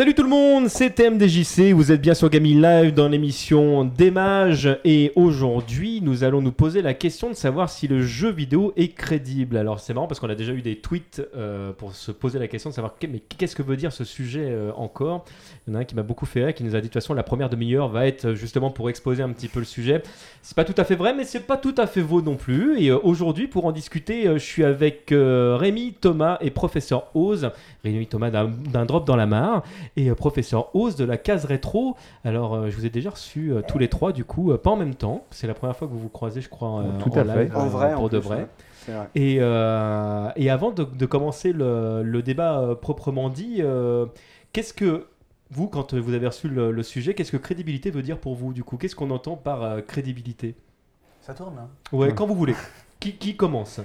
Salut tout le monde, c'est TMDJC, vous êtes bien sur Gaming Live dans l'émission Démage et aujourd'hui nous allons nous poser la question de savoir si le jeu vidéo est crédible. Alors c'est marrant parce qu'on a déjà eu des tweets euh, pour se poser la question de savoir mais qu'est-ce que veut dire ce sujet euh, encore? Il y en a un qui m'a beaucoup fait rire qui nous a dit de toute façon la première demi-heure va être justement pour exposer un petit peu le sujet. C'est pas tout à fait vrai mais c'est pas tout à fait faux non plus et euh, aujourd'hui pour en discuter je suis avec Rémi, Thomas et professeur Oz. Rémi Thomas d'un drop dans la mare et euh, professeur Oz de la case rétro. Alors, euh, je vous ai déjà reçu euh, tous les trois, du coup, pas en même temps. C'est la première fois que vous vous croisez, je crois, Tout en à fait. live, En vrai, pour en de plus, vrai. ouais. Et, euh, et avant de, de commencer le, le débat euh, proprement dit, euh, qu'est-ce que vous, quand vous avez reçu le, le sujet, qu'est-ce que crédibilité veut dire pour vous du coup? Qu'est-ce qu'on entend par euh, crédibilité? Ça tourne, hein Ouais, Ouais. quand vous voulez. Qui, qui commence?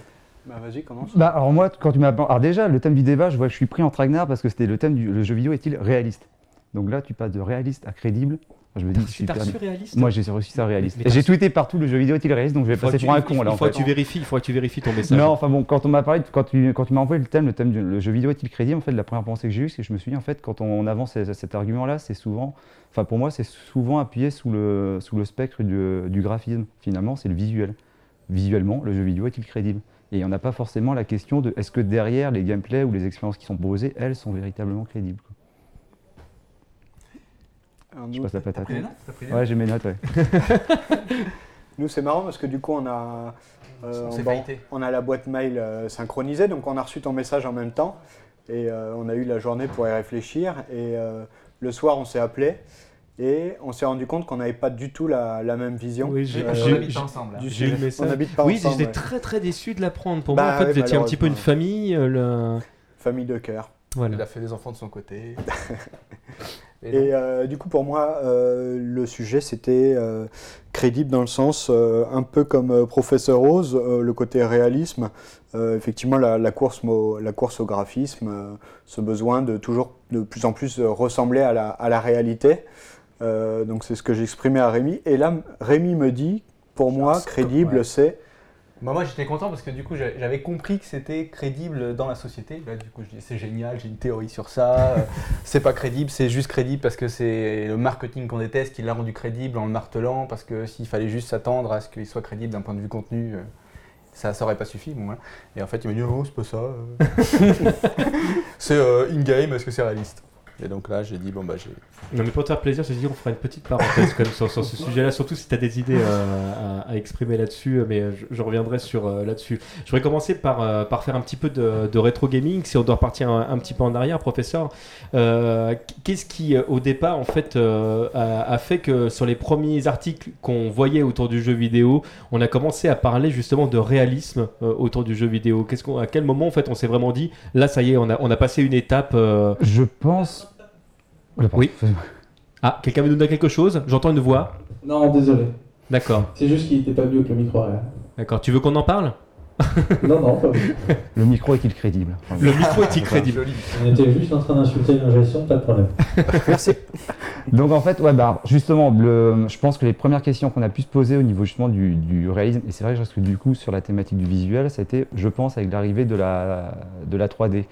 Bah vas-y, commence. Bah, alors moi, quand tu m'as... Alors déjà, le thème du débat, je vois que je suis pris en tragnard parce que c'était le thème du le jeu vidéo est-il réaliste? Donc là, tu passes de réaliste à crédible. Je me dis, Tu super. t'as reçu réaliste Moi, j'ai reçu ça réaliste. J'ai tweeté partout le jeu vidéo est-il réaliste, donc je vais Il passer pour un con là. Il en faut que tu vérifies, il faut que tu vérifies ton message. Non, enfin bon, quand on m'a parlé, quand tu, quand tu m'as envoyé le thème, le thème du le jeu vidéo est-il crédible, en fait, la première pensée que j'ai eue, c'est que je me suis dit, en fait, quand on avance cet, cet argument-là, c'est souvent, enfin pour moi, c'est souvent appuyé sous le, sous le spectre du, du graphisme. Finalement, c'est le visuel. Visuellement, le jeu vidéo est-il crédible? Et on n'a pas forcément la question de est-ce que derrière les gameplays ou les expériences qui sont proposées, elles sont véritablement crédibles. quoi. Je passe la T'as patate. pris les notes? T'as pris les Ouais, j'ai mes notes, ouais. nous, c'est marrant parce que du coup, on a, euh, On bon, on a la boîte mail euh, synchronisée, donc on a reçu ton message en même temps. Et euh, on a eu la journée pour y réfléchir. Et euh, le soir, on s'est appelé. Et on s'est rendu compte qu'on n'avait pas du tout la, la même vision. Oui, j'ai- Euh, habite ensemble. j'ai eu le sujet. message. On n'habite pas oui, ensemble. j'étais ouais. très très déçu de l'apprendre. Pour Bah moi, en fait, ouais, vous étiez un petit peu une famille. euh, le... Famille de cœur. Il a fait des enfants de son côté. Et Et euh, du coup, pour moi, euh, le sujet, c'était euh, crédible dans le sens, un peu comme Professeur Rose, le côté réalisme. Effectivement, la, la course, mo- la course au graphisme, ce besoin de toujours de plus en plus ressembler à la, à la réalité. Euh, donc, c'est ce que j'exprimais à Rémi. Et là, Rémi me dit, pour moi, crédible, ouais. c'est Bah, moi j'étais content parce que du coup j'a- j'avais compris que c'était crédible dans la société. Là du coup je dis c'est génial, j'ai une théorie sur ça. Euh, c'est pas crédible, c'est juste crédible parce que c'est le marketing qu'on déteste qui l'a rendu crédible en le martelant parce que s'il fallait juste s'attendre à ce qu'il soit crédible d'un point de vue contenu, euh, ça ça aurait pas suffi. Bon, voilà. Et en fait il m'a dit oh c'est pas ça. euh. c'est euh, in-game, est-ce que c'est réaliste? Et donc là j'ai dit bon bah j'ai... Non, mais pour te faire plaisir, je te dis, on fera une petite parenthèse quand même sur, sur ce sujet-là, surtout si tu as des idées euh, à, à exprimer là-dessus, euh, mais euh, je, je reviendrai sur euh, là-dessus. Je voudrais commencer par, euh, par faire un petit peu de, de rétro gaming, si on doit repartir un, un petit peu en arrière, professeur. Euh, Qu'est-ce qui, au départ, en fait, euh, a, a fait que sur les premiers articles qu'on voyait autour du jeu vidéo, on a commencé à parler justement de réalisme euh, autour du jeu vidéo? Qu'est-ce qu'on, À quel moment, en fait, on s'est vraiment dit, là, ça y est, on a, on a passé une étape. euh, Je pense. Oula, pardon. Oui. Ah, quelqu'un veut nous dire quelque chose? J'entends une voix. Non, désolé. D'accord, C'est juste qu'il était pas mieux que le micro arrière. d'accord. Tu veux qu'on en parle? Non, non, pas mieux. Le micro est-il crédible? Le micro est-il crédible? On était juste en train d'insulter l'ingé son, pas de problème. Donc en fait, ouais, bah, justement, le- je pense que les premières questions qu'on a pu se poser au niveau justement du, du réalisme, et c'est vrai que du coup sur la thématique du visuel, ça a été, je pense, avec l'arrivée de la, de la 3D.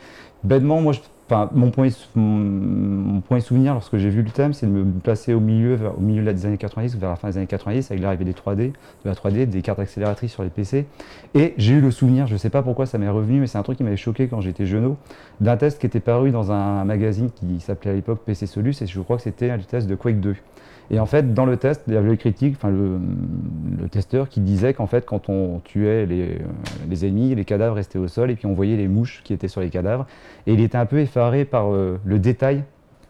Bêtement, moi, je- enfin, mon, premier, mon, souvenir lorsque j'ai vu le thème, c'est de me placer au milieu, au milieu des années 90 ou vers la fin des années 90 avec l'arrivée des 3D, de la 3D, des cartes accélératrices sur les PC. Et j'ai eu le souvenir, je sais pas pourquoi ça m'est revenu, mais c'est un truc qui m'avait choqué quand j'étais jeune, d'un test qui était paru dans un magazine qui s'appelait à l'époque PC Solus, et je crois que c'était un test de Quake 2. Et en fait, dans le test, il y avait le critique, enfin le, le testeur qui disait qu'en fait, quand on tuait les, euh, les ennemis, les cadavres restaient au sol, et puis on voyait les mouches qui étaient sur les cadavres. Et il était un peu effaré par euh, le détail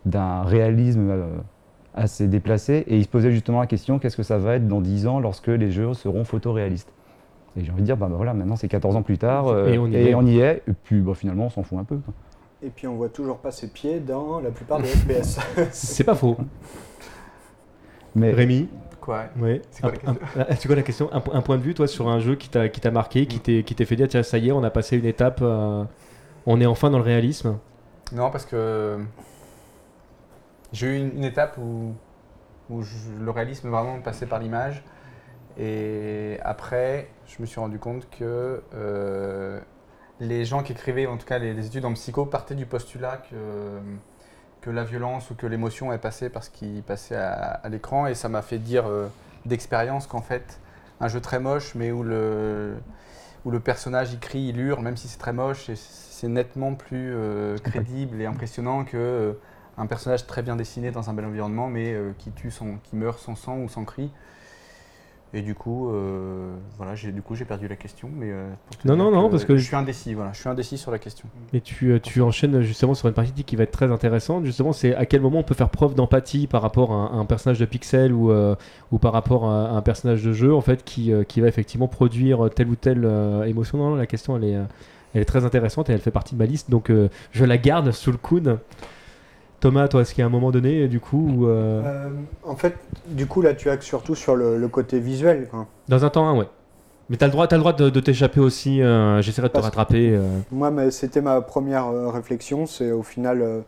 d'un réalisme euh, assez déplacé, et il se posait justement la question, qu'est-ce que ça va être dans 10 ans lorsque les jeux seront photoréalistes? Et j'ai envie de dire, bah voilà, maintenant c'est 14 ans plus tard, euh, Et on y est. on y est, et puis bah, finalement on s'en fout un peu. quoi. Et puis, on voit toujours pas ses pieds dans la plupart des FPS. C'est pas faux. Mais Rémi Quoi Oui. C'est quoi la quoi question? Un, un point de vue, toi, sur un jeu qui t'a qui t'a marqué, qui t'est qui t'est fait dire, tiens, ça y est, on a passé une étape, euh, on est enfin dans le réalisme? Non, parce que j'ai eu une, une étape où, où je- le réalisme vraiment passait par l'image. Et après, je me suis rendu compte que euh, les gens qui écrivaient, en tout cas les, les études en psycho, partaient du postulat que, que la violence ou que l'émotion est passée par ce qui passait à, à l'écran. Et ça m'a fait dire euh, d'expérience qu'en fait, un jeu très moche, mais où le, où le personnage il crie, il hurle, même si c'est très moche, et c'est nettement plus euh, crédible et impressionnant que euh, un personnage très bien dessiné dans un bel environnement, mais qui tue son, qui meurt sans sang ou sans cri. Et du coup, euh, voilà, j'ai du coup j'ai perdu la question, mais euh, Non, non, non, parce que je suis indécis. Voilà, je suis indécis sur la question. Et tu, euh, tu enchaînes justement sur une partie qui va être très intéressante. Justement, c'est à quel moment on peut faire preuve d'empathie par rapport à un, à un personnage de pixel ou, euh, ou par rapport à, un personnage de jeu en fait qui, qui va effectivement produire telle ou telle émotion. Non, non, la question elle est, elle est très intéressante et elle fait partie de ma liste, donc je la garde sous le coude. Thomas, toi, est-ce qu'il y a un moment donné, du coup, où, euh, Euh, en fait, du coup, là, tu axes surtout sur le, le côté visuel. quoi. dans un temps 1, ouais. Mais t'as le droit, as le droit de, de t'échapper aussi. euh, J'essaierai de te rattraper. euh. Moi, c'était ma première euh, réflexion. C'est au final,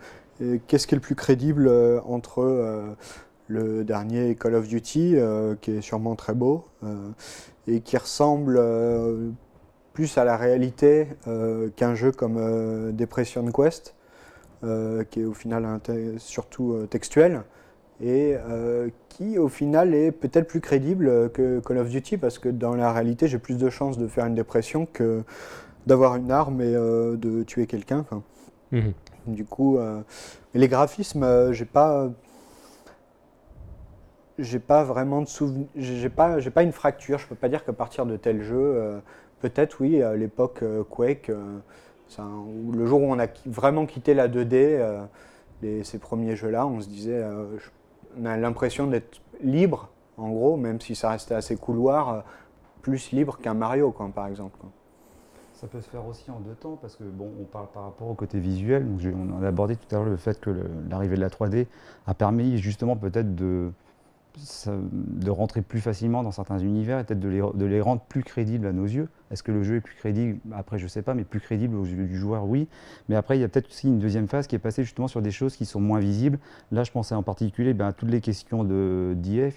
qu'est-ce qui est le plus crédible entre le dernier Call of Duty, qui est sûrement très beau, et qui ressemble plus à la réalité qu'un jeu comme Depression Quest, qui est au final surtout euh, textuel, et euh, qui au final est peut-être plus crédible euh, que Call of Duty, parce que dans la réalité, j'ai plus de chances de faire une dépression que d'avoir une arme et euh, de tuer quelqu'un. Mhm. Du coup, euh, les graphismes, euh, j'ai pas, j'ai pas vraiment de souvenir, j'ai pas, j'ai pas une fracture. Je peux pas dire qu'à partir de tel jeu, euh, peut-être oui, à l'époque euh, Quake, euh, le jour où on a vraiment quitté la 2D, euh, ces premiers jeux-là, on se disait, euh, on a l'impression d'être libre, en gros, même si ça restait assez couloir, euh, plus libre qu'un Mario, quoi, par exemple. Ça peut se faire aussi en deux temps parce que bon, on parle par rapport au côté visuel. On a abordé tout à l'heure le fait que l'arrivée de la 3D a permis justement peut-être de, de rentrer plus facilement dans certains univers et peut-être de les, rendre plus crédibles à nos yeux. Est-ce que le jeu est plus crédible? Après, je sais pas, mais plus crédible aux yeux du joueur, oui. Mais après, il y a peut-être aussi une deuxième phase qui est passée justement sur des choses qui sont moins visibles. Là, je pensais en particulier ben, à toutes les questions d'IA,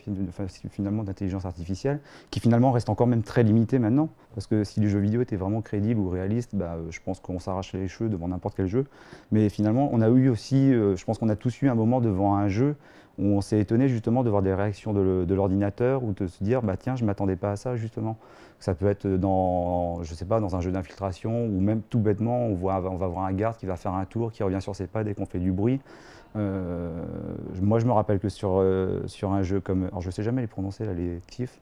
finalement d'intelligence artificielle, qui finalement restent encore même très limitées maintenant. Parce que si les jeux vidéo étaient vraiment crédibles ou réalistes, bah, euh, je pense qu'on s'arrachait les cheveux devant n'importe quel jeu. Mais finalement, on a eu aussi, euh, je pense qu'on a tous eu un moment devant un jeu où on s'est étonné justement de voir des réactions de, l'ordinateur ou de se dire, bah tiens, je m'attendais pas à ça justement. Ça peut être dans, je sais pas, dans un jeu d'infiltration ou même tout bêtement, on, va voir un garde qui va faire un tour, qui revient sur ses pas dès qu'on fait du bruit. Euh, moi, je me rappelle que sur, euh, sur un jeu comme, alors je sais jamais les prononcer là, les TIF.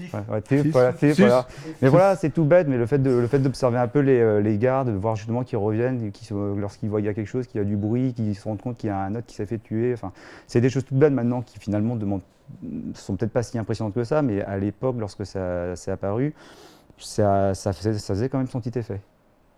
Ouais, ouais, voilà, voilà. Mais voilà, c'est tout bête, mais le fait de, le fait d'observer un peu les, euh, les gardes, de voir justement qu'ils reviennent, lorsqu'ils voient qu'il y a quelque chose, qu'il y a du bruit, qu'ils se rendent compte qu'il y a un autre qui s'est fait tuer. Enfin, c'est des choses toutes bêtes maintenant qui finalement demandent, sont peut-être pas si impressionnantes que ça, mais à l'époque, lorsque ça s'est apparu, ça, ça, faisait, ça faisait quand même son petit effet.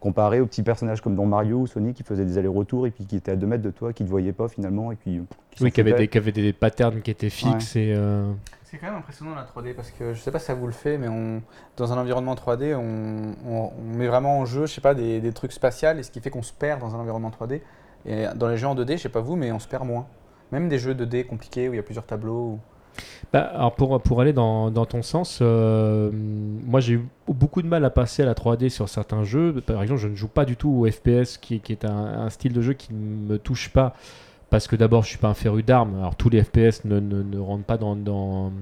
Comparé aux petits personnages comme dans Mario ou Sonic qui faisaient des allers-retours et puis qui étaient à 2 mètres de toi, qui ne te voyaient pas finalement, et puis qui Oui, qui avait, foutaient. des, qui des patterns qui étaient fixes et. euh, C'est quand même impressionnant la 3D parce que je sais pas si ça vous le fait, mais on, dans un environnement 3D, on, met vraiment en jeu, je sais pas, des, des trucs spatials et ce qui fait qu'on se perd dans un environnement 3D. Et dans les jeux en 2D, je sais pas vous, mais on se perd moins. Même des jeux 2D compliqués où il y a plusieurs tableaux. Bah, alors pour, pour aller dans, dans ton sens, euh, moi j'ai eu beaucoup de mal à passer à la 3D sur certains jeux. Par exemple, je ne joue pas du tout au FPS, qui, qui est un, un style de jeu qui ne me touche pas. Parce que d'abord, je suis pas un féru d'armes. Alors tous les FPS ne, ne, ne rentrent pas dans, dans,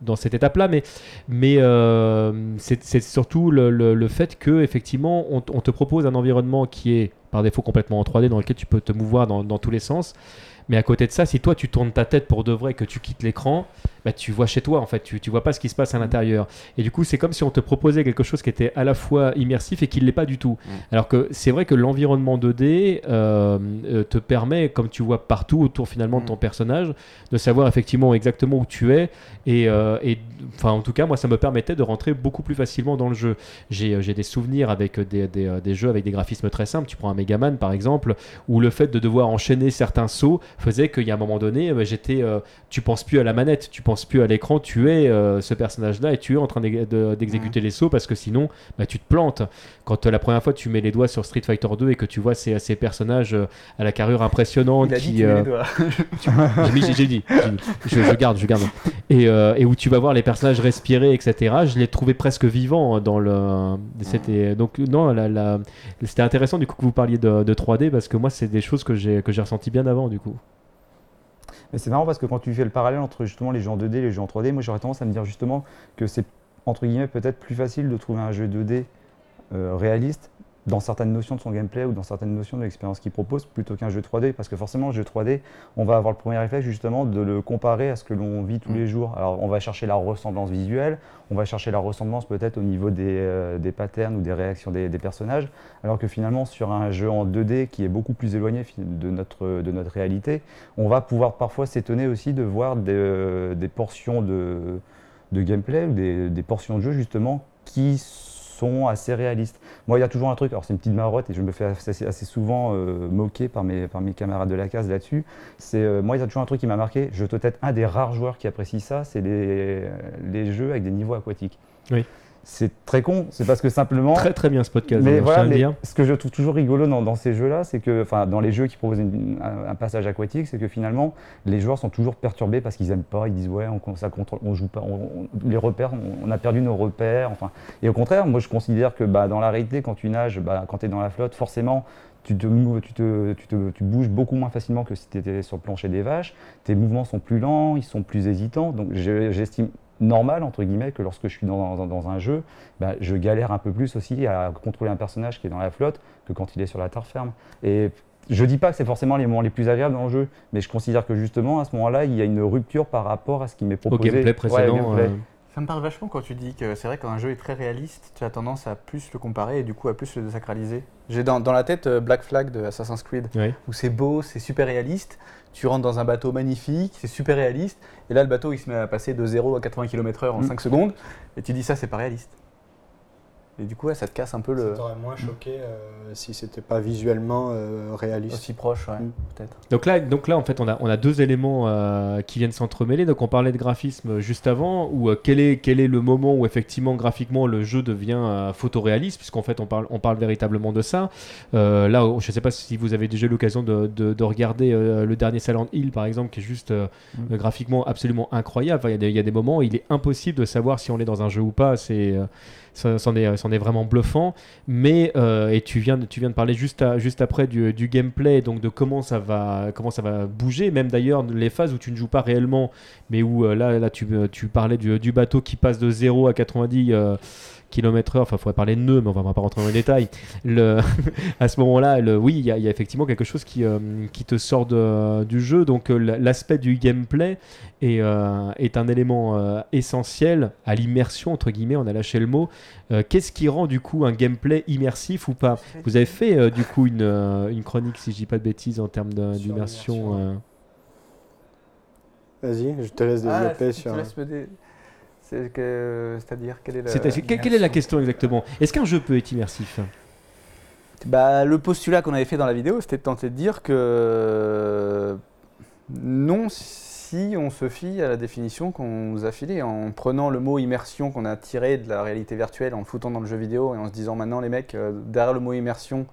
dans cette étape-là, mais, mais euh, c'est surtout le, le- fait que effectivement, on, on te propose un environnement qui est par défaut complètement en 3D, dans lequel tu peux te mouvoir dans, dans tous les sens. Mais à côté de ça, si toi tu tournes ta tête pour de vrai, que tu quittes l'écran, bah, tu vois chez toi en fait, tu, tu vois pas ce qui se passe à l'intérieur. Et du coup, c'est comme si on te proposait quelque chose qui était à la fois immersif et qui ne l'est pas du tout. Alors que c'est vrai que l'environnement 2D euh, euh, te permet, comme tu vois partout autour finalement de ton Mm. personnage, de savoir effectivement exactement où tu es. Et, euh, et enfin, en tout cas, moi, ça me permettait de rentrer beaucoup plus facilement dans le jeu. J'ai j'ai des souvenirs avec des, des, des jeux avec des graphismes très simples. Tu prends un Megaman par exemple, où le fait de devoir enchaîner certains sauts faisait qu'il y a un moment donné, euh, j'étais, euh, tu penses plus à la manette, tu penses plus à l'écran, tu es euh, ce personnage-là et tu es en train d'ex- de- d'exécuter les sauts parce que sinon, bah, tu te plantes. Quand la première fois tu mets les doigts sur Street Fighter 2 et que tu vois ces, ces personnages à la carrure impressionnante qui, j'ai dit, j'ai dit. Je, je garde, je garde. Et, et où tu vas voir les personnages respirer, etc. Je l'ai trouvé presque vivant dans le. C'était donc non, la, la- c'était intéressant du coup que vous parliez de, de 3D parce que moi c'est des choses que j'ai que j'ai ressenti bien avant du coup. Mais c'est marrant parce que quand tu fais le parallèle entre justement les jeux en 2D et les jeux en 3D, moi j'aurais tendance à me dire justement que c'est entre guillemets peut-être plus facile de trouver un jeu 2D euh, réaliste dans certaines notions de son gameplay ou dans certaines notions de l'expérience qu'il propose plutôt qu'un jeu 3D parce que forcément le jeu 3D on va avoir le premier réflexe justement de le comparer à ce que l'on vit tous Mm. les jours alors on va chercher la ressemblance visuelle on va chercher la ressemblance peut-être au niveau des, euh, des patterns ou des réactions des, des personnages alors que finalement sur un jeu en 2D qui est beaucoup plus éloigné de notre, de notre réalité on va pouvoir parfois s'étonner aussi de voir des, euh, des portions de, de gameplay ou des, des portions de jeu justement qui sont assez réalistes. Moi, il y a toujours un truc, alors c'est une petite marotte et je me fais assez, souvent euh, moquer par mes, mes camarades de la case là-dessus. C'est euh, moi, il y a toujours un truc qui m'a marqué. Je dois être un des rares joueurs qui apprécie ça, c'est les, les jeux avec des niveaux aquatiques. Oui. C'est très con, c'est parce que simplement. Très très bien ce podcast. Mais voilà, ce que je trouve toujours rigolo dans, dans ces jeux-là, c'est que, enfin, dans les jeux qui proposent une- un, un passage aquatique, c'est que finalement, les joueurs sont toujours perturbés parce qu'ils aiment pas, ils disent ouais, on, ça contrôle, on joue pas, on- on- les repères, on, on a perdu nos repères, enfin. Et au contraire, moi, je considère que, bah, dans la réalité, quand tu nages, bah, quand tu es dans la flotte, forcément. Tu te, tu, te, tu, te- tu bouges beaucoup moins facilement que si tu étais sur le plancher des vaches. Tes mouvements sont plus lents, ils sont plus hésitants. Donc je- j'estime normal, entre guillemets, que lorsque je suis dans, dans- dans un jeu, bah, je galère un peu plus aussi à contrôler un personnage qui est dans la flotte que quand il est sur la terre ferme. Et je dis pas que c'est forcément les moments les plus agréables dans le jeu, mais je considère que justement à ce moment-là, il y a une rupture par rapport à ce qui m'est Au proposé. gameplay précédent. au gameplay. euh, Ça me parle vachement quand tu dis que c'est vrai qu'un jeu est très réaliste, tu as tendance à plus le comparer et du coup à plus le désacraliser. J'ai dans, dans la tête euh, Black Flag de Assassin's Creed, où c'est beau, c'est super réaliste, tu rentres dans un bateau magnifique, c'est super réaliste, et là le bateau il se met à passer de 0 à 80 km/h en Mm. 5 secondes, et tu dis ça c'est pas réaliste. Et du coup ouais, ça te casse un peu le... Ça t'aurait moins choqué euh, si c'était pas visuellement euh, réaliste. Aussi proche, ouais, Mm. peut-être. Donc là, donc là, en fait, on a, on a deux éléments euh, qui viennent s'entremêler. Donc, on parlait de graphisme juste avant, ou quel, est, quel est le moment où effectivement, graphiquement, le jeu devient euh, photoréaliste, puisqu'en fait, on parle, on parle véritablement de ça. Euh, là, je ne sais pas si vous avez déjà eu l'occasion de, de- de regarder euh, le dernier Silent Hill, par exemple, qui est juste euh, Mm. graphiquement absolument incroyable. Enfin, Il y, a des- il y a des moments où il est impossible de savoir si on est dans un jeu ou pas. C'est euh, c'en est, c'en est vraiment bluffant. Mais euh, et tu viens, de, parler juste, après du, gameplay, donc de comment ça va, comment ça va bouger. Même d'ailleurs les phases où tu ne joues pas réellement, mais où euh, là, là tu, euh, parlais du, du bateau qui passe de 0 à 90 euh, km/h. Enfin, il faudrait parler de nœuds, mais on va pas rentrer dans les détails. Le, à ce moment-là, le- oui, il y, a- il y a effectivement quelque chose qui, euh, qui te sort de- du jeu. Donc euh, l'aspect du gameplay est, euh, est un élément euh, essentiel à l'immersion, entre guillemets, on a lâché le mot. Euh, Qu'est-ce qui rend du coup un gameplay immersif ou pas? Vous avez fait euh, du coup une, euh, une chronique, si je dis pas de bêtises, en termes d'immersion. Vas-y, je te laisse Ah, développer si sur. me dé- Que- C'est-à-dire, quelle est la... C'est- c'est- quelle, quelle est la question exactement? Est-ce qu'un jeu peut être immersif? Bah, le postulat qu'on avait fait dans la vidéo, c'était de tenter de dire que non, si on se fie à la définition qu'on nous a filée, en prenant le mot immersion qu'on a tiré de la réalité virtuelle, en le foutant dans le jeu vidéo et en se disant maintenant les mecs, euh, derrière le mot immersion,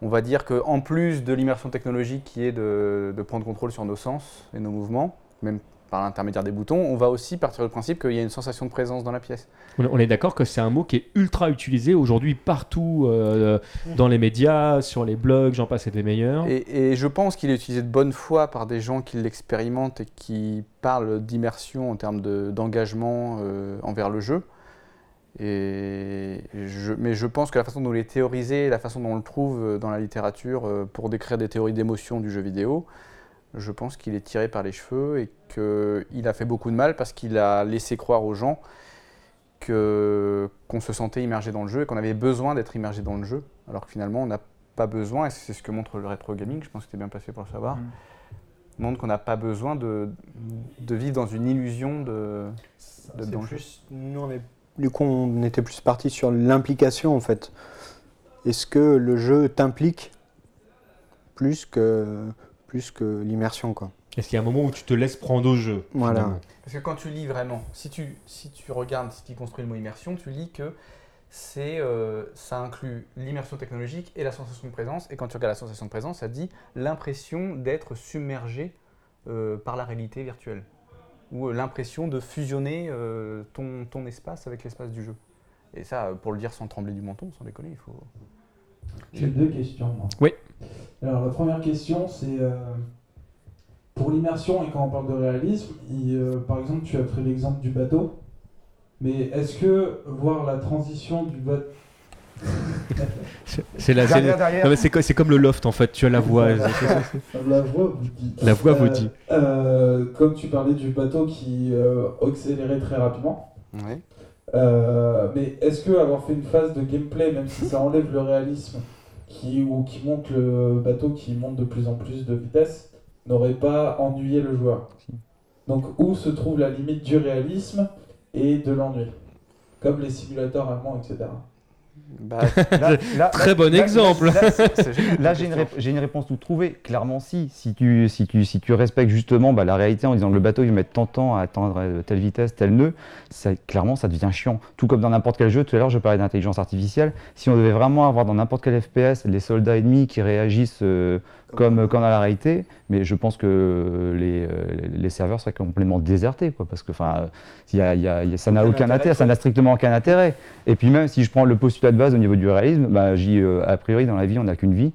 on va dire qu'en plus de l'immersion technologique qui est de, de prendre contrôle sur nos sens et nos mouvements, même par l'intermédiaire des boutons, on va aussi partir du principe qu'il y a une sensation de présence dans la pièce. On est d'accord que c'est un mot qui est ultra utilisé aujourd'hui partout euh, dans les médias, sur les blogs, j'en passe et des meilleurs. Et, et je pense qu'il est utilisé de bonne foi par des gens qui l'expérimentent et qui parlent d'immersion en termes de- d'engagement euh, envers le jeu. Et je- mais je pense que la façon dont il est théorisé, la façon dont on le trouve euh, dans la littérature pour décrire des théories d'émotion du jeu vidéo, je pense qu'il est tiré par les cheveux et qu'il a fait beaucoup de mal parce qu'il a laissé croire aux gens que- qu'on se sentait immergé dans le jeu et qu'on avait besoin d'être immergé dans le jeu, alors que finalement on n'a pas besoin, et c'est ce que montre le rétro gaming, je pense que tu es bien placé pour le savoir, Mm. montre qu'on n'a pas besoin de, de vivre dans une illusion de, de C'est danger. plus- nous, on est- du coup, on était plus parti sur l'implication en fait. Est-ce que le jeu t'implique plus que plus que l'immersion, quoi. Est-ce qu'il y a un moment où tu te laisses prendre au jeu Voilà. finalement Parce que quand tu lis vraiment, si tu, si tu regardes ce qui construit le mot immersion, tu lis que c'est, euh, ça inclut l'immersion technologique et la sensation de présence. Et quand tu regardes la sensation de présence, ça dit l'impression d'être submergé euh, par la réalité virtuelle. Ou euh, l'impression de fusionner euh, ton, ton espace avec l'espace du jeu. Et ça, pour le dire sans trembler du menton, sans déconner, il faut... J'ai deux questions. moi. Oui. Alors la première question, c'est euh, pour l'immersion et quand on parle de réalisme, il, euh, par exemple, tu as pris l'exemple du bateau, mais est-ce que voir la transition du bateau C'est- la, c'est- Derrière, derrière. non, mais c'est co- c'est comme le loft en fait, tu as la voix. La voix vous dit. La voix vous Euh, dit. euh, comme tu parlais du bateau qui euh, accélérait très rapidement, Ouais. euh, mais est-ce que avoir fait une phase de gameplay, même si ça enlève le réalisme, qui, ou qui monte le bateau qui monte de plus en plus de vitesse, n'aurait pas ennuyé le joueur. Donc où se trouve la limite du réalisme et de l'ennui? Comme les simulateurs allemands, etc. Bah, Là- là- Très là- bon exemple. là- j'ai une, rép- j'ai une réponse toute trouvée. Clairement, si. Si tu, si tu, si tu respectes justement bah, la réalité en disant que le bateau, il va mettre tant de temps à atteindre euh, telle vitesse, tel nœud, ça, clairement, ça devient chiant. Tout comme dans n'importe quel jeu. Tout à l'heure, je parlais d'intelligence artificielle. Si on devait vraiment avoir dans n'importe quel FPS les soldats ennemis qui réagissent euh, comme, comme dans la réalité, mais je pense que les, euh, les serveurs seraient complètement désertés. Quoi, parce que y a- y a- y a- ça n'a Aucun intérêt, intérêt, ça n'a strictement aucun intérêt. Et puis même si je prends le postulat de base au niveau du réalisme, bah, j'y, euh, a priori dans la vie on n'a qu'une vie.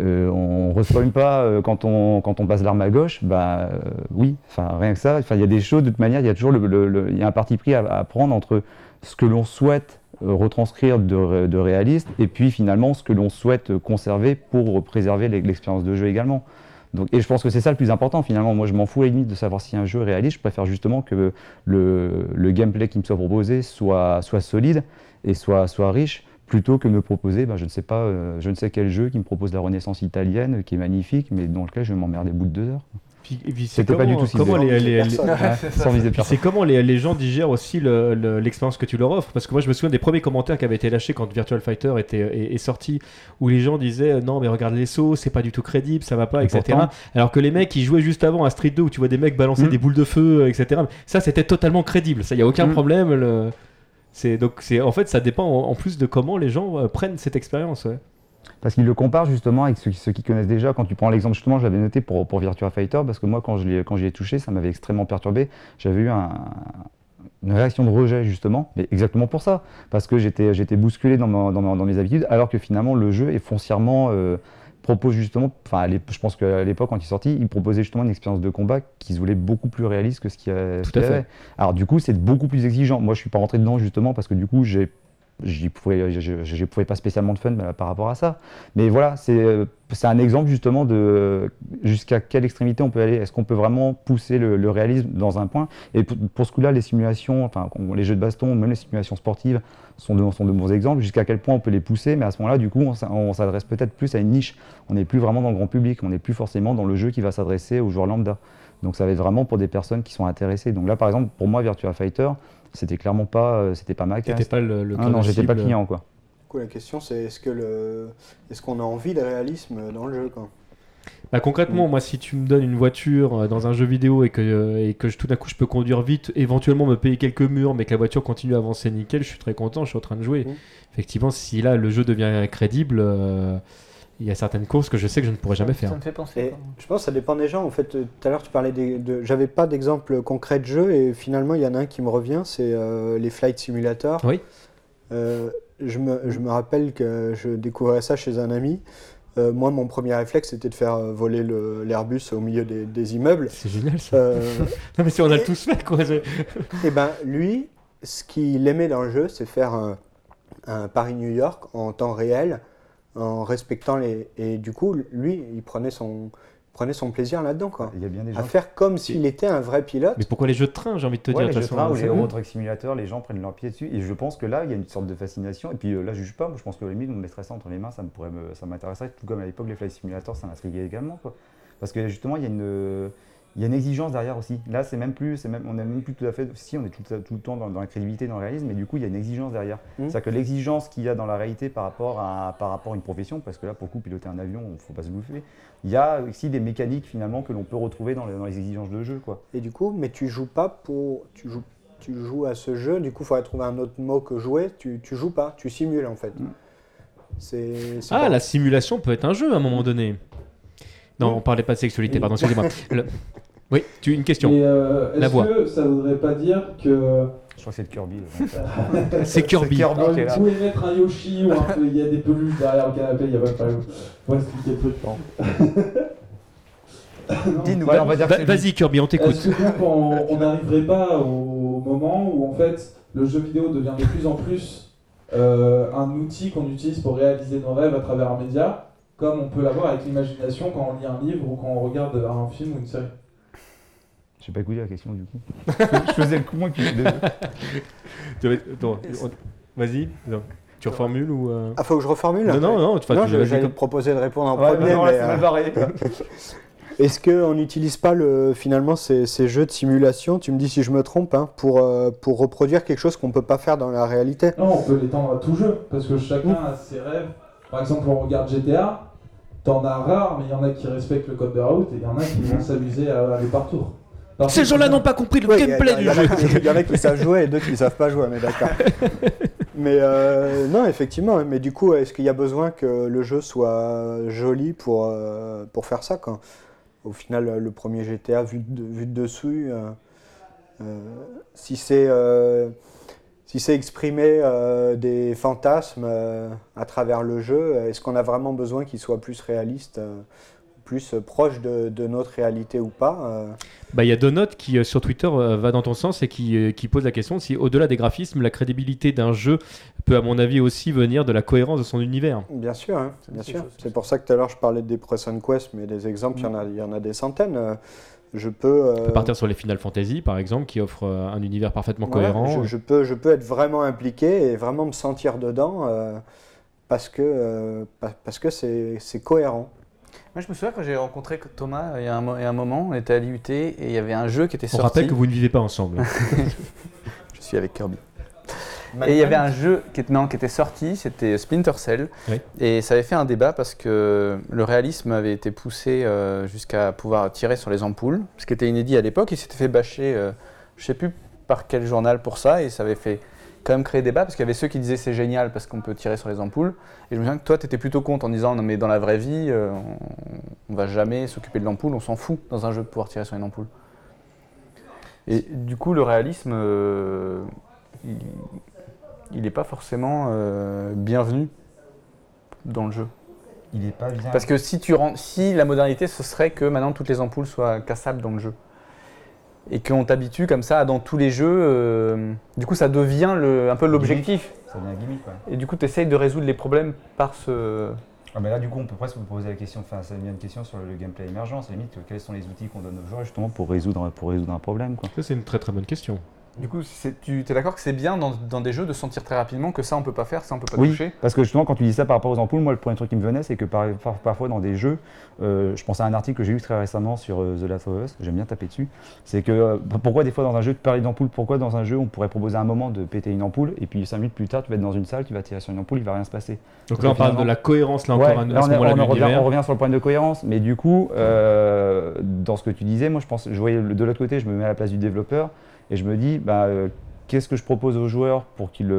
Euh, on ne respawn pas euh, quand, on, quand on passe l'arme à gauche, bah euh, oui, enfin rien que ça. Enfin il y a des choses de toute manière, il y a toujours le, le- le- il y a un parti pris à, à prendre entre ce que l'on souhaite euh, retranscrire de, de réaliste et puis finalement ce que l'on souhaite euh, conserver pour préserver l'e- l'expérience de jeu également. Donc, et je pense que c'est ça le plus important finalement. Moi je m'en fous à la limite de savoir si un jeu est réaliste. Je préfère justement que le, le gameplay qui me soit proposé soit, soit solide et soit, soit riche plutôt que me proposer, ben, je ne sais pas, euh, je ne sais quel jeu qui me propose la Renaissance italienne, euh, qui est magnifique, mais dans lequel je vais m'emmerder au bout de deux heures. C'était pas comment- du tout ciblé. comment les- c'est comment les, les gens digèrent aussi le- le- l'expérience que tu leur offres? Parce que moi, je me souviens des premiers commentaires qui avaient été lâchés quand Virtual Fighter était, est, est sorti, où les gens disaient euh, non, mais regarde les sauts, c'est pas du tout crédible, ça va pas, Et etc. pourtant- Alors que les mecs qui jouaient juste avant à Street 2, où tu vois des mecs balancer Mm. des boules de feu, euh, etc. Ça, c'était totalement crédible. Ça, y a aucun Mm. problème. le- C'est donc c'est en fait ça dépend en, en plus de comment les gens euh, prennent cette expérience. ouais. Parce qu'ils le comparent justement avec ceux, qui- ceux qui connaissent déjà. Quand tu prends l'exemple, justement, je l'avais noté pour, pour Virtua Fighter, parce que moi, quand je l'ai- quand j'y ai touché, ça m'avait extrêmement perturbé. J'avais eu un- une réaction de rejet, justement, mais exactement pour ça. Parce que j'étais j'étais bousculé dans, ma- dans ma- dans mes habitudes, alors que finalement, le jeu est foncièrement. euh, propose justement, enfin, je pense qu'à l'époque, quand il est sorti, il proposait justement une expérience de combat qui se voulait beaucoup plus réaliste que ce qu'il y a- ce Tout à qu'il fait. avait. Alors, du coup, c'est beaucoup plus exigeant. Moi, je suis pas rentré dedans justement parce que du coup, j'ai j'y pouvais, je- je- pouvais pas spécialement de fun bah, par rapport à ça. Mais voilà, c'est euh, c'est un exemple justement de euh, jusqu'à quelle extrémité on peut aller. Est-ce qu'on peut vraiment pousser le, réalisme dans un point? Et pour, ce coup-là, les simulations, enfin les jeux de baston, même les simulations sportives sont de, bons exemples. Jusqu'à quel point on peut les pousser? Mais à ce moment-là, du coup, on s'adresse peut-être plus à une niche. On n'est plus vraiment dans le grand public. On n'est plus forcément dans le jeu qui va s'adresser aux joueurs lambda. Donc ça va être vraiment pour des personnes qui sont intéressées. Donc là, par exemple, pour moi, Virtua Fighter, c'était clairement pas, euh, c'était pas ma T'étais case. pas le, le Ah non, j'étais pas client quoi. Du coup, la question, c'est est-ce que le, est-ce qu'on a envie de réalisme dans le jeu, quoi? Bah, concrètement, moi, si tu me donnes une voiture euh, dans un jeu vidéo et que, euh, et que je- tout d'un coup je peux conduire vite, éventuellement me payer quelques murs, mais que la voiture continue à avancer nickel, je suis très content, je suis en train de jouer. Mhm. Effectivement, si là le jeu devient crédible, euh, il y a certaines courses que je sais que je ne pourrais jamais faire. Ça me fait penser. Et je pense que ça dépend des gens. En fait, euh, tout à l'heure, tu parlais des, de. J'avais pas d'exemple concret de jeu et finalement, il y en a un qui me revient c'est euh, les Flight Simulator. Oui. Euh, je, me, je me rappelle que je découvrais ça chez un ami. Euh, moi, mon premier réflexe, c'était de faire euh, voler le- l'Airbus au milieu des, des immeubles. C'est génial ça. Euh, Non, mais si on a tous fait, quoi. c'est- et ben, lui, ce qu'il aimait dans le jeu, c'est faire un, un Paris-New York en temps réel, en respectant les. Et du coup, lui, il prenait son, prenait son plaisir là-dedans, quoi. Il y a bien des À gens. faire comme s'il était un vrai pilote. Mais pourquoi les jeux de train, j'ai envie de te Ouais, dire les de jeux de train ou les Euro Truck Simulator, les gens prennent leur pied dessus. Et je pense que là, il y a une sorte de fascination. Et puis euh, là, je juge pas. Moi, je pense que limite, on me mettrait ça entre les mains, ça me pourrait me- ça m'intéresserait. Tout comme à l'époque, les Flight Simulator, ça m'intriguait également. Quoi. Parce que justement, il y a une. Il y a une exigence derrière aussi. Là, c'est même plus, c'est même, on n'est même plus tout à fait. Si, on est tout, tout le temps dans, dans la crédibilité, dans le réalisme, mais du coup, il y a une exigence derrière. Mhm. C'est-à-dire que l'exigence qu'il y a dans la réalité par rapport à, par rapport à une profession, parce que là, pour le coup, piloter un avion, il ne faut pas se bouffer. Il y a aussi des mécaniques finalement que l'on peut retrouver dans les, dans les exigences de jeu, quoi. Et du coup, mais tu joues pas pour. Tu joues, tu joues à ce jeu, du coup, il faudrait trouver un autre mot que jouer. Tu, tu joues pas, tu simules en fait. Mm. C'est. c'est Ah, pas- la simulation peut être un jeu à un moment donné. Non, Oui. on parlait pas de sexualité, pardon, excusez-moi. Le- Oui, tu une question. Euh, La est-ce voix. que ça voudrait pas dire que Je crois que c'est de Kirby. là. C'est Kirby. Kirby Alors, qui est là. vous pouvez mettre un Yoshi ou un peu, il y a des peluches derrière le canapé, il y a pas de Pour expliquer le truc. Dis-nous, on va dire Va- Vas-y Kirby, on t'écoute. Est-ce que on n'arriverait pas au moment où en fait le jeu vidéo devient de plus en plus euh, un outil qu'on utilise pour réaliser nos rêves à travers un média, comme on peut l'avoir avec l'imagination quand on lit un livre ou quand on regarde un film ou une série J'ai pas écouté la question du coup. je faisais le con et puis Tu Vas-y, tu reformules ou. euh, Ah, faut que je reformule Non, non, non, enfin, Non, tu je- j'allais te proposer de répondre en Ouais, premier. non, là, mais, euh. Est-ce qu'on n'utilise pas le, finalement ces, ces jeux de simulation, tu me dis si je me trompe, hein, pour, euh, pour reproduire quelque chose qu'on ne peut pas faire dans la réalité? Non, on peut l'étendre à tout jeu, parce que chacun a ses rêves. Par exemple, on regarde GTA, t'en as rare, mais il y en a qui respectent le code de route et il y en a qui vont s'amuser à aller par tour. Par Ces gens-là n'ont pas compris le Ouais, gameplay du jeu. Il y en a qui savent jouer et d'autres qui ne savent pas jouer, mais d'accord. mais euh, non, effectivement, mais du coup, est-ce qu'il y a besoin que le jeu soit joli pour, euh, pour faire ça quand, Au final, le premier GTA vu de, vu de dessus, euh, euh, si c'est euh, si c'est exprimer euh, des fantasmes euh, à travers le jeu, est-ce qu'on a vraiment besoin qu'il soit plus réaliste euh, plus proche de, de notre réalité ou pas Bah, il y a Donut qui sur Twitter va dans ton sens et qui, qui pose la question si au-delà des graphismes, la crédibilité d'un jeu peut à mon avis aussi venir de la cohérence de son univers. Bien sûr, hein, bien sûr. C'est pour ça que tout à l'heure je parlais des Preston Quest, mais des exemples, y il y en a des centaines. Euh, Je peux, euh, On peut partir sur les Final Fantasy par exemple qui offrent euh, un univers parfaitement voilà, cohérent. je, je peux, je peux être vraiment impliqué et vraiment me sentir dedans euh, parce que euh, pa- parce que c'est c'est cohérent. Moi, je me souviens quand j'ai rencontré Thomas il y, a un, il y a un moment, on était à l'IUT et il y avait un jeu qui était On sorti. rappelle que vous ne vivez pas ensemble. Je suis avec Kirby. Et il y avait un jeu qui était, non, qui était sorti, c'était Splinter Cell. Oui. Et ça avait fait un débat parce que le réalisme avait été poussé euh, jusqu'à pouvoir tirer sur les ampoules, ce qui était inédit à l'époque. Il s'était fait bâcher, euh, je sais plus par quel journal pour ça, et ça avait fait quand même créer débat parce qu'il y avait ceux qui disaient c'est génial parce qu'on peut tirer sur les ampoules. Et je me souviens que toi, tu étais plutôt contre en disant non, mais dans la vraie vie, euh, on, on va jamais s'occuper de l'ampoule, on s'en fout dans un jeu de pouvoir tirer sur une ampoule. Et du coup, le réalisme, euh, il- il n'est pas forcément euh, bienvenu dans le jeu. Il est pas bien. Parce que si, tu rends, si la modernité, ce serait que maintenant toutes les ampoules soient cassables dans le jeu. Et qu'on t'habitue comme ça dans tous les jeux, euh, du coup ça devient le, un peu l'objectif. Ça devient un gimmick, quoi. Et du coup tu essayes de résoudre les problèmes par ce... Ah, mais là, du coup, on peut presque vous poser la question, enfin, ça devient une question sur le gameplay émergent. C'est limite, quels sont les outils qu'on donne aux joueurs justement pour résoudre, pour résoudre un problème, quoi. Ça c'est une très très bonne question. Du coup tu es d'accord que c'est bien dans, dans des jeux de sentir très rapidement que ça on peut pas faire, ça on peut pas Oui, toucher parce que justement, quand tu dis ça par rapport aux ampoules, moi, le premier truc qui me venait, c'est que par- par- parfois dans des jeux, euh, je pense à un article que j'ai lu très récemment sur euh, The Last of Us, j'aime bien taper dessus, c'est que euh, pourquoi des fois dans un jeu, tu parlais d'ampoules, pourquoi dans un jeu, on pourrait proposer un moment de péter une ampoule, et puis 5 minutes plus tard, tu vas être dans une salle, tu vas tirer sur une ampoule, il va rien se passer. Donc là on parle de la cohérence là Ouais, encore à, à là, on, revient, on revient sur le point de cohérence, mais du coup, euh, dans ce que tu disais, moi je pense, je voyais de l'autre côté, je me mets à la place du développeur et je me dis, bah, euh, qu'est-ce que je propose aux joueurs pour qu'ils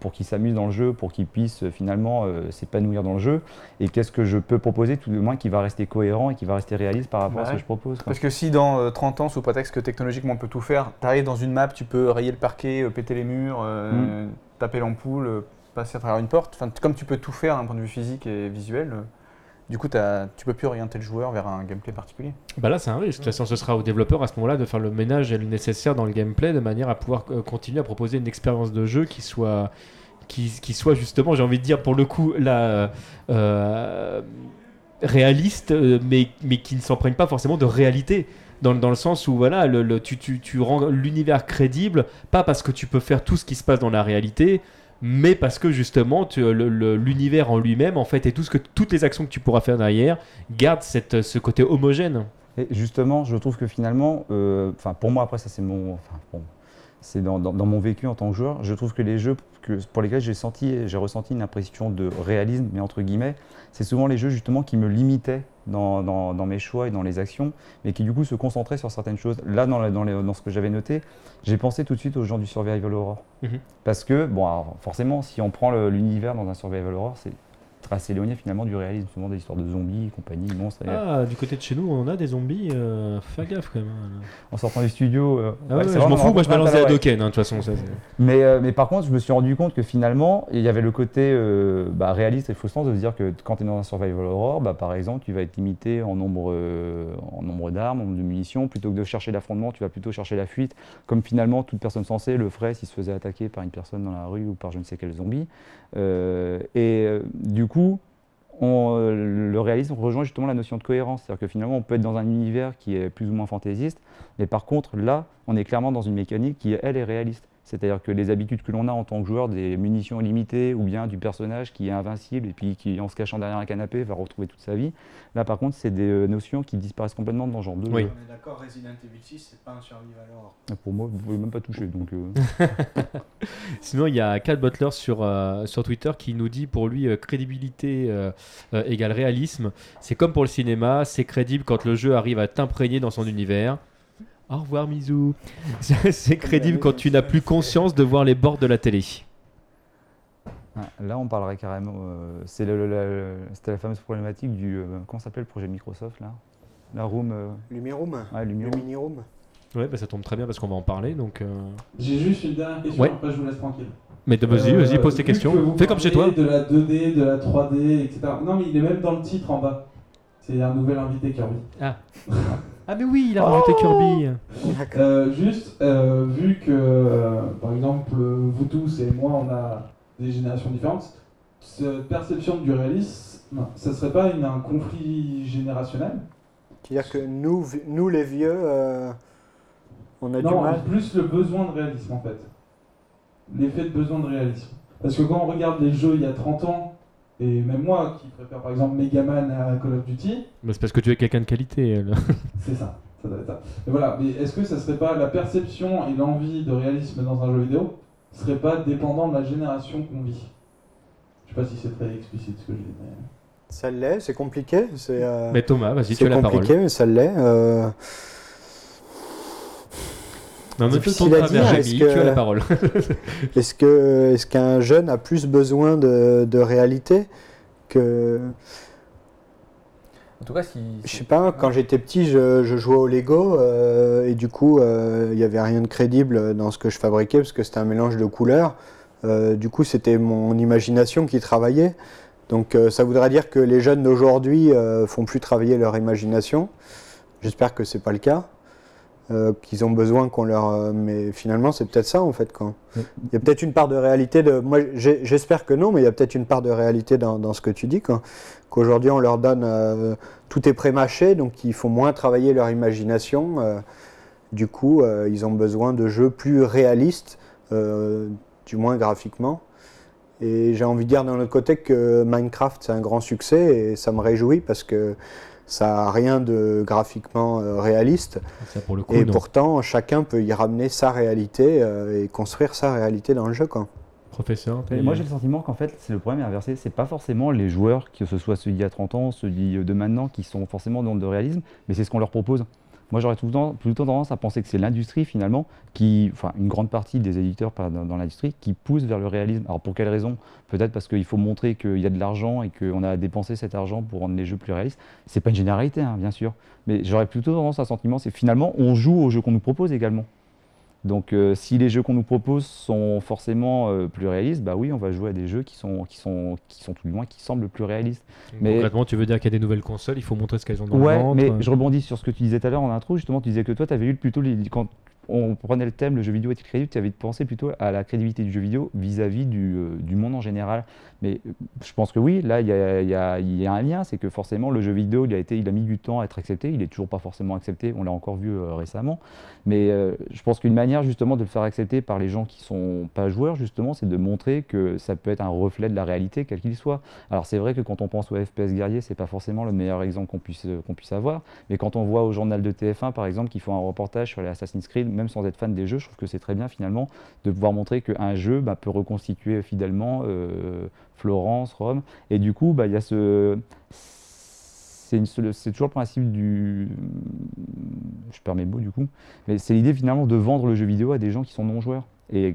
pour qu'ils s'amusent dans le jeu, pour qu'ils puissent euh, finalement euh, s'épanouir dans le jeu, et qu'est-ce que je peux proposer tout de moins qui va rester cohérent et qui va rester réaliste par rapport à ce que je propose. quoi? Parce que si dans euh, 30 ans, sous prétexte que technologiquement on peut tout faire, tu arrives dans une map, tu peux rayer le parquet, euh, péter les murs, euh, taper l'ampoule, passer à travers une porte, enfin, comme tu peux tout faire d'un point de vue physique et visuel, du coup t'as- tu peux plus orienter le joueur vers un gameplay particulier? Bah là, c'est un risque. De toute façon, ce sera au développeur à ce moment-là de faire le ménage et le nécessaire dans le gameplay de manière à pouvoir euh, continuer à proposer une expérience de jeu qui soit, qui, soit justement, j'ai envie de dire pour le coup, là, euh, réaliste, euh, mais, mais qui ne s'emprègne pas forcément de réalité. Dans, dans le sens où voilà, tu, tu, tu rends l'univers crédible, pas parce que tu peux faire tout ce qui se passe dans la réalité, mais parce que justement l'univers en lui-même, en fait, et tout ce que, toutes les actions que tu pourras faire derrière, garde cette, ce côté homogène. Et justement, je trouve que finalement, euh, pour moi après ça c'est mon, c'est dans, dans- dans mon vécu en tant que joueur, je trouve que les jeux que, pour lesquels j'ai senti, j'ai ressenti une impression de réalisme, mais entre guillemets, c'est souvent les jeux justement qui me limitaient dans, mes choix et dans les actions, mais qui du coup se concentraient sur certaines choses. Là, dans, la- dans les- dans ce que j'avais noté, j'ai pensé tout de suite aux gens du Survival Horror. Mhm. Parce que, bon, alors, forcément, si on prend l'univers dans un Survival Horror, c'est très éloigné finalement du réalisme, souvent des histoires de zombies, compagnie, monstres. Ah, du côté de chez nous, on a des zombies. Euh, fais gaffe quand même. En sortant du studio. euh, Ah ouais, ouais, je m'en fous, moi je balance. Hadoken, hein, de toute façon. ça, Mais, euh, mais par contre, je me suis rendu compte que finalement, il y avait le côté euh, bah, réaliste et frustrant de se dire que quand tu es dans un survival horror, bah, par exemple, tu vas être limité en nombre, en nombre d'armes, en nombre de munitions. Plutôt que de chercher l'affrontement, tu vas plutôt chercher la fuite, comme finalement toute personne censée le ferait s'il se faisait attaquer par une personne dans la rue ou par je ne sais quel zombie. Euh, et euh, du coup, euh, le réalisme rejoint justement la notion de cohérence. C'est-à-dire que finalement, on peut être dans un univers qui est plus ou moins fantaisiste, mais par contre, là, on est clairement dans une mécanique qui, elle, est réaliste. C'est-à-dire que les habitudes que l'on a en tant que joueur, des munitions illimitées, ou bien du personnage qui est invincible et puis qui, en se cachant derrière un canapé, va retrouver toute sa vie. Là, par contre, c'est des euh, notions qui disparaissent complètement dans ce genre de Oui. jeu. On est d'accord, Resident Evil 6, c'est pas un survival horror. Pour moi, vous pouvez même pas toucher. Donc, euh, Sinon, il y a Cal Butler sur, euh, sur Twitter qui nous dit pour lui euh, crédibilité euh, euh, égale réalisme. C'est comme pour le cinéma, c'est crédible quand le jeu arrive à t'imprégner dans son univers. Au revoir Mizou. c'est crédible quand tu n'as plus conscience de voir les bords de la télé. ah, là, on parlerait carrément. euh, c'est le- le- le- C'était la fameuse problématique du. euh, comment s'appelle le projet Microsoft là? La Room. euh, Lumiroom ouais, Lumion. Le mini-room Ouais, bah, ça tombe très bien parce qu'on va en parler. Donc, euh, J'ai juste une dernière question, Ouais. après je vous laisse tranquille. Mais de- vas-y, Euh, vas-y, pose tes que questions. Fais comme chez toi. De la 2D, de la 3D, etc. Non, mais il est même dans le titre en bas. C'est un nouvel invité Kirby. Ah, mais oui, il a rajouté Kirby. Euh, juste, euh, vu que, euh, par exemple, vous tous et moi, on a des générations différentes, cette perception du réalisme, ça serait pas une- un conflit générationnel? C'est-à-dire que nous, les vieux, euh, on a du mal. plus le besoin de réalisme en fait. L'effet de besoin de réalisme. Parce que quand on regarde les jeux il y a 30 ans, et même moi qui préfère par exemple Megaman à Call of Duty, Mais c'est parce que tu es quelqu'un de qualité. c'est ça. ça doit être ça. Et voilà, mais est-ce que ça serait pas la perception et l'envie de réalisme dans un jeu vidéo serait pas dépendant de la génération qu'on vit? Je sais pas si c'est très explicite ce que je dis. mais- Ça l'est, c'est compliqué. C'est euh, Mais Thomas, vas-y, tu c'est as la parole. compliqué, mais ça l'est. euh, Non, difficile à dire, Rémi, est-ce que- tu as la parole. Est-ce que est-ce qu'un jeune a plus besoin de, de réalité que En tout cas, si. je sais pas quand j'étais petit je, je jouais au Lego euh, et du coup euh, il n'y avait rien de crédible dans ce que je fabriquais parce que c'était un mélange de couleurs. Euh, du coup c'était mon imagination qui travaillait. Donc euh, ça voudrait dire que les jeunes d'aujourd'hui euh, font plus travailler leur imagination. J'espère que c'est pas le cas euh, qu'ils ont besoin qu'on leur euh, mais finalement c'est peut-être ça en fait quand Oui. il y a peut-être une part de réalité de moi j'ai- j'espère que non mais il y a peut-être une part de réalité dans, dans ce que tu dis quand qu'aujourd'hui on leur donne euh, tout est pré-mâché donc ils font moins travailler leur imagination euh, du coup euh, ils ont besoin de jeux plus réalistes euh, du moins graphiquement. Et j'ai envie de dire d'un autre côté que Minecraft c'est un grand succès et ça me réjouit parce que ça a rien de graphiquement euh, réaliste Ça, pour le coup, et non. pourtant, chacun peut y ramener sa réalité euh, et construire sa réalité dans le jeu. Quoi. Professeur, Et moi j'ai le sentiment qu'en fait c'est le problème est inversé, c'est pas forcément les joueurs, que ce soit ceux d'il y a 30 ans, ceux d'il- de maintenant, qui sont forcément dans le réalisme, mais c'est ce qu'on leur propose. Moi j'aurais tout le temps, plutôt tendance à penser que c'est l'industrie finalement, qui, enfin une grande partie des éditeurs dans, l'industrie, qui pousse vers le réalisme. Alors pour quelle raison? Peut-être parce qu'il faut montrer qu'il y a de l'argent et qu'on a à dépenser cet argent pour rendre les jeux plus réalistes. C'est pas une généralité hein, bien sûr, mais j'aurais plutôt tendance à sentiment, c'est finalement on joue aux jeux qu'on nous propose également. Donc euh, si les jeux qu'on nous propose sont forcément euh, plus réalistes, bah oui, on va jouer à des jeux qui sont, qui sont, qui sont tout du moins qui semblent plus réalistes. mais- Concrètement, tu veux dire qu'il y a des nouvelles consoles, il faut montrer ce qu'elles ont dans ouais, le ventre. mais je rebondis sur ce que tu disais tout à l'heure en intro, justement, tu disais que toi, tu avais eu plutôt les, quand on prenait le thème, le jeu vidéo est-il crédible, tu avais pensé plutôt à la crédibilité du jeu vidéo vis-à-vis du, euh, du monde en général. Mais euh, je pense que oui, là, il y a, y a- un lien, c'est que forcément, le jeu vidéo, il a, été, il a mis du temps à être accepté, il n'est toujours pas forcément accepté, on l'a encore vu euh, récemment. Mais je pense qu'une manière justement de le faire accepter par les gens qui sont pas joueurs, justement, c'est de montrer que ça peut être un reflet de la réalité, quel qu'il soit. Alors c'est vrai que quand on pense au FPS guerrier, c'est pas forcément le meilleur exemple qu'on puisse, puisse avoir. Mais quand on voit au journal de TF1, par exemple, qui font un reportage sur les Assassin's Creed, même sans être fan des jeux, je trouve que c'est très bien finalement de pouvoir montrer qu'un jeu bah, peut reconstituer fidèlement euh, Florence, Rome. Et du coup, bah, il y a ce. C'est toujours le principe du. Je perds mes mots du coup. Mais c'est l'idée finalement de vendre le jeu vidéo à des gens qui sont non-joueurs. Et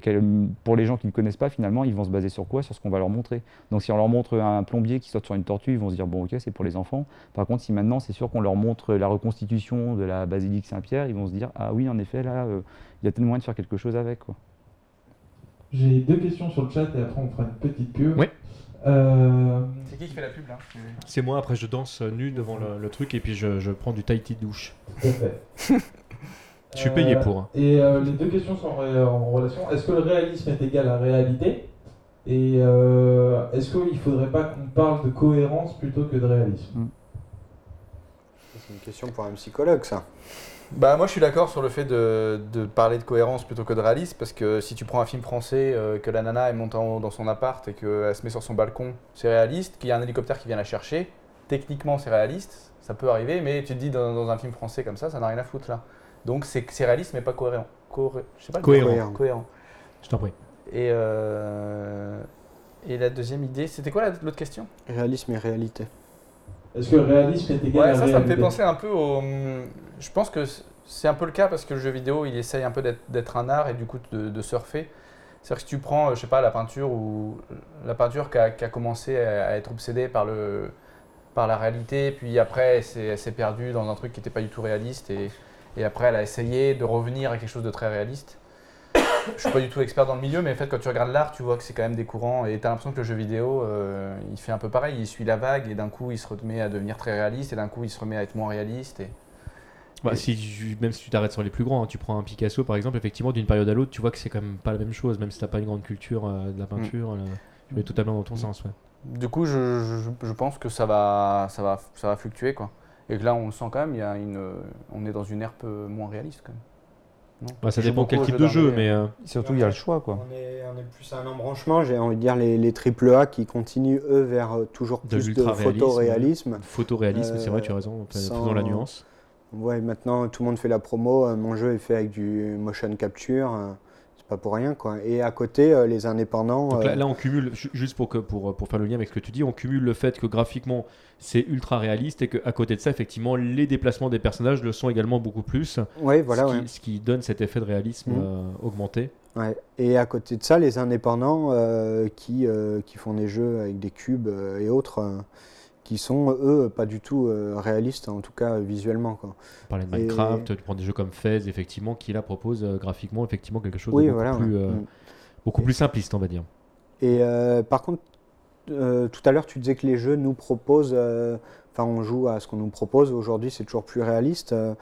pour les gens qui ne le connaissent pas, finalement, ils vont se baser sur quoi? Sur ce qu'on va leur montrer. Donc si on leur montre un plombier qui saute sur une tortue, ils vont se dire bon ok c'est pour les enfants. Par contre si maintenant c'est sûr qu'on leur montre la reconstitution de la basilique Saint-Pierre, ils vont se dire ah oui en effet là euh, il y a tellement moyen de faire quelque chose avec. J'ai deux questions sur le chat et après on fera une petite pub. Ouais. Euh, C'est qui qui fait la pub là? C'est moi, après je danse nu devant le, le truc et puis je, je prends du Tahiti douche. tout à fait. Je suis payé Euh, pour. hein. Et euh, les deux questions sont en, relation. Est-ce que le réalisme est égal à réalité? Et euh, est-ce qu'il ne faudrait pas qu'on parle de cohérence plutôt que de réalisme? C'est une question pour un psychologue, ça. Bah moi je suis d'accord sur le fait de, de parler de cohérence plutôt que de réalisme parce que si tu prends un film français euh, que la nana en haut dans son appart et qu'elle se met sur son balcon, c'est réaliste, qu'il y a un hélicoptère qui vient la chercher, techniquement c'est réaliste, ça peut arriver, mais tu te dis dans, dans un film français comme ça, ça n'a rien à foutre là. Donc c'est réaliste mais pas cohérent. Coré- je sais pas Cohérent. terme. cohérent. Je t'en prie. Et, euh, et la deuxième idée, c'était quoi la- l'autre question? Réalisme et réalité. Est-ce que le réalisme est égal Ouais, à ça, réalité ça me fait penser un peu au. Je pense que c'est un peu le cas parce que le jeu vidéo, il essaye un peu d'être- un art et du coup de, de surfer. C'est-à-dire que si tu prends, je sais pas, la peinture ou la peinture qui a, qui a commencé à, être obsédée par le par la réalité, puis après elle s'est elle s'est perdue dans un truc qui n'était pas du tout réaliste et, et après elle a essayé de revenir à quelque chose de très réaliste. Je suis pas du tout expert dans le milieu, mais en fait quand tu regardes l'art, tu vois que c'est quand même des courants et tu as l'impression que le jeu vidéo, euh, il fait un peu pareil, il suit la vague et d'un coup il se remet à devenir très réaliste et d'un coup il se remet à être moins réaliste. Et... Bah, Et- si tu- même si tu t'arrêtes sur les plus grands, hein, tu prends un Picasso par exemple, effectivement d'une période à l'autre, tu vois que c'est quand même pas la même chose, même si t'as pas une grande culture euh, de la peinture. là, tu vas totalement dans ton Mm. sens. Ouais. Du coup, je, je- je pense que ça va, ça, va, ça va fluctuer quoi. Et que là on le sent quand même, il y a une, on est dans une ère peu moins réaliste quand même. Non Bah, ça dépend quel type de jeu, mais euh, Surtout il y a le choix quoi. On est, on est plus à un embranchement, j'ai envie de dire les, les AAA qui continuent eux vers euh, toujours De plus de l'ultra-réalisme. photoréalisme. photoréalisme, c'est vrai, tu as Euh, raison, sans- faisons la nuance. Ouais, maintenant tout le monde fait la promo, euh, mon jeu est fait avec du motion capture, euh, pas pour rien quoi. Et à côté, euh, les indépendants. Donc là, euh, là, on cumule, ju- juste pour, que, pour, pour faire le lien avec ce que tu dis, on cumule le fait que graphiquement c'est ultra réaliste et qu'à côté de ça, effectivement, les déplacements des personnages le sont également beaucoup plus, ouais, voilà, ce, qui, ouais. ce qui donne cet effet de réalisme Mhm. euh, augmenté. Ouais. Et à côté de ça, les indépendants qui, qui font des jeux avec des cubes et autres, qui sont eux pas du tout euh, réalistes, en tout cas visuellement. Quoi. On parlait de Et- Minecraft, tu prends des jeux comme Fez, effectivement, qui là proposent euh, graphiquement effectivement quelque chose Oui, de beaucoup, voilà. plus, ouais. euh, Mm. beaucoup plus simpliste, on va dire. Et par contre, euh, tout à l'heure, tu disais que les jeux nous proposent, euh, enfin, on joue à ce qu'on nous propose. Aujourd'hui, c'est toujours plus réaliste. Euh,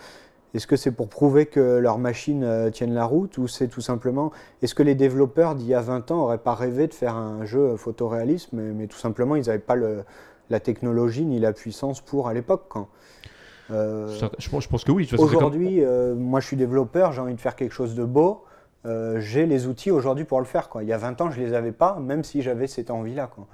Est-ce que c'est pour prouver que leurs machines tiennent la route ou c'est tout simplement. Est-ce que les développeurs d'il y a 20 ans n'auraient pas rêvé de faire un jeu photoréaliste, mais, mais tout simplement, ils n'avaient pas le- la technologie ni la puissance pour à l'époque quoi. Euh, Ça, je, pense, je pense que oui. c'est comme- Aujourd'hui, euh, moi je suis développeur, j'ai envie de faire quelque chose de beau. euh, j'ai les outils aujourd'hui pour le faire. Quoi. Il y a 20 ans, je les avais pas, même si j'avais cette envie-là. Quoi.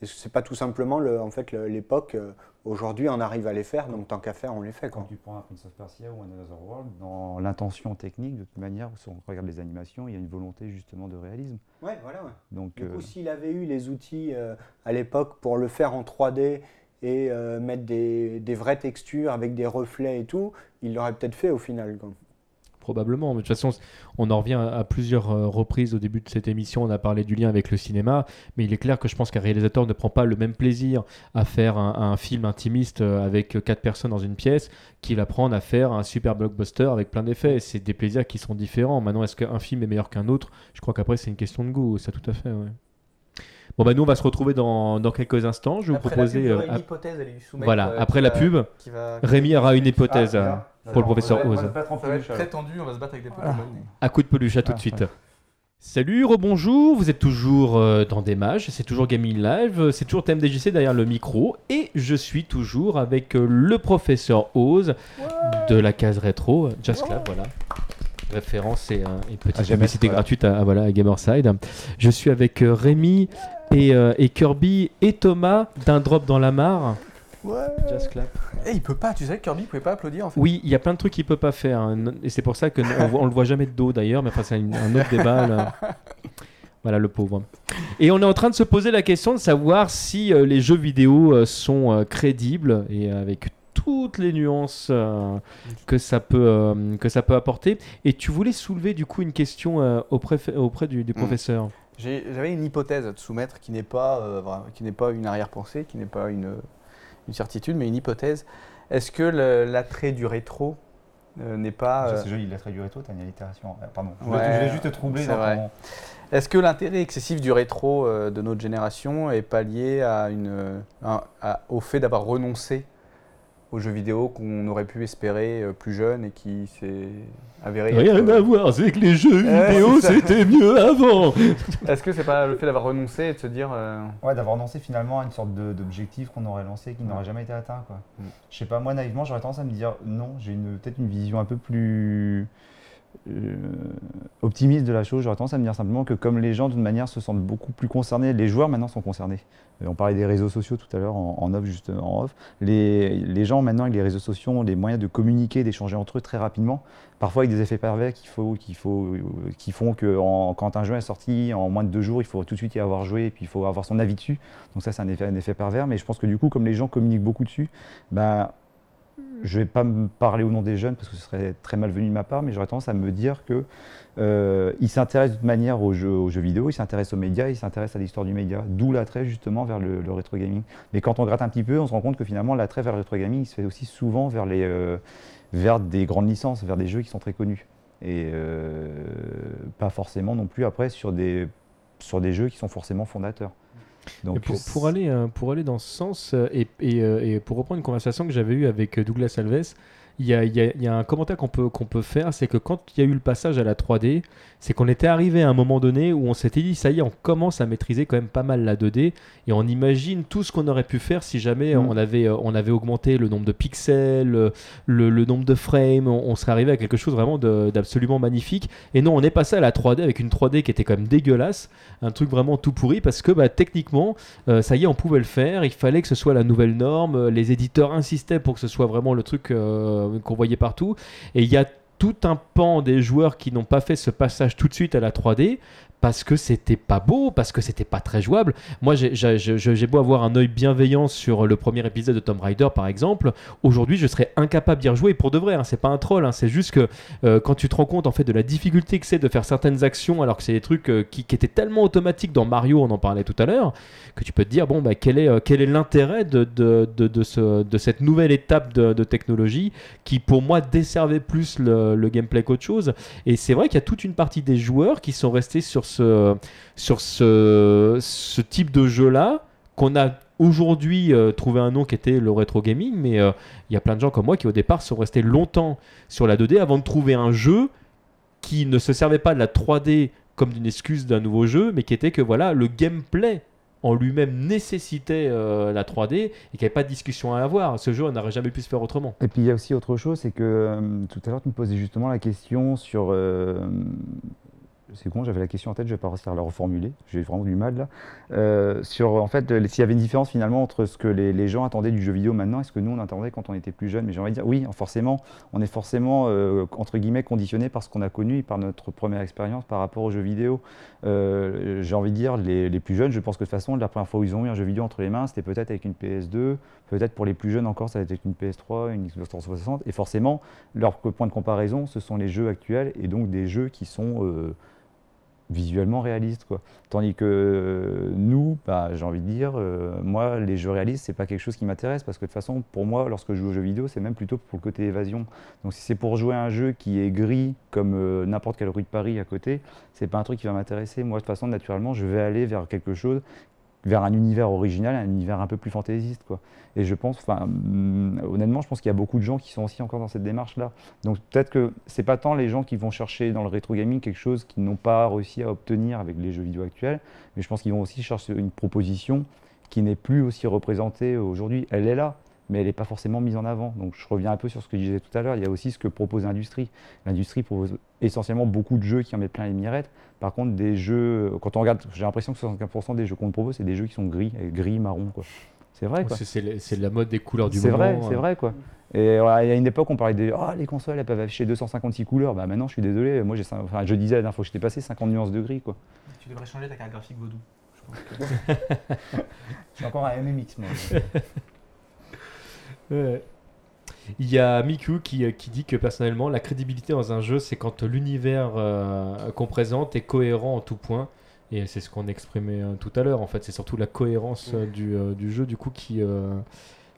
Que c'est pas tout simplement le, en fait l'époque euh, Aujourd'hui, on arrive à les faire, donc tant qu'à faire, on les fait. Quand Quoi. tu prends un Prince of Persia ou un Another World, dans l'intention technique, de toute manière, si on regarde les animations, il y a une volonté justement de réalisme. Ouais, voilà. Ouais. Donc, Du coup, euh, s'il avait eu les outils euh, à l'époque pour le faire en 3D et euh, mettre des, des vraies textures avec des reflets et tout, il l'aurait peut-être fait au final. quoi. Probablement, mais de toute façon, on en revient à plusieurs euh, reprises au début de cette émission. On a parlé du lien avec le cinéma, mais il est clair que je pense qu'un réalisateur ne prend pas le même plaisir à faire un, un film intimiste euh, avec quatre personnes dans une pièce qu'il à prendre à faire un super blockbuster avec plein d'effets. C'est des plaisirs qui sont différents. Maintenant, est-ce qu'un film est meilleur qu'un autre? Je crois qu'après, c'est une question de goût, ça tout à fait. ouais. Bon, bah nous, on va se retrouver dans, dans quelques instants. Je vais vous Après la proposer. pub, euh, une hypothèse, allez soumettre, voilà, euh, après la va- pub, qui va- Rémi aura une hypothèse Ah, euh, bien. Pour le professeur On va Oz. très tendu, on va se battre avec des Voilà. Pokémon. à coup de peluche, à tout de Ah, suite. ouais. Salut, rebonjour, vous êtes toujours euh, dans des mages, c'est toujours Gaming Live, c'est toujours TMDJC derrière le micro, et je suis toujours avec euh, le professeur Oz de la case rétro, euh, Just Clap, voilà. Référence et, et petite Ah, publicité gratuite à, à, voilà, à Gamerside. Je suis avec Rémi et, euh, et Kirby et Thomas d'un drop dans la mare. Just Clap. Eh, il peut pas, tu sais que Kirby pouvait pas applaudir en fait. Oui, il y a plein de trucs qu'il peut pas faire, hein, et c'est pour ça que on, le voit jamais de dos d'ailleurs, mais enfin c'est un, un autre débat. là. Voilà le pauvre. Et on est en train de se poser la question de savoir si euh, les jeux vidéo euh, sont euh, crédibles et avec toutes les nuances euh, que ça peut euh, que ça peut apporter. Et tu voulais soulever du coup une question euh, auprès auprès du, du professeur. J'ai- J'avais une hypothèse à te soumettre qui n'est pas, euh, vra- qui n'est pas une arrière-pensée, qui n'est pas une, une certitude, mais une hypothèse. Est-ce que l'attrait du rétro euh, n'est pas. Euh, C'est joli, l'attrait du rétro, t'as une allitération. Ah, Pardon. Je Ouais, vais- je vais juste te troubler ton- Est-ce que l'intérêt excessif du rétro euh, de notre génération est pas lié à une, un- à- au fait d'avoir renoncé aux jeux vidéo qu'on aurait pu espérer euh, plus jeune et qui s'est avéré. Rien être, à euh, voir, c'est que les jeux vidéo c'était mieux avant. Est-ce que c'est pas le fait d'avoir renoncé et de se dire. euh, Ouais, d'avoir lancé finalement une sorte de- d'objectif qu'on aurait lancé qui n'aurait jamais été atteint. Quoi. Mm. Je sais pas, moi naïvement, j'aurais tendance à me dire non, j'ai une- peut-être une vision un peu plus optimiste de la chose. J'aurais tendance à me dire simplement que comme les gens, d'une manière, se sentent beaucoup plus concernés, les joueurs maintenant sont concernés. Euh, On parlait des réseaux sociaux tout à l'heure en, off, juste en off. Les, gens maintenant avec les réseaux sociaux ont les moyens de communiquer, d'échanger entre eux très rapidement, parfois avec des effets pervers euh, qui font que quand un jeu est sorti, en moins de deux jours, il faut tout de suite y avoir joué et puis il faut avoir son avis dessus. Donc ça, c'est un effet, un effet pervers. Mais je pense que du coup, comme les gens communiquent beaucoup dessus, ben, je vais pas me parler au nom des jeunes parce que ce serait très malvenu de ma part, mais j'aurais tendance à me dire que euh, s'intéressent de toute manière aux jeux, vidéo, ils s'intéressent aux médias, ils s'intéressent à l'histoire du média, d'où l'attrait justement vers le, le rétro gaming. Mais quand on gratte un petit peu, on se rend compte que finalement l'attrait vers le rétro gaming, il se fait aussi souvent vers, euh, des grandes licences, vers des jeux qui sont très connus. Et euh, pas forcément non plus après sur sur des jeux qui sont forcément fondateurs. Donc, Et pour, pour aller, pour aller dans ce sens, euh, et, et, euh, et pour reprendre une conversation que j'avais eue avec euh, Douglas Alves, il y a, il y a- il y a un commentaire qu'on peut, qu'on peut faire, c'est que quand il y a eu le passage à la 3D, c'est qu'on était arrivé à un moment donné où on s'était dit, ça y est, on commence à maîtriser quand même pas mal la 2D, et on imagine tout ce qu'on aurait pu faire si jamais Mm. on, avait, euh, on avait augmenté le nombre de pixels, euh, le, le nombre de frames, on, on serait arrivé à quelque chose vraiment d'absolument magnifique. Et non, on est passé à la 3D avec une 3D qui était quand même dégueulasse, un truc vraiment tout pourri, parce que bah, techniquement, euh, ça y est, on pouvait le faire. Il fallait que ce soit la nouvelle norme. Les éditeurs insistaient pour que ce soit vraiment le truc euh, qu'on voyait partout. Et il y a tout un pan des joueurs qui n'ont pas fait ce passage tout de suite à la 3D parce que c'était pas beau, parce que c'était pas très jouable. Moi, j'ai- beau avoir un œil bienveillant sur le premier épisode de Tomb Raider, par exemple. Aujourd'hui, je serais incapable d'y rejouer pour de vrai. hein. C'est pas un troll, hein. c'est juste que euh, quand tu te rends compte en fait de la difficulté que c'est de faire certaines actions, alors que c'est des trucs euh, qui, étaient tellement automatiques dans Mario, on en parlait tout à l'heure, que tu peux te dire bon bah quel est euh, quel est l'intérêt de de, de, ce- de cette nouvelle étape de, technologie qui pour moi desservait plus le gameplay qu'autre chose. Et c'est vrai qu'il y a toute une partie des joueurs qui sont restés sur ce sur ce, type de jeu là qu'on a aujourd'hui euh, trouvé un nom qui était le rétro gaming, mais euh, il y a plein de gens comme moi qui au départ sont restés longtemps sur la 2D avant de trouver un jeu qui ne se servait pas de la 3D comme d'une excuse d'un nouveau jeu, mais qui était que voilà le gameplay en lui-même nécessitait euh, la 3D et qu'il n'y avait pas de discussion à avoir. Ce jeu, on n'aurait jamais pu se faire autrement. Et puis il y a aussi autre chose, c'est que euh, tout à l'heure tu me posais justement la question sur. C'est con, j'avais la question en tête, je vais pas réussir à la reformuler, j'ai vraiment du mal là. Euh, sur en fait, s'il y avait une différence finalement entre ce que les, gens attendaient du jeu vidéo maintenant et ce que nous on attendait quand on était plus jeune. Mais j'ai envie de dire, oui, forcément, on est forcément euh, entre guillemets conditionné par ce qu'on a connu et par notre première expérience par rapport aux jeux vidéo. Euh, j'ai envie de dire, les, plus jeunes, je pense que de toute façon, la première fois où ils ont eu un jeu vidéo entre les mains, c'était peut-être avec une PS2, peut-être pour les plus jeunes encore, ça va être une PS3, une Xbox 360. Et forcément, leur point de comparaison, ce sont les jeux actuels et donc des jeux qui sont visuellement réalistes. Quoi. Tandis que euh, nous, bah, j'ai envie de dire, euh, moi, les jeux réalistes, c'est pas quelque chose qui m'intéresse parce que de toute façon, pour moi, lorsque je joue aux jeux vidéo, c'est même plutôt pour le côté évasion. Donc si c'est pour jouer à un jeu qui est gris comme euh, n'importe quelle rue de Paris à côté, c'est pas un truc qui va m'intéresser. Moi, de toute façon, naturellement, je vais aller vers quelque chose vers un univers original, un univers un peu plus fantaisiste. Quoi. Et je pense, hum, honnêtement, je pense qu'il y a beaucoup de gens qui sont aussi encore dans cette démarche-là. Donc peut-être que c'est pas tant les gens qui vont chercher dans le rétro gaming quelque chose qu'ils n'ont pas réussi à obtenir avec les jeux vidéo actuels, mais je pense qu'ils vont aussi chercher une proposition qui n'est plus aussi représentée aujourd'hui. Elle est là, mais elle n'est pas forcément mise en avant. Donc je reviens un peu sur ce que je disais tout à l'heure, il y a aussi ce que propose l'industrie. L'industrie propose essentiellement beaucoup de jeux qui en mettent plein les mirettes. Par contre, des jeux, quand on regarde, j'ai l'impression que 75% des jeux qu'on propose, c'est des jeux qui sont gris, gris, marron. Quoi. C'est vrai. Quoi. C'est, la mode des couleurs du c'est moment. Vrai, c'est euh. vrai, quoi. Et voilà, il y a une époque, on parlait des oh, les consoles, elles peuvent afficher 256 couleurs. Bah maintenant, je suis désolé, moi, j'ai, enfin, je disais la dernière fois que j'étais passé 50 nuances de gris, quoi. Tu devrais changer ta carte graphique vaudou. Je, je suis encore un MMX, moi. Ouais. Il y a Miku qui, qui, dit que personnellement, la crédibilité dans un jeu, c'est quand l'univers euh, qu'on présente est cohérent en tout point. Et c'est ce qu'on exprimait euh, tout à l'heure. En fait, c'est surtout la cohérence euh, du, du, jeu, du coup, qui,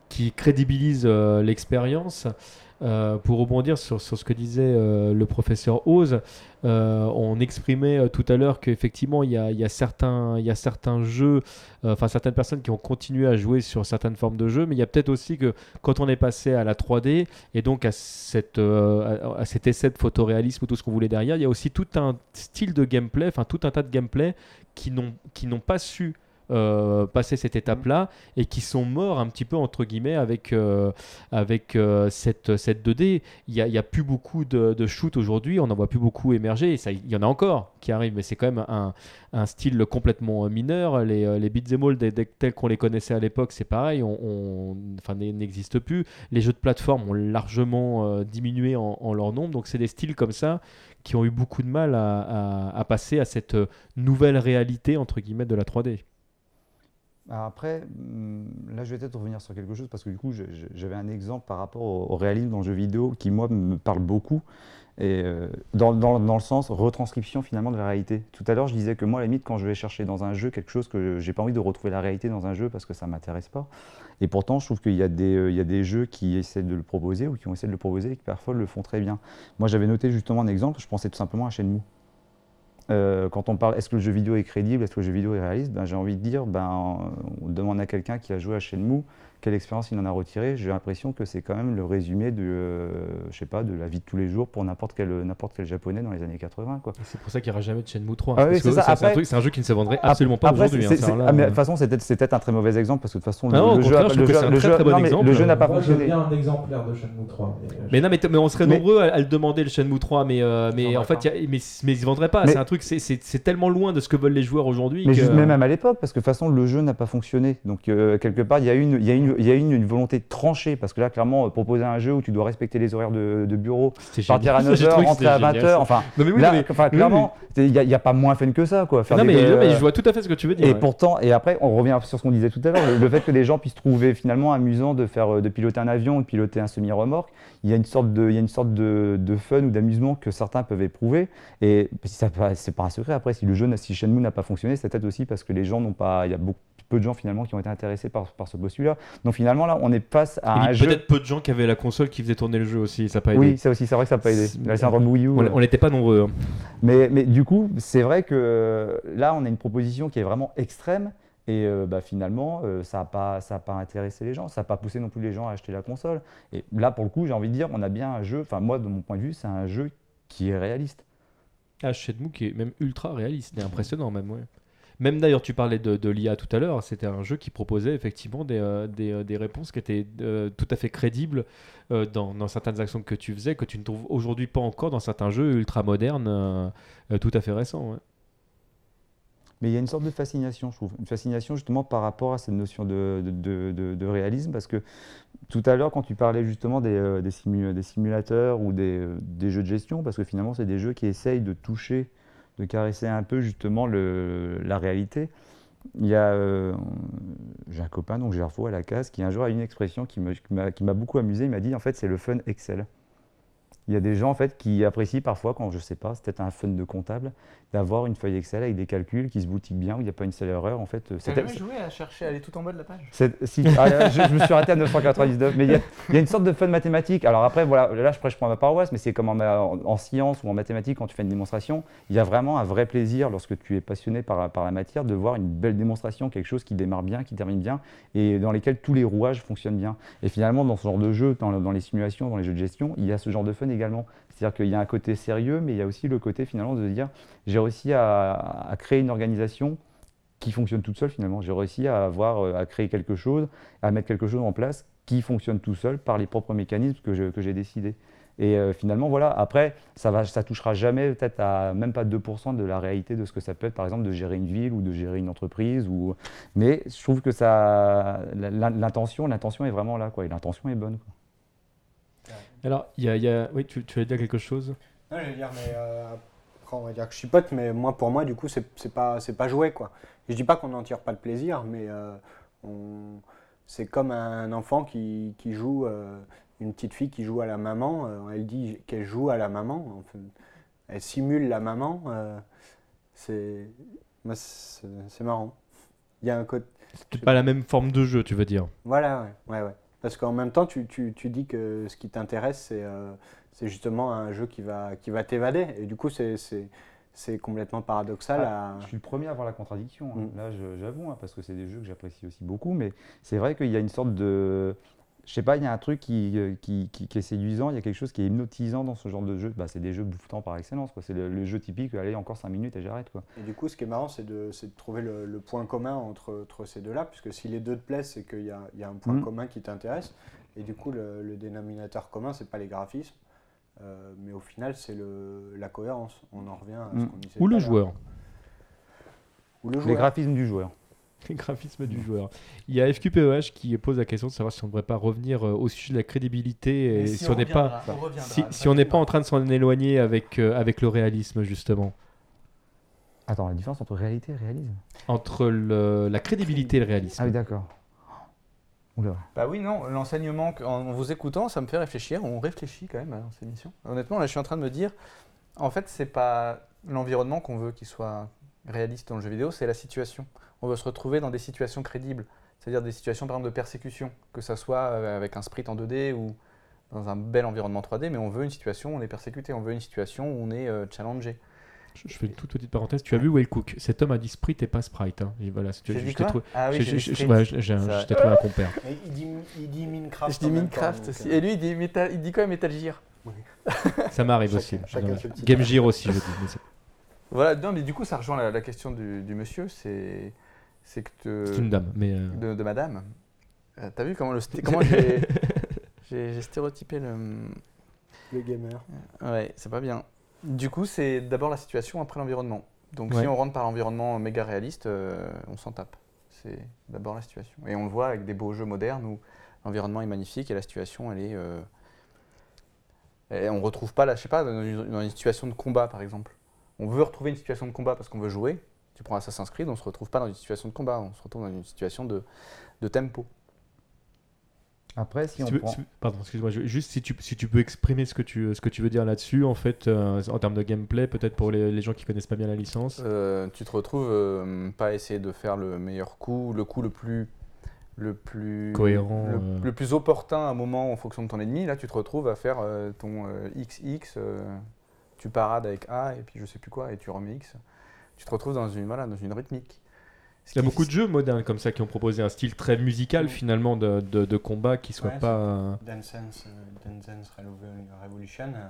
qui crédibilise l'expérience. Euh, pour rebondir sur, sur, ce que disait euh, le professeur Oz, euh, on exprimait tout à l'heure qu'effectivement il y a, y, a certains, y a certains jeux, enfin certaines personnes qui ont continué à jouer sur certaines formes de jeux, mais il y a peut-être aussi que quand on est passé à la 3D et donc à, cette, à, cet essai de photoréalisme ou tout ce qu'on voulait derrière, il y a aussi tout un style de gameplay, enfin tout un tas de gameplay qui n'ont pas su euh, passer cette étape-là et qui sont morts un petit peu entre guillemets avec, euh, avec euh, cette, cette 2D. Il n'y a, a, plus beaucoup de, de shoot aujourd'hui, on n'en voit plus beaucoup émerger. ça, il y en a encore qui arrivent, mais c'est quand même un, un, style complètement mineur. Les, les beats all tels qu'on les connaissait à l'époque, c'est pareil, on, enfin, n'existe plus. Les jeux de plateforme ont largement diminué en, en, leur nombre, donc c'est des styles comme ça qui ont eu beaucoup de mal à, à, à passer à cette nouvelle réalité entre guillemets de la 3D. Après, hum, là, je vais peut-être revenir sur quelque chose parce que du coup, j'avais un exemple par rapport au, réalisme dans le jeu vidéo qui, moi, me parle beaucoup. Et euh, dans, le sens retranscription finalement de la réalité. Tout à l'heure, je disais que moi, à la limite, quand je vais chercher dans un jeu quelque chose que j'ai pas envie de retrouver la réalité dans un jeu parce que ça m'intéresse pas. Et pourtant, je trouve qu'il y, euh, y a des jeux qui essaient de le proposer ou qui ont essayé de le proposer et qui parfois le font très bien. Moi, j'avais noté justement un exemple, je pensais tout simplement à Shenmue. Euh, quand on parle est-ce que le jeu vidéo est crédible, est-ce que le jeu vidéo est réaliste, ben, j'ai envie de dire, ben, on demande à quelqu'un qui a joué à Shenmue quelle expérience il en a retiré. J'ai l'impression que c'est quand même le résumé de, euh, je sais pas, de la vie de tous les jours pour n'importe quel, n'importe quel japonais dans les années 80. Quoi. C'est pour ça qu'il n'y aura jamais de Shenmue 3. Ah c'est, un, jeu qui ne se vendrait absolument pas aujourd'hui. Hein, ah, de toute façon, c'est peut-être, un très mauvais exemple parce que de toute façon, le, jeu, n'a pas fonctionné. bien un exemplaire de Shenmue 3. Mais, non, mais, on serait nombreux à, le demander le Shenmue 3, mais, euh, mais en fait, mais, mais ils ne vendraient pas. C'est un truc, c'est tellement loin de ce que veulent les joueurs aujourd'hui. Mais même à l'époque, parce que de toute façon, le jeu n'a pas fonctionné. Donc, euh, quelque part, il y a une volonté tranché parce que là, clairement, euh, proposer un jeu où tu dois respecter les horaires de, bureau, partir à 9h, rentrer à 20h, enfin, clairement, il n'y a, pas moins fun que ça. Quoi, non, mais, mais, je vois tout à fait ce que tu veux dire. Et pourtant, et après, on revient sur ce qu'on disait tout à l'heure, le, fait que les gens puissent trouver finalement amusant de, faire, euh, de piloter un avion, de piloter un semi-remorque, il y a une sorte de, il y a une sorte de, de fun ou d'amusement que certains peuvent éprouver. Et c'est pas un secret après, si le jeu, si Shenmue n'a pas fonctionné, c'est peut-être aussi parce que les gens n'ont pas, il y a beaucoup peu de gens finalement qui ont été intéressés par, par ce postulat. Donc finalement là, on est face à un jeu. Peut-être peu de gens qui avaient la console qui faisait tourner le jeu aussi, ça n'a pas aidé. Oui, ça aussi, c'est vrai que ça n'a pas aidé. On n'était pas nombreux. Hein. Mais, mais du coup, c'est vrai que euh, là, on a une proposition qui est vraiment extrême. Et euh, bah, finalement, euh, ça n'a pas, pas intéressé les gens, ça n'a pas poussé non plus les gens à acheter la console. Et là, pour le coup, j'ai envie de dire, on a bien un jeu, enfin moi, de mon point de vue, c'est un jeu qui est réaliste. Ah, Shenmue qui est même ultra réaliste, c'est impressionnant même, ouais. Même d'ailleurs, tu parlais de, l'IA tout à l'heure, c'était un jeu qui proposait effectivement des, euh, euh, des, réponses qui étaient euh, tout à fait crédibles dans, certaines actions que tu faisais, que tu ne trouves aujourd'hui pas encore dans certains jeux ultra modernes, tout à fait récents. Mais il y a une sorte de fascination, je trouve. Une fascination justement par rapport à cette notion de, de, de, réalisme, parce que tout à l'heure, quand tu parlais justement des, des, des simulateurs ou des, jeux de gestion, parce que finalement, c'est des jeux qui essayent de toucher de caresser un peu justement la réalité. Il y a, euh, j'ai un copain, donc Gerfo à la case, qui un jour a une expression qui m'a beaucoup amusé. Il m'a dit en fait c'est le fun Excel. Il y a des gens en fait qui apprécient parfois, quand je sais pas, c'est peut-être un fun de comptable, d'avoir une feuille Excel avec des calculs qui se boutiquent bien, où il n'y a pas une seule erreur. En fait, T'as c'est- jamais joué à chercher à aller tout en bas de la page? Si- ah, je, je me suis arrêté à 999, mais il y, a- il y a une sorte de fun mathématique. Alors après, voilà, là je prêche pour ma paroisse, mais c'est comme en, ma- en- en sciences ou en mathématiques, quand tu fais une démonstration, il y a vraiment un vrai plaisir lorsque tu es passionné par, par la matière de voir une belle démonstration, quelque chose qui démarre bien, qui termine bien, et dans lesquels tous les rouages fonctionnent bien. Et finalement, dans ce genre de jeu, dans les simulations, dans les jeux de gestion, il y a ce genre de fun également. C'est-à-dire qu'il y a un côté sérieux, mais il y a aussi le côté finalement de dire, j'ai réussi à, créer une organisation qui fonctionne toute seule finalement. J'ai réussi à avoir, euh, à créer quelque chose, à mettre quelque chose en place qui fonctionne tout seul par les propres mécanismes que j'ai décidés. Et euh, finalement, voilà, après, ça ça touchera jamais peut-être à même pas 2% de la réalité de ce que ça peut être, par exemple, de gérer une ville ou de gérer une entreprise. Mais je trouve que ça, l'in- l'intention, l'intention est vraiment là, quoi, et l'intention est bonne. quoi. Alors, il y a, il y a- oui, tu, tu allais dire quelque chose? Non, je veux dire, mais euh, après, on va dire que je chipote, mais moi, pour moi, du coup, c'est pas, c'est pas joué, quoi. Je dis pas qu'on n'en tire pas de plaisir, mais euh, on- c'est comme un enfant qui, qui joue, euh, une petite fille qui joue à la maman. euh, elle dit qu'elle joue à la maman. enfin, elle simule la maman. euh, c'est, moi, c'est c'est marrant. Il y a un côté. C'est pas la même forme de jeu, tu veux dire? Voilà, ouais, ouais, ouais. Parce qu'en même temps, tu, tu, tu dis que ce qui t'intéresse, c'est euh, justement un jeu qui va, qui va t'évader. Et du coup, c'est- complètement paradoxal à... Je suis le premier à voir la contradiction. hein. Mm. Là, j'avoue, hein, parce que c'est des jeux que j'apprécie aussi beaucoup, mais c'est vrai qu'il y a une sorte de. Je sais pas, il y a un truc qui, euh, qui, qui- qui est séduisant, il y a quelque chose qui est hypnotisant dans ce genre de jeu. Bah, c'est des jeux bouffetants par excellence. quoi. C'est le, le jeu typique, allez, encore 5 minutes et j'arrête. quoi. Et du coup, ce qui est marrant, c'est de, c'est de trouver le, le point commun entre, entre ces deux-là, puisque si les deux te plaisent, c'est qu'il y a, il y a un point Mm. commun qui t'intéresse. Et du coup, le, le dénominateur commun, c'est pas les graphismes, euh, mais au final, c'est le- la cohérence. On en revient à ce Mm. qu'on disait. Ou tout le à l'heure. joueur Ou le Les joueur. graphismes du joueur. Les graphismes du joueur. Il y a FQPEH qui pose la question de savoir si on ne devrait pas revenir euh, au sujet de la crédibilité et si, on n'est pas, si, si on n'est pas en train de s'en éloigner avec, euh, avec le réalisme justement. Attends, la différence entre réalité et réalisme? Entre le- la crédibilité et le réalisme. Ah oui, d'accord. Oula. Bah oui, non, l'enseignement, en vous écoutant, ça me fait réfléchir. On réfléchit quand même à l'enseignement. Honnêtement, là, je suis en train de me dire, en fait, c'est pas l'environnement qu'on veut qu'il soit réaliste dans le jeu vidéo, c'est la situation. On veut se retrouver dans des situations crédibles, c'est-à-dire des situations, par exemple, de persécution, que ça soit euh, avec un sprite en 2D ou dans un bel environnement 3D, mais on veut une situation où on est persécuté, on veut une situation où on est euh, challengé. Je, je fais une toute petite parenthèse. Tu as vu Will Cook? Cet homme a dit Sprite et pas Sprite. hein. Et voilà, tu- dit quoi? Ah oui, je- j'ai trouvé un compère. Il, dit, il dit Minecraft. Je dis Minecraft temps, aussi. euh, Et lui, il dit, Metal, il dit quoi Metal Gear? Ça m'arrive aussi. chacun Game. Gear aussi, je dis. Voilà, non, mais du coup, ça rejoint la, la question du, du monsieur, c'est c'est que te- C'est une dame. Mais euh, de, de madame. Euh, T'as vu comment, le sté- comment j'ai j'ai- j'ai stéréotypé le. Le gamer. Ouais, c'est pas bien. Du coup, c'est d'abord la situation, après l'environnement. Donc Ouais. si on rentre par l'environnement méga réaliste, euh, on s'en tape. C'est d'abord la situation. Et on le voit avec des beaux jeux modernes où l'environnement est magnifique et la situation, elle est. euh, et on retrouve pas, là, je sais pas, dans une, dans une situation de combat par exemple. On veut retrouver une situation de combat parce qu'on veut jouer. Tu prends Assassin's Creed, on se retrouve pas dans une situation de combat, on se retrouve dans une situation de, de tempo. Après, si si on tu veux- prend. si- pardon, excuse-moi. Juste si tu, si tu peux exprimer ce que tu, ce que tu veux dire là-dessus, en fait, euh, en termes de gameplay, peut-être pour les, les gens qui connaissent pas bien la licence. Euh, tu te retrouves euh, pas à essayer de faire le meilleur coup, le coup le plus le plus Cohérent, le, euh. le plus opportun à un moment en fonction de ton ennemi. Là, tu te retrouves à faire euh, ton euh, XX, euh, tu parades avec A et puis je sais plus quoi et tu remets X. Tu te retrouves dans une voilà dans une rythmique. Ce Il y a beaucoup de jeux modernes comme ça qui ont proposé un style très musical Mm. finalement de, de, de combat qui soit Ouais, pas. euh, Dance Dance, euh, Dance Revolution euh,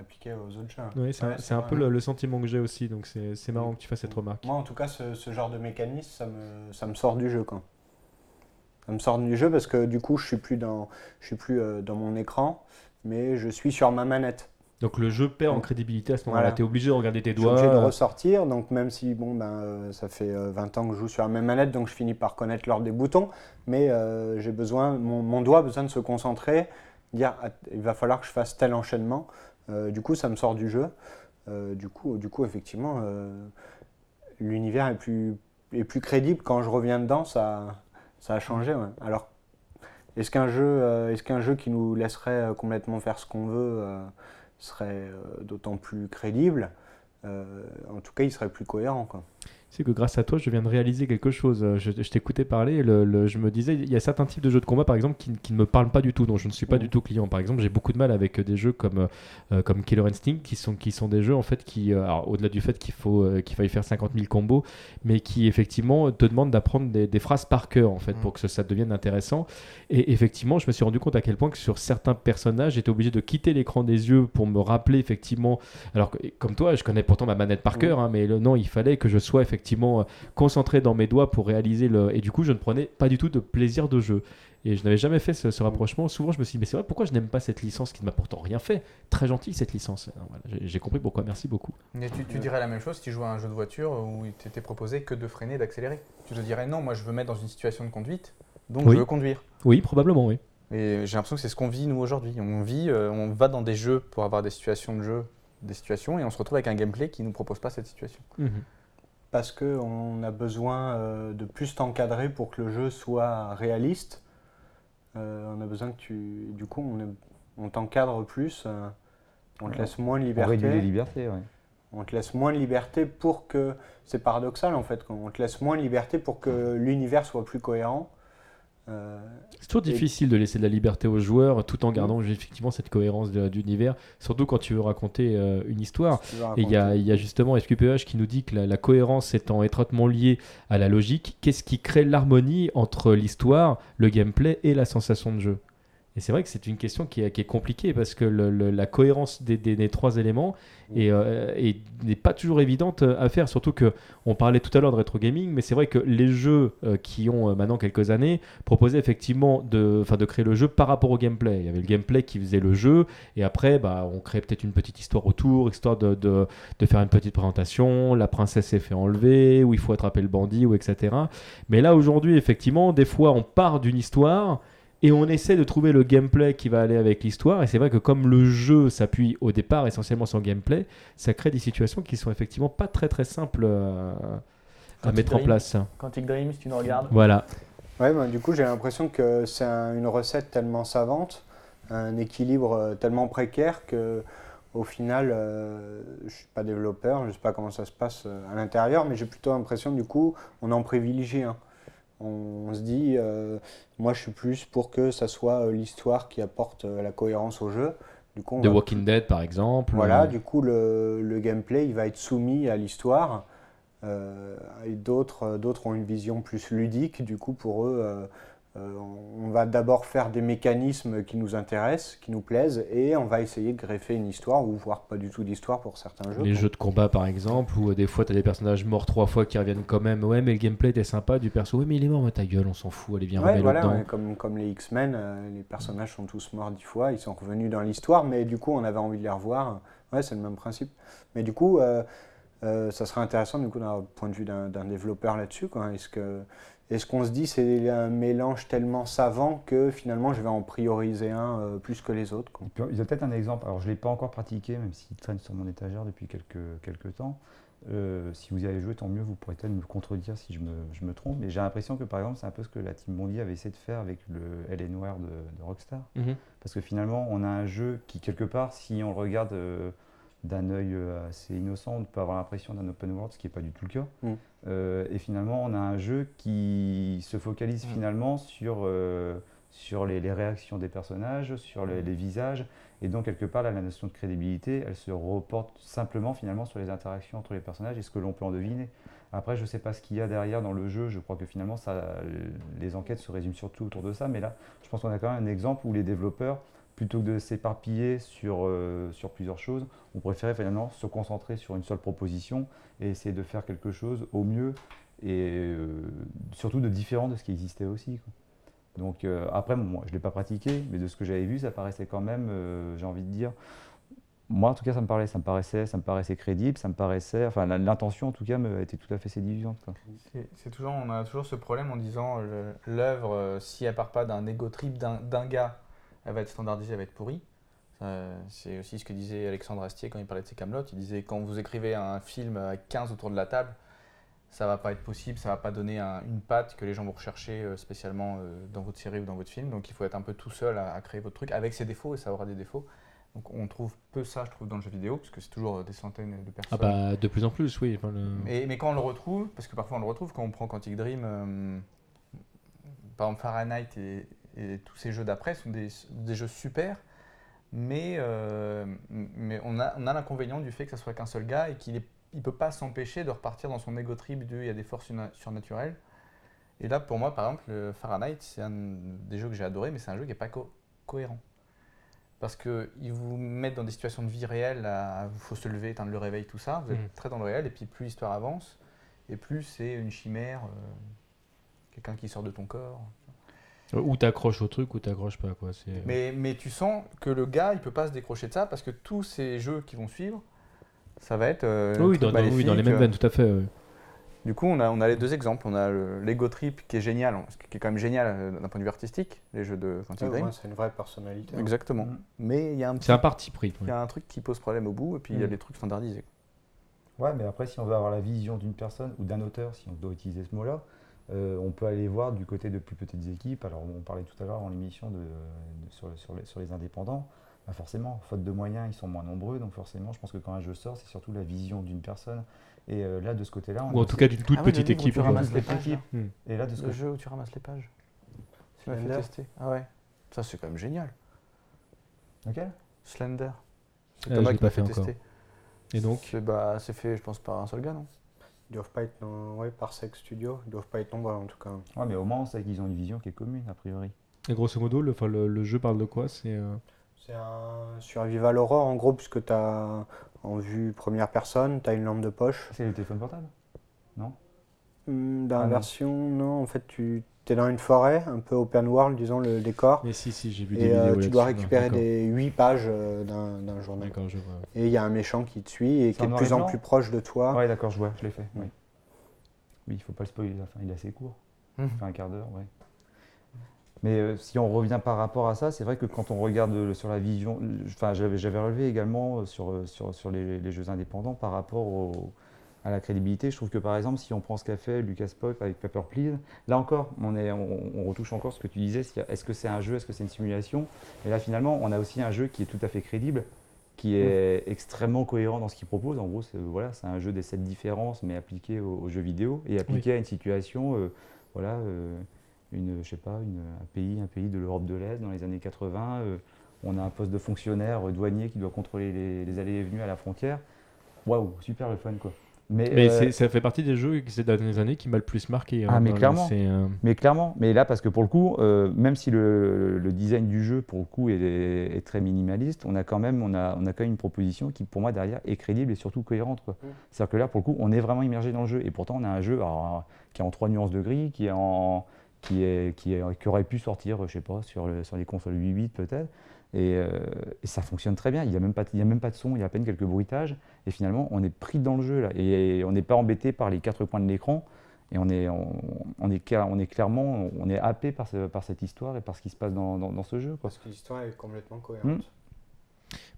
appliqué aux autres jeux. ouais, c'est un, Ouais, peu le, le sentiment que j'ai aussi, donc c'est c'est marrant que tu fasses cette remarque. Moi, en tout cas, ce, ce genre de mécanisme, ça me, ça me sort du jeu. Quoi. Ça me sort du jeu parce que du coup, je suis plus dans, je suis plus euh, dans mon écran, mais je suis sur ma manette. Donc le jeu perd en crédibilité à ce moment-là. Voilà. Tu es obligé de regarder tes Je suis obligé de doigts. ressortir, donc même si bon, ben, euh, ça fait euh, 20 ans que je joue sur la même manette, donc je finis par connaître l'ordre des boutons, mais euh, j'ai besoin, mon, mon doigt a besoin de se concentrer, dire ah, il va falloir que je fasse tel enchaînement. Euh, du coup, ça me sort du jeu. Euh, du, coup, du coup, effectivement, euh, l'univers est plus, est plus crédible quand je reviens dedans, ça, ça a changé. ouais. Alors, est-ce qu'un jeu, est-ce qu'un jeu qui nous laisserait complètement faire ce qu'on veut serait d'autant plus crédible En tout cas, il serait plus cohérent. C'est que grâce à toi, je viens de réaliser quelque chose. Je, t'écoutais parler, le, je me disais, il y a certains types de jeux de combat, par exemple, qui, ne me parlent pas du tout, dont je ne suis pas du tout client. Par exemple, j'ai beaucoup de mal avec des jeux comme, euh, comme Killer Instinct, qui sont, qui sont des jeux, en fait, qui, euh, au-delà du fait qu'il faut euh, qu'il faille faire 50 000 combos, mais qui, effectivement, te demandent d'apprendre des, phrases par cœur, en fait, mm. pour que ça devienne intéressant. Et effectivement, je me suis rendu compte à quel point que sur certains personnages, j'étais obligé de quitter l'écran des yeux pour me rappeler, effectivement, alors que, comme toi, je connais pourtant ma manette par mm. cœur, hein, mais le, non, il fallait que je sois, effectivement, concentré dans mes doigts pour réaliser le. Et du coup, je ne prenais pas du tout de plaisir de jeu. Et je n'avais jamais fait ce, rapprochement. Souvent, je me suis dit, mais c'est vrai, pourquoi je n'aime pas cette licence qui ne m'a pourtant rien fait? Très gentil cette licence. J'ai compris pourquoi, merci beaucoup. Mais tu, dirais la même chose si tu jouais à un jeu de voiture où il t'était proposé que de freiner, d'accélérer. Tu te dirais, non, moi je veux mettre dans une situation de conduite, donc je veux conduire. Oui, probablement, oui. Et j'ai l'impression que c'est ce qu'on vit nous aujourd'hui. On vit, euh, on va dans des jeux pour avoir des situations de jeu, des situations, et on se retrouve avec un gameplay qui ne nous propose pas cette situation. Mhm parce qu'on a besoin euh, de plus t'encadrer pour que le jeu soit réaliste. Euh, on a besoin que tu. Du coup, on, t'encadre plus, euh, on te laisse moins de liberté. On les libertés, On te laisse moins de liberté pour que. C'est paradoxal en fait, on te laisse moins de liberté pour que l'univers soit plus cohérent. Euh, c'est toujours difficile de laisser de la liberté aux joueurs tout en gardant effectivement cette cohérence d'univers, surtout quand tu veux raconter euh, une histoire. Et il y, a justement SQPH qui nous dit que la, cohérence étant étroitement liée à la logique, qu'est-ce qui crée l'harmonie entre l'histoire, le gameplay et la sensation de jeu? Et c'est vrai que c'est une question qui est, compliquée parce que la cohérence des, trois éléments euh, n'est pas toujours évidente à faire. Surtout que on parlait tout à l'heure de rétro gaming, mais c'est vrai que les jeux euh, qui ont euh, maintenant quelques années proposaient effectivement de, de créer le jeu par rapport au gameplay. Il y avait le gameplay qui faisait le jeu, et après, bah, on créait peut-être une petite histoire autour, histoire de, de, faire une petite présentation. La princesse s'est fait enlever, ou il faut attraper le bandit, ou etc. Mais là aujourd'hui, effectivement, des fois, on part d'une histoire et on essaie de trouver le gameplay qui va aller avec l'histoire. Et c'est vrai que comme le jeu s'appuie au départ essentiellement sur le gameplay, ça crée des situations qui sont effectivement pas très très simples euh, à, mettre en place. Quantic Dream, si tu nous regardes. Voilà. Ouais, bah, du coup j'ai l'impression que c'est une recette tellement savante, un équilibre euh, tellement précaire que au final, je euh, je suis pas développeur, je ne sais pas comment ça se passe à l'intérieur, mais j'ai plutôt l'impression du coup on en privilégie un. On, se dit, euh, moi je suis plus pour que ça soit euh, l'histoire qui apporte euh, la cohérence au jeu. Du coup, The Walking Dead par exemple. Voilà, du coup le, gameplay il va être soumis à l'histoire. d'autres, d'autres ont une vision plus ludique. Du coup pour eux, euh, on va d'abord faire des mécanismes qui nous intéressent, qui nous plaisent, et on va essayer de greffer une histoire, ou voire pas du tout d'histoire pour certains jeux. Les jeux de combat par exemple, où euh, des fois tu as des personnages morts trois fois qui reviennent quand même. Ouais, mais le gameplay était sympa du perso. Ouais, mais il est mort, mais ta gueule, on s'en fout, allez, viens, ouais, voilà, comme, comme les X-Men, euh, les personnages sont tous morts dix fois, ils sont revenus dans l'histoire, mais du coup on avait envie de les revoir. Ouais, c'est le même principe. Mais du coup, ça serait intéressant du coup d'un point de vue d'un développeur là-dessus. Est-ce que et ce qu'on se dit, c'est un mélange tellement savant que finalement, je vais en prioriser un euh, plus que les autres. Il y a peut-être un exemple, alors je ne l'ai pas encore pratiqué, même s'il traîne sur mon étagère depuis quelques, quelques temps. Euh, si vous y avez joué, tant mieux, vous pourrez peut-être me contredire si je me, je me trompe. Mais j'ai l'impression que par exemple, c'est un peu ce que la Team Bondi avait essayé de faire avec le Alienware de, de Rockstar. Mhm. Parce que finalement, on a un jeu qui, quelque part, si on le regarde. Euh, d'un œil euh, assez innocent, on peut avoir l'impression d'un open world, ce qui n'est pas du tout le cas. Mm. Euh, et finalement, on a un jeu qui se focalise mm. finalement sur, euh, sur les, réactions des personnages, sur les, visages. Et donc, quelque part, là, la notion de crédibilité, elle se reporte simplement finalement sur les interactions entre les personnages et ce que l'on peut en deviner. Après, je ne sais pas ce qu'il y a derrière dans le jeu. Je crois que finalement, ça, les enquêtes se résument surtout autour de ça. Mais là, je pense qu'on a quand même un exemple où les développeurs plutôt que de s'éparpiller sur, euh, sur plusieurs choses, on préférait finalement se concentrer sur une seule proposition et essayer de faire quelque chose au mieux et euh, surtout de différent de ce qui existait aussi. Donc euh, après, moi, je ne l'ai pas pratiqué, mais de ce que j'avais vu, ça paraissait quand même, j'ai envie de dire, moi en tout cas, ça me, parlait, ça me paraissait, ça me paraissait crédible, ça me paraissait, enfin l'intention en tout cas était tout à fait séduisante. C'est toujours, on a toujours ce problème en disant l'œuvre, si elle part pas d'un ego trip d'un gars elle va être standardisée, elle va être pourrie. C'est aussi ce que disait Alexandre Astier quand il parlait de ses camelotes. Il disait quand vous écrivez un film à 15 autour de la table, ça va pas être possible, ça va pas donner un- une patte que les gens vont rechercher euh, spécialement euh, dans votre série ou dans votre film. Donc il faut être un peu tout seul à, à créer votre truc avec ses défauts et ça aura des défauts. Donc on trouve peu ça, je trouve, dans le jeu vidéo, parce que c'est toujours euh, des centaines de personnes. Ah bah de plus en plus, oui. enfin, le- Mais, mais quand on le retrouve, parce que parfois on le retrouve, quand on prend Quantic Dream, par exemple Fahrenheit et, et tous ces jeux d'après sont des, des jeux super, mais, euh, mais on a, on a l'inconvénient du fait que ça soit qu'un seul gars et qu'il ne peut pas s'empêcher de repartir dans son ego trip de il y a des forces surna- surnaturelles. Et là, pour moi, par exemple, le Fahrenheit, c'est un des jeux que j'ai adoré, mais c'est un jeu qui n'est pas co- cohérent. Parce qu'ils vous mettent dans des situations de vie réelle, il faut se lever, éteindre le réveil, tout ça. Vous êtes Mhm. très dans le réel, et puis plus l'histoire avance, et plus c'est une chimère, euh, quelqu'un qui sort de ton corps. Ou t'accroches au truc ou t'accroches pas, quoi. c'est- Mais, mais tu sens que le gars, il peut pas se décrocher de ça, parce que tous ces jeux qui vont suivre, ça va être. euh, Oui, dans, dans- oui, dans les mêmes euh, veines, tout à fait. Du coup, on a, on a les deux exemples. On a le Lego Trip qui est génial, hein, qui est quand même génial euh, d'un point de vue artistique, les jeux de Quantic Ouais, Dream. ouais, c'est une vraie personnalité. hein. Exactement. Mhm. Mais il y a un petit C'est un parti pris. il y a un truc qui pose problème au bout, et puis il y a Mm. des trucs standardisés. Ouais, mais après, si on veut avoir la vision d'une personne ou d'un auteur, si on doit utiliser ce mot-là, euh, on peut aller voir du côté de plus petites équipes. Alors, on parlait tout à l'heure dans l'émission de, de- sur, sur les, sur les indépendants. Bah forcément, faute de moyens, ils sont moins nombreux. Donc, forcément, je pense que quand un jeu sort, c'est surtout la vision d'une personne. Et euh, là, de ce côté-là, on Ou a en tout cas d'une toute Ah oui, petite le livre où équipe. tu ramasses les Petite pages, équipe. Hmm. Et là, de ce Le jeu où tu ramasses les pages. Tu m'as fait tester. Ah ouais. Ça, c'est quand même génial. Lequel Slender. C'est Thomas l'ai qui pas m'a fait fait encore. tester. Et donc C'est bah, c'est fait, je pense, par un seul gars, non? Ils doivent pas être dans- ouais, par Sex Studio, ils doivent pas être nombreux en tout cas. Ouais, mais au moins, on sait qu'ils ont une vision qui est commune, a priori. Et grosso modo, le, enfin, le, le jeu parle de quoi? C'est euh, C'est un survival horror en gros, puisque tu as en vue première personne, tu as une lampe de poche. C'est le téléphone portable Hmm, Dans Ah la non. version, non, en fait, tu es dans une forêt, un peu open world, disons, le décor. Mais si, si, j'ai vu des Et vidéos euh, tu dois récupérer des 8 pages euh, d'un journal. D'accord, je vois. Et il y a un méchant qui te suit et qui est de plus en plus proche de toi. Ouais, d'accord, je vois, je l'ai fait. Oui, Mm. oui il faut pas le spoiler, enfin, il est assez court. Il fait un quart d'heure, ouais. Mais euh, si on revient par rapport à ça, c'est vrai que quand on regarde euh, sur la vision, enfin, j'avais j'avais relevé également euh, sur, euh, sur, sur les, les jeux indépendants par rapport au- à la crédibilité. Je trouve que par exemple, si on prend ce qu'a fait Lucas Pop avec Paper Please, là encore, on, est, on, on retouche encore ce que tu disais, est-ce que c'est un jeu, est-ce que c'est une simulation? Et là finalement, on a aussi un jeu qui est tout à fait crédible, qui est extrêmement cohérent dans ce qu'il propose. En gros, c'est voilà, un jeu des sept différences, mais appliqué au, au jeu vidéo et appliqué à une situation, euh, voilà, euh, une, je sais pas, une- un pays, un pays de l'Europe de l'Est dans les années 80. euh, on a un poste de fonctionnaire euh, douanier qui doit contrôler les, les allées et venues à la frontière. Waouh, super le fun quoi. Mais, Mais euh, ça fait partie des jeux ces dernières années qui m'a le plus marqué. Ah, hein, mais dans le- clairement. euh, Mais clairement, mais là, parce que pour le coup, euh, même si le, le design du jeu, pour le coup, est, est très minimaliste, on a, quand même, on, a, on a quand même une proposition qui, pour moi, derrière, est crédible et surtout cohérente. Mm. C'est-à-dire que là, pour le coup, on est vraiment immergé dans le jeu. Et pourtant, on a un jeu alors, qui est en trois nuances de gris, qui, est en, qui, est, qui, est- qui aurait pu sortir, je sais pas, sur, le- sur les consoles 8.8 peut-être. Et, euh, et ça fonctionne très bien. Il n'y a, même pas de- il y a même pas de son, il y a à peine quelques bruitages. Et finalement, on est pris dans le jeu là. Et on n'est pas embêté par les quatre coins de l'écran. Et on est, on, on est, on est clairement on est happé par, ce- par cette histoire et par ce qui se passe dans, dans- dans ce jeu. Quoi. Parce que l'histoire est complètement cohérente.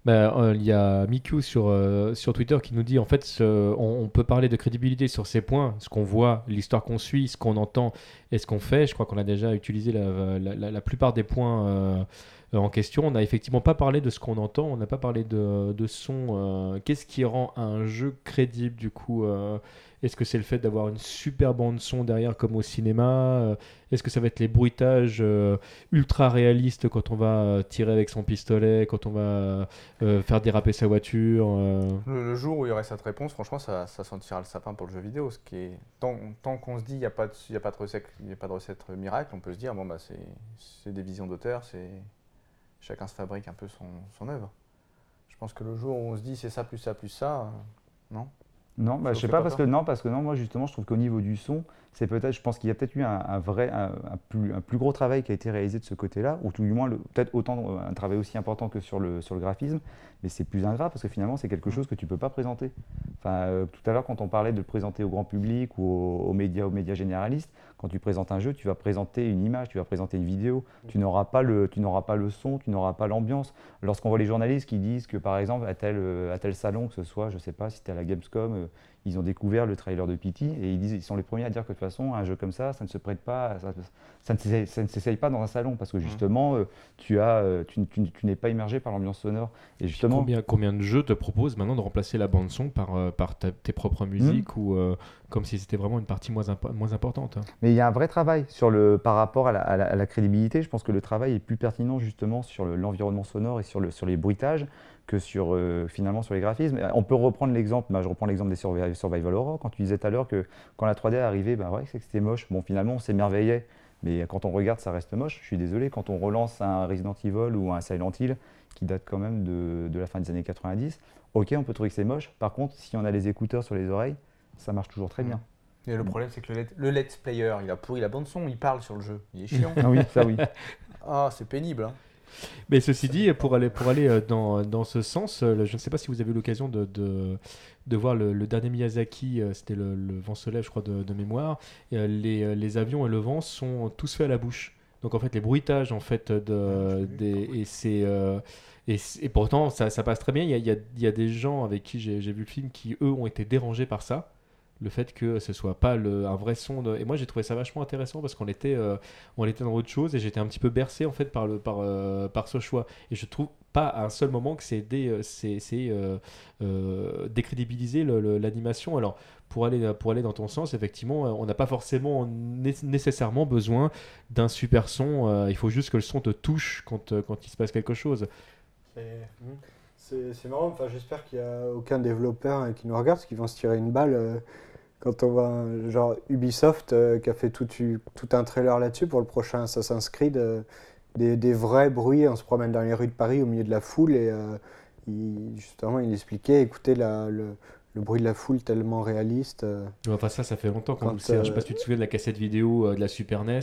Euh, il y a Miku sur, euh, sur Twitter qui nous dit en fait ce- on, on peut parler de crédibilité sur ces points, ce qu'on voit, l'histoire qu'on suit, ce qu'on entend et ce qu'on fait. Je crois qu'on a déjà utilisé la, la- la- la plupart des points euh, en question. On n'a effectivement pas parlé de ce qu'on entend, on n'a pas parlé de, de son. euh, Qu'est-ce qui rend un jeu crédible du coup euh, Est-ce que c'est le fait d'avoir une super bande son derrière comme au cinéma Euh, Est-ce que ça va être les bruitages euh, ultra réalistes quand on va euh, tirer avec son pistolet, quand on va euh, faire déraper sa voiture euh, Le, jour où il y aurait cette réponse, franchement, ça, ça sentira le sapin pour le jeu vidéo. Ce qui est, tant tant qu'on se dit qu'il n'y a, il a, il a pas de recette miracle, on peut se dire bon, bah, c'est des visions d'auteur, c'est chacun se fabrique un peu son, son œuvre. Je pense que le jour où on se dit c'est ça plus ça plus ça, euh, non? Non, bah, je sais pas pas parce que non, parce que non, moi justement, je trouve qu'au niveau du son, c'est peut-être, je pense qu'il y a peut-être eu un, un vrai, un, un plus, un plus gros travail qui a été réalisé de ce côté-là, ou tout du moins peut-être autant euh, un travail aussi important que sur le sur le graphisme, mais c'est plus ingrat parce que finalement c'est quelque chose que tu peux pas présenter. Enfin, euh, tout à l'heure quand on parlait de le présenter au grand public ou aux, aux médias, aux médias généralistes, quand tu présentes un jeu, tu vas présenter une image, tu vas présenter une vidéo, tu n'auras pas le, tu n'auras pas le son, tu n'auras pas l'ambiance. Lorsqu'on voit les journalistes qui disent que par exemple à tel, euh, à tel salon, que ce soit, je sais pas, si c'était à la Gamescom, euh, ils ont découvert le trailer de Pity et ils, disent, ils sont les premiers à dire que de toute façon, un jeu comme ça, ça ne se prête pas, ça, ça ne s'essaye- pas dans un salon parce que justement, euh, tu, as, euh, tu, tu- tu n'es pas immergé par l'ambiance sonore. Et justement, Combien, combien de jeux te proposent maintenant de remplacer la bande son par, euh, par ta- tes propres musiques ou euh, comme si c'était vraiment une partie moins, impo- moins importante hein. Mais il y a un vrai travail sur le, par rapport à la, à la- à la crédibilité. Je pense que le travail est plus pertinent justement sur le- l'environnement sonore et sur, le, sur les bruitages que sur, euh, finalement sur les graphismes. On peut reprendre l'exemple, bah, je reprends l'exemple des survi- Survival Horror, quand tu disais tout à l'heure que quand la 3D est arrivée, bah ouais, c'était moche. Bon, finalement, on s'émerveillait. Mais quand on regarde, ça reste moche. Je suis désolé, quand on relance un Resident Evil ou un Silent Hill qui date quand même de, de la fin des années 90, ok, on peut trouver que c'est moche. Par contre, si on a les écouteurs sur les oreilles, ça marche toujours très bien. Et le problème, c'est que le, let- le let's player, il a pourri la bande son, il parle sur le jeu. Il est chiant. Ah oui, ça oui. ah, c'est pénible. hein. Mais ceci dit, pour aller, pour aller euh, dans, dans ce sens, euh, je ne sais pas si vous avez eu l'occasion de, de, de voir le, le dernier Miyazaki, euh, c'était le, le vent se lève, je crois, de, de mémoire. Les, les avions et le vent sont tous faits à la bouche. Donc en fait, les bruitages, en fait, de, des, et c'est... euh, et, pourtant, ça, ça passe très bien. Il y a, il y a- des gens avec qui j'ai vu le film qui, eux, ont été dérangés par ça. Le fait que ce soit pas le, un vrai son. De... Et moi, j'ai trouvé ça vachement intéressant parce qu'on était, euh, on était dans autre chose et j'étais un petit peu bercé en fait par, le, par, euh, par ce choix. Et je trouve pas à un seul moment que c'est dé- euh, décrédibiliser l'animation. Alors, pour aller, pour aller dans ton sens, effectivement, on n'a pas forcément né- nécessairement besoin d'un super son. il faut juste que le son te touche quand, quand il se passe quelque chose. C'est c'est marrant, enfin, j'espère qu'il n'y a aucun développeur hein, qui nous regarde, parce qu'ils vont se tirer une balle quand on voit genre Ubisoft euh, qui a fait tout, tout un trailer là-dessus pour le prochain Assassin's Creed, euh, des, des vrais bruits, on se promène dans les rues de Paris au milieu de la foule et euh, il- justement il expliquait, écoutez la, le, le bruit de la foule tellement réaliste. euh. Enfin, ça, ça fait longtemps. Quand Quand, c'est- Je sais euh, pas si tu te souviens de la cassette vidéo euh, de la Super NES,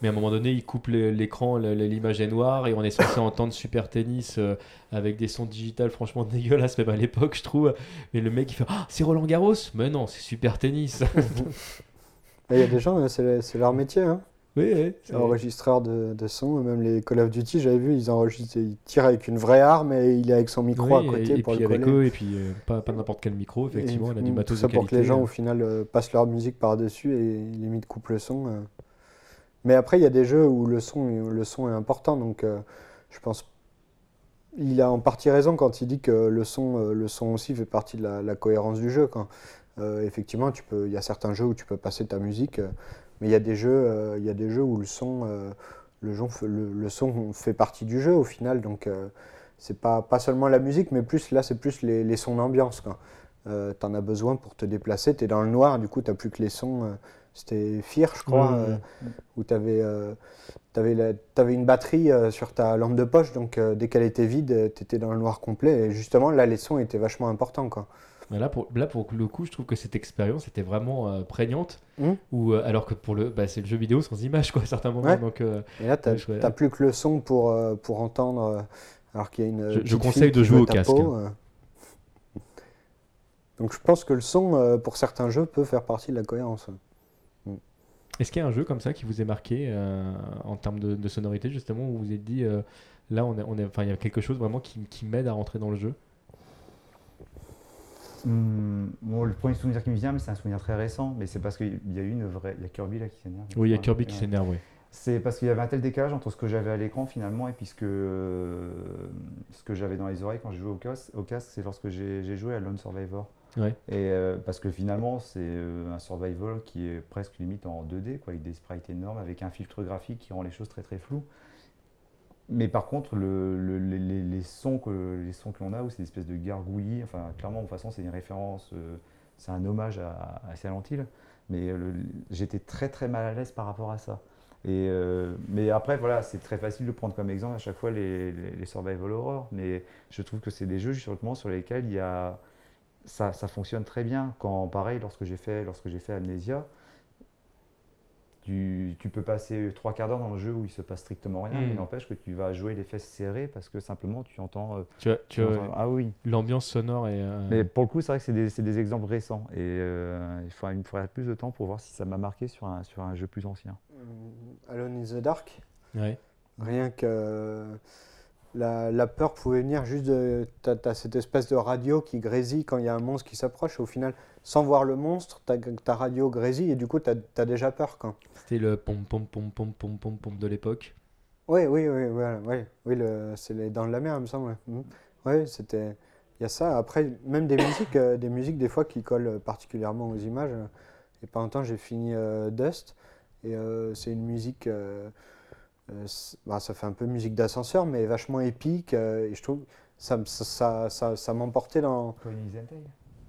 mais à un moment donné, il coupe le- l'écran, l'image est noire, et on est censé entendre Super Tennis euh, avec des sons digitales franchement dégueulasses, même à l'époque, je trouve. Mais le mec, il fait Ah, c'est Roland Garros? Mais non, c'est Super Tennis Il y a des gens, euh, c'est c'est leur métier. Hein. Oui, oui. enregistreur de, de son, même les Call of Duty, j'avais vu, ils enregistrent, ils tirent avec une vraie arme et il est avec son micro Oui, à côté et, et pour puis le avec eux, et puis euh, pas, pas n'importe quel micro, effectivement, Et il a du tout matos ça de pour que les gens au final euh, passent leur musique par-dessus et limite coupent le son. euh. Mais après, il y a des jeux où le son, le son est important, donc je pense. Il a en partie raison quand il dit que le son, le son aussi fait partie de la, la cohérence du jeu. Quand, euh, effectivement, tu peux, il y a certains jeux où tu peux passer ta musique, euh, mais il y a des jeux, euh, il y a des jeux où le son, euh, le, jon- le, le son fait partie du jeu au final, donc euh, c'est pas, pas seulement la musique, mais plus là, c'est plus les, les sons d'ambiance. Euh, T'en as besoin pour te déplacer, t'es dans le noir, du coup, t'as plus que les sons. euh, C'était Fear, je crois, où tu avais, une batterie sur ta lampe de poche, donc dès qu'elle était vide, tu étais dans le noir complet. Et justement, là, les sons étaient vachement importants. Quoi. Mais là, pour, là, pour le coup, je trouve que cette expérience était vraiment euh, prégnante. Ou, euh, alors que pour le, bah, c'est le jeu vidéo sans image, quoi, à certains moments. Ouais. Donc, euh, Et là, tu n'as plus que le son pour, euh, pour entendre, alors qu'il y a une. Je- je conseille de jouer au casque, peau. Donc je pense que le son, pour certains jeux, peut faire partie de la cohérence. Est-ce qu'il y a un jeu comme ça qui vous est marqué en termes de, de sonorité, justement, où vous vous êtes dit, là, on est, on est, enfin, il y a quelque chose vraiment qui, qui m'aide à rentrer dans le jeu? Hmm, bon, le premier souvenir qui me vient, mais c'est un souvenir très récent, mais c'est parce qu'il y a eu une vraie. Il y a Kirby là qui s'énerve. Oui, il y a. Kirby qui s'énerve, oui. C'est parce qu'il y avait un tel décalage entre ce que j'avais à l'écran finalement et puis ce que, euh, ce que j'avais dans les oreilles quand je jouais au casque. Au casque, c'est lorsque j'ai j'ai joué à Lone Survivor. Ouais. Et euh, parce que finalement, c'est euh, un survival qui est presque limite en 2D, quoi, avec des sprites énormes, avec un filtre graphique qui rend les choses très très floues. Mais par contre, le- le- les, sons que les sons que l'on a, où c'est des espèces de gargouillis, enfin clairement, de toute façon, c'est une référence, euh, c'est un hommage à, à Silent Hill. Mais euh, j'étais très très mal à l'aise par rapport à ça. Et, euh, mais après, voilà, c'est très facile de prendre comme exemple à chaque fois les, les, les survival horror. Mais je trouve que c'est des jeux justement sur lesquels il y a, ça, ça fonctionne très bien. Quand pareil, lorsque j'ai fait, lorsque j'ai fait Amnesia, tu, tu peux passer trois quarts d'heure dans le jeu où il se passe strictement rien, Mm. mais n'empêche que tu vas jouer les fesses serrées parce que simplement tu entends. euh, Tu as, tu tu as- entends- ah oui. l'ambiance sonore et. euh, Mais pour le coup, c'est vrai que c'est des, c'est des exemples récents et euh, il, faut, il me faudrait plus de temps pour voir si ça m'a marqué sur un, sur un jeu plus ancien. Alone in the Dark, ouais. rien que la, la peur pouvait venir juste de. T'as as cette espèce de radio qui grésille quand il y a un monstre qui s'approche. Au final, sans voir le monstre, ta, ta radio grésille et du coup, t'as as déjà peur. C'était le pom pom pom pom pom pom pom de l'époque. Oui, oui, oui, voilà, oui, oui le- c'est les Dents de la Mer, il me semble. ouais. Mhm. Oui, c'était. Il y a ça. Après, même des musiques, euh, des musiques des fois qui collent particulièrement aux images. Et pas longtemps, j'ai fini euh, Dust. Et euh, c'est une musique. Euh, bah, ça fait un peu musique d'ascenseur, mais vachement épique. euh, et je trouve ça, ça, ça, ça, m'emportait dans.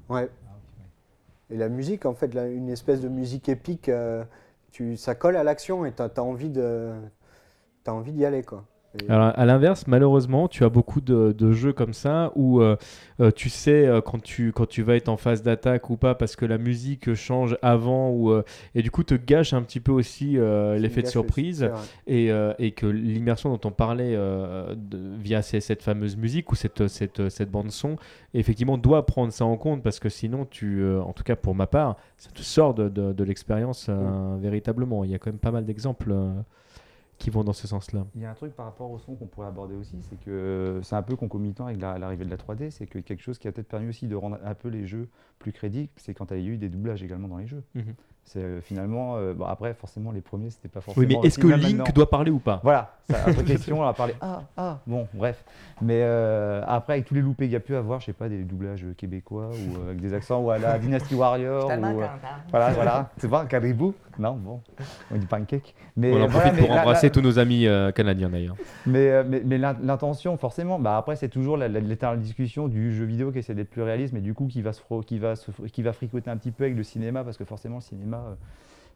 Ouais. Et la musique, en fait, là, une espèce de musique épique, euh, tu, ça colle à l'action et tu as, envie de. T'as envie d'y aller, quoi. Et- Alors, à l'inverse, malheureusement, tu as beaucoup de, de jeux comme ça où euh, euh, tu sais euh, quand, tu, quand tu vas être en phase d'attaque ou pas parce que la musique change avant ou, euh, et du coup te gâche un petit peu aussi euh, l'effet de surprise et, et que l'immersion dont on parlait de- via ces- cette fameuse musique ou cette, cette, cette bande son, effectivement, doit prendre ça en compte parce que sinon, tu, en tout cas pour ma part, ça te sort de, de, l'expérience véritablement. Il y a quand même pas mal d'exemples qui vont dans ce sens-là. Il y a un truc par rapport au son qu'on pourrait aborder aussi, c'est que c'est un peu concomitant avec la- l'arrivée de la 3D, c'est que quelque chose qui a peut-être permis aussi de rendre un peu les jeux plus crédibles, c'est quand il y a eu des doublages également dans les jeux. Mhm. C'est euh, finalement, euh, bon, après forcément les premiers c'était pas forcément. Oui, mais est-ce que Link maintenant. doit parler ou pas? Voilà, c'est une vraie question, on a parlé. Ah, ah, bon, bref. Mais euh, après, avec tous les loupés qu'il y a pu avoir, je sais pas, des doublages québécois ou euh, avec des accents ou à la Dynasty Warrior. ou, euh, voilà, voilà. C'est pas un caribou Non, bon, on dit pancake. Mais, On en voilà, profite mais pour la- la- embrasser tous nos amis euh, canadiens d'ailleurs. mais, euh, mais, mais l'in- l'intention, forcément, bah après, c'est toujours l'éternelle discussion du jeu vidéo qui essaie d'être plus réaliste, mais du coup, qui va, se qui, va se qui va fricoter un petit peu avec le cinéma, parce que forcément, le cinéma, euh,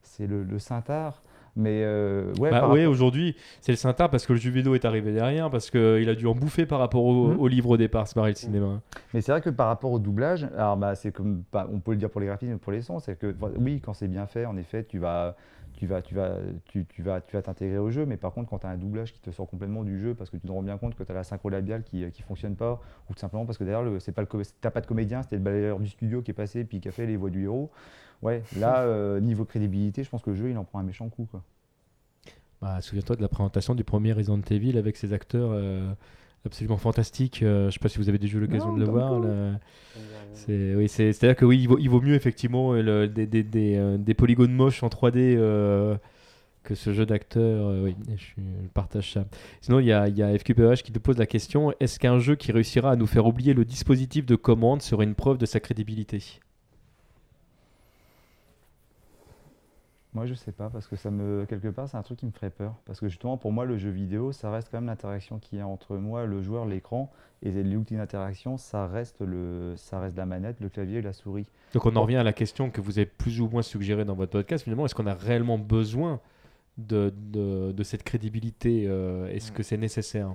c'est le, le saint-art. Mais euh, ouais, Bah rapport- aujourd'hui, c'est le Saint-Art parce que le jeu vidéo est arrivé derrière, parce qu'il a dû en bouffer par rapport au, Mhm. au livre au départ, c'est pareil le cinéma. mais c'est vrai que par rapport au doublage, alors bah, c'est comme, bah, on peut le dire pour les graphismes et pour les sons, c'est que oui, quand c'est bien fait, en effet, tu vas. Tu vas, tu vas, tu, tu vas, tu vas t'intégrer au jeu, mais par contre, quand tu as un doublage qui te sort complètement du jeu parce que tu te rends bien compte que tu as la synchro labiale qui, qui fonctionne pas, ou tout simplement parce que d'ailleurs, le- c'est pas le, t'as pas de comédien, c'était le balayeur du studio qui est passé puis qui a fait les voix du héros. Ouais, là, euh, niveau crédibilité, je pense que le jeu, il en prend un méchant coup. Quoi. Bah, Souviens-toi de la présentation du premier Resident Evil avec ses acteurs euh, absolument fantastiques. Euh, je sais pas si vous avez déjà eu l'occasion de le voir. Cruise. là. C'est oui, c'est c'est à dire que oui, il vaut, il vaut mieux effectivement le- des, des, des, des polygones moches en 3D euh, que ce jeu d'acteur. euh, oui, je, suis- je partage ça. Sinon, il y a, il y a FQPH qui te pose la question est-ce qu'un jeu qui réussira à nous faire oublier le dispositif de commande serait une preuve de sa crédibilité? Moi, je sais pas, parce que ça me, quelque part, c'est un truc qui me ferait peur. Parce que justement, pour moi, le jeu vidéo, ça reste quand même l'interaction qui est entre moi, le joueur, l'écran. Et l'outil d'interaction, ça reste, le, ça reste la manette, le clavier et la souris. Donc on en revient à la question que vous avez plus ou moins suggérée dans votre podcast. Finalement, est-ce qu'on a réellement besoin de, de, de cette crédibilité euh, Est-ce que c'est nécessaire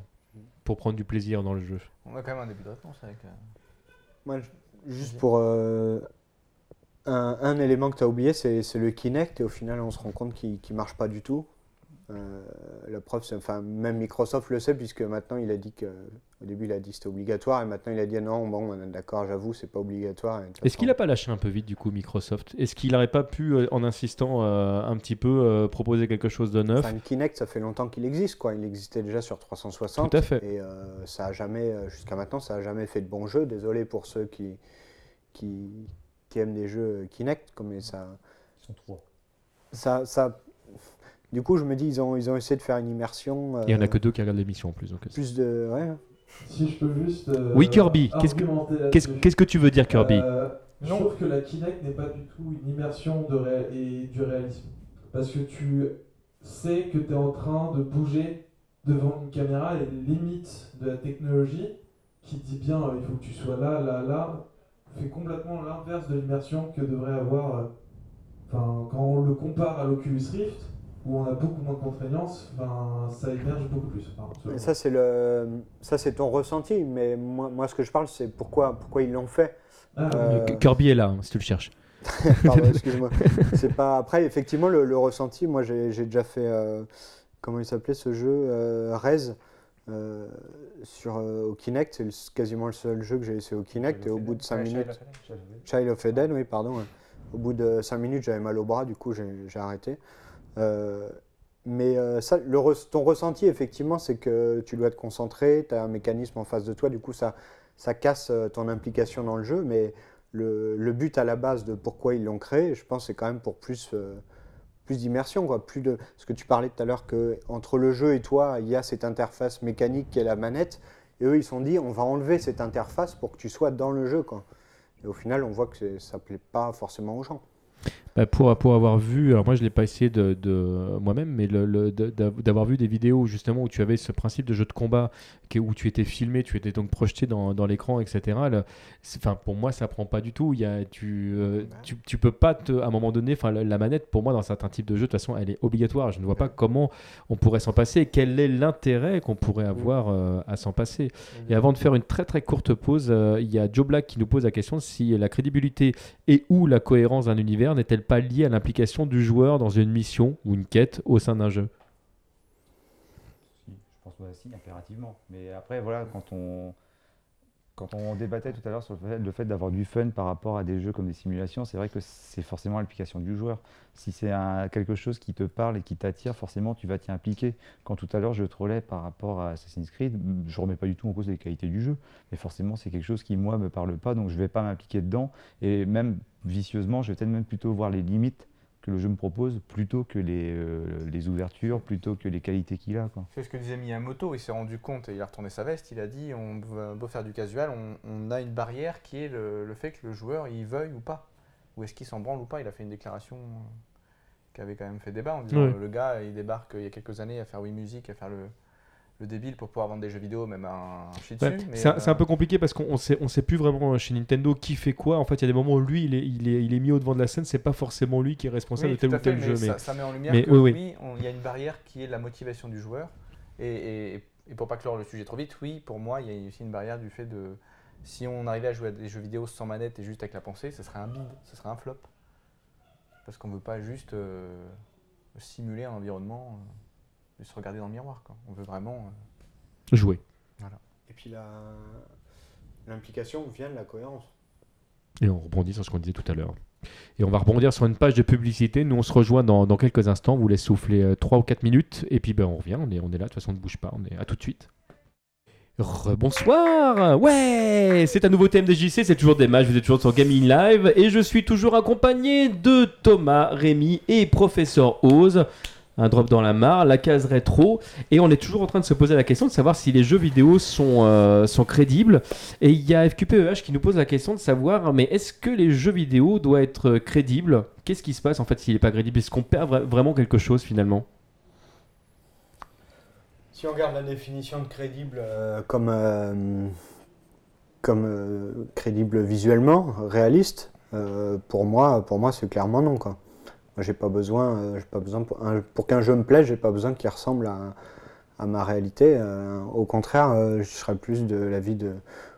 pour prendre du plaisir dans le jeu? On a quand même un début de réponse avec. euh, Moi, je- juste pour euh, un, un élément que tu as oublié, c'est le Kinect, et au final, on se rend compte qu'il ne marche pas du tout. Euh, la preuve, c'est, enfin, même Microsoft le sait, puisque maintenant il a dit que, au début, il a dit que c'était obligatoire, et maintenant il a dit non, bon, d'accord, j'avoue, c'est pas obligatoire. Est-ce qu'il n'a pas lâché un peu vite du coup Microsoft? Est-ce qu'il n'aurait pas pu, euh, en insistant euh, un petit peu, euh, proposer quelque chose de neuf? Enfin, le Kinect, ça fait longtemps qu'il existe, quoi. Il existait déjà sur 360. Tout à fait. Et ça a jamais, jusqu'à maintenant, ça a jamais fait de bons jeux. Désolé pour ceux qui, qui, qui aiment des jeux Kinect, comme ça, Ils sont trois. ça, ça. Du coup, je me dis, ils ont, ils ont essayé de faire une immersion. Il n'y en a euh, que deux qui regardent l'émission en plus. donc, Plus de, ouais. Si je peux juste. euh, Oui, Kirby, qu'est-ce que- Qu'est-ce que tu veux dire, Kirby Euh, je Non. trouve que la Kinect n'est pas du tout une immersion de ré- et du réalisme. Parce que tu sais que tu es en train de bouger devant une caméra et les limites de la technologie qui dit bien euh, il faut que tu sois là, là, là, fait complètement l'inverse de l'immersion que devrait avoir. euh, Enfin, quand on le compare à l'Oculus Rift, où on a beaucoup moins de contraignances, ben, ça émerge beaucoup plus. Enfin, ça, c'est le, ça, c'est ton ressenti. Mais moi, moi, ce que je parle, c'est pourquoi, pourquoi ils l'ont fait. Ah, Euh, K- Kirby est là, hein, si tu le cherches. Pardon, excuse-moi. C'est pas après effectivement le, le ressenti. Moi, j'ai j'ai déjà fait euh, comment il s'appelait ce jeu euh, Rez euh, sur euh, au Kinect. C'est le- quasiment le seul jeu que j'ai essayé au Kinect. Et au bout de 5 Ouais, minutes, Child of Eden. Oui, pardon. ouais. Au bout de 5 minutes, j'avais mal au bras. Du coup, j'ai j'ai arrêté. Euh, mais euh, ça, le ton ressenti, effectivement, c'est que tu dois te concentrer, tu as un mécanisme en face de toi, du coup, ça, ça casse euh, ton implication dans le jeu, mais le, le but à la base de pourquoi ils l'ont créé, je pense, c'est quand même pour plus, euh, plus d'immersion, quoi. Plus de, parce que tu parlais tout à l'heure que entre le jeu et toi, il y a cette interface mécanique qui est la manette, et eux, ils se sont dit, on va enlever cette interface pour que tu sois dans le jeu, quoi. Et au final, on voit que ça plaît pas forcément aux gens. Bah, pour, pour avoir vu, alors moi je l'ai pas essayé de, de moi-même, mais le- le- d'avoir vu des vidéos justement où tu avais ce principe de jeu de combat, où tu étais filmé, tu étais donc projeté dans, dans l'écran, etc. Enfin, pour moi, ça prend pas du tout. Il y a, tu, euh, tu, tu peux pas, te, à un moment donné, enfin, la, la manette, pour moi, dans certains types de jeux, de toute façon, elle est obligatoire. Je ne vois pas comment on pourrait s'en passer. Quel est l'intérêt qu'on pourrait avoir euh, à s'en passer Et avant de faire une très très courte pause, euh, il y a Joe Black qui nous pose la question si la crédibilité et ou la cohérence d'un univers n'est-elle pas liée à l'implication du joueur dans une mission ou une quête au sein d'un jeu? Je pense que si, impérativement. Mais après, voilà, quand on, quand on débattait tout à l'heure sur le fait, d'avoir du fun par rapport à des jeux comme des simulations, c'est vrai que c'est forcément l'implication du joueur. Si c'est quelque chose qui te parle et qui t'attire, forcément tu vas t'y impliquer. Quand tout à l'heure je trollais par rapport à Assassin's Creed, je remets pas du tout en cause les qualités du jeu, mais forcément c'est quelque chose qui moi me parle pas, donc je vais pas m'impliquer dedans. Et même vicieusement, je vais peut-être même plutôt voir les limites que le jeu me propose plutôt que les, euh, les ouvertures, plutôt que les qualités qu'il a. Quoi. C'est ce que disait Miyamoto, il s'est rendu compte et il a retourné sa veste, il a dit on va beau faire du casual, on, on a une barrière qui est le, le fait que le joueur il veuille ou pas. Ou est-ce qu'il s'en branle ou pas Il a fait une déclaration euh, qui avait quand même fait débat en disant euh, le gars il débarque il y a quelques années à faire Wii Music, à faire le, le débile pour pouvoir vendre des jeux vidéo, même un shih Ouais, mais, c'est un, euh, peu compliqué parce qu'on on sait, on sait plus vraiment chez Nintendo qui fait quoi. En fait, il y a des moments où lui, il est, il est, il est mis au devant de la scène. C'est pas forcément lui qui est responsable Oui, de tel ou tel jeu. Mais ça, met en lumière mais que oui, il y a une barrière qui est la motivation du joueur. Et, et, et pour pas clore le sujet trop vite, oui, pour moi, il y a aussi une barrière du fait de si on arrivait à jouer à des jeux vidéo sans manette et juste avec la pensée, ce serait un bide, ce serait un flop. Parce qu'on veut pas juste euh, simuler un environnement euh, se regarder dans le miroir. Quoi. On veut vraiment. euh, jouer. Et puis la- l'implication vient de la cohérence. Et on rebondit sur ce qu'on disait tout à l'heure. Et on va rebondir sur une page de publicité. Nous, on se rejoint dans, dans quelques instants. On vous laisse souffler 3 ou 4 minutes. Et puis, ben, on revient. On est, on est là. De toute façon, on ne bouge pas. On est à tout de suite. Bonsoir Ouais C'est un nouveau TMDJC, c'est toujours des matchs, vous êtes toujours sur Gaming Live et je suis toujours accompagné de Thomas, Rémi et Professeur Oz. Un drop dans la mare, la case rétro et on est toujours en train de se poser la question de savoir si les jeux vidéo sont, euh, sont crédibles et il y a FQPEH qui nous pose la question de savoir, mais est-ce que les jeux vidéo doivent être crédibles? Qu'est-ce qui se passe en fait s'il n'est pas crédible? Est-ce qu'on perd vra- vraiment quelque chose finalement? Si on regarde la définition de crédible euh, comme, euh, comme crédible visuellement, réaliste, pour moi, pour moi c'est clairement non. Quoi. J'ai pas besoin, euh, pas besoin pour, un- pour qu'un jeu me plaise, j'ai pas besoin qu'il ressemble à, ma réalité. Euh, au contraire, euh, je serais plus de l'avis de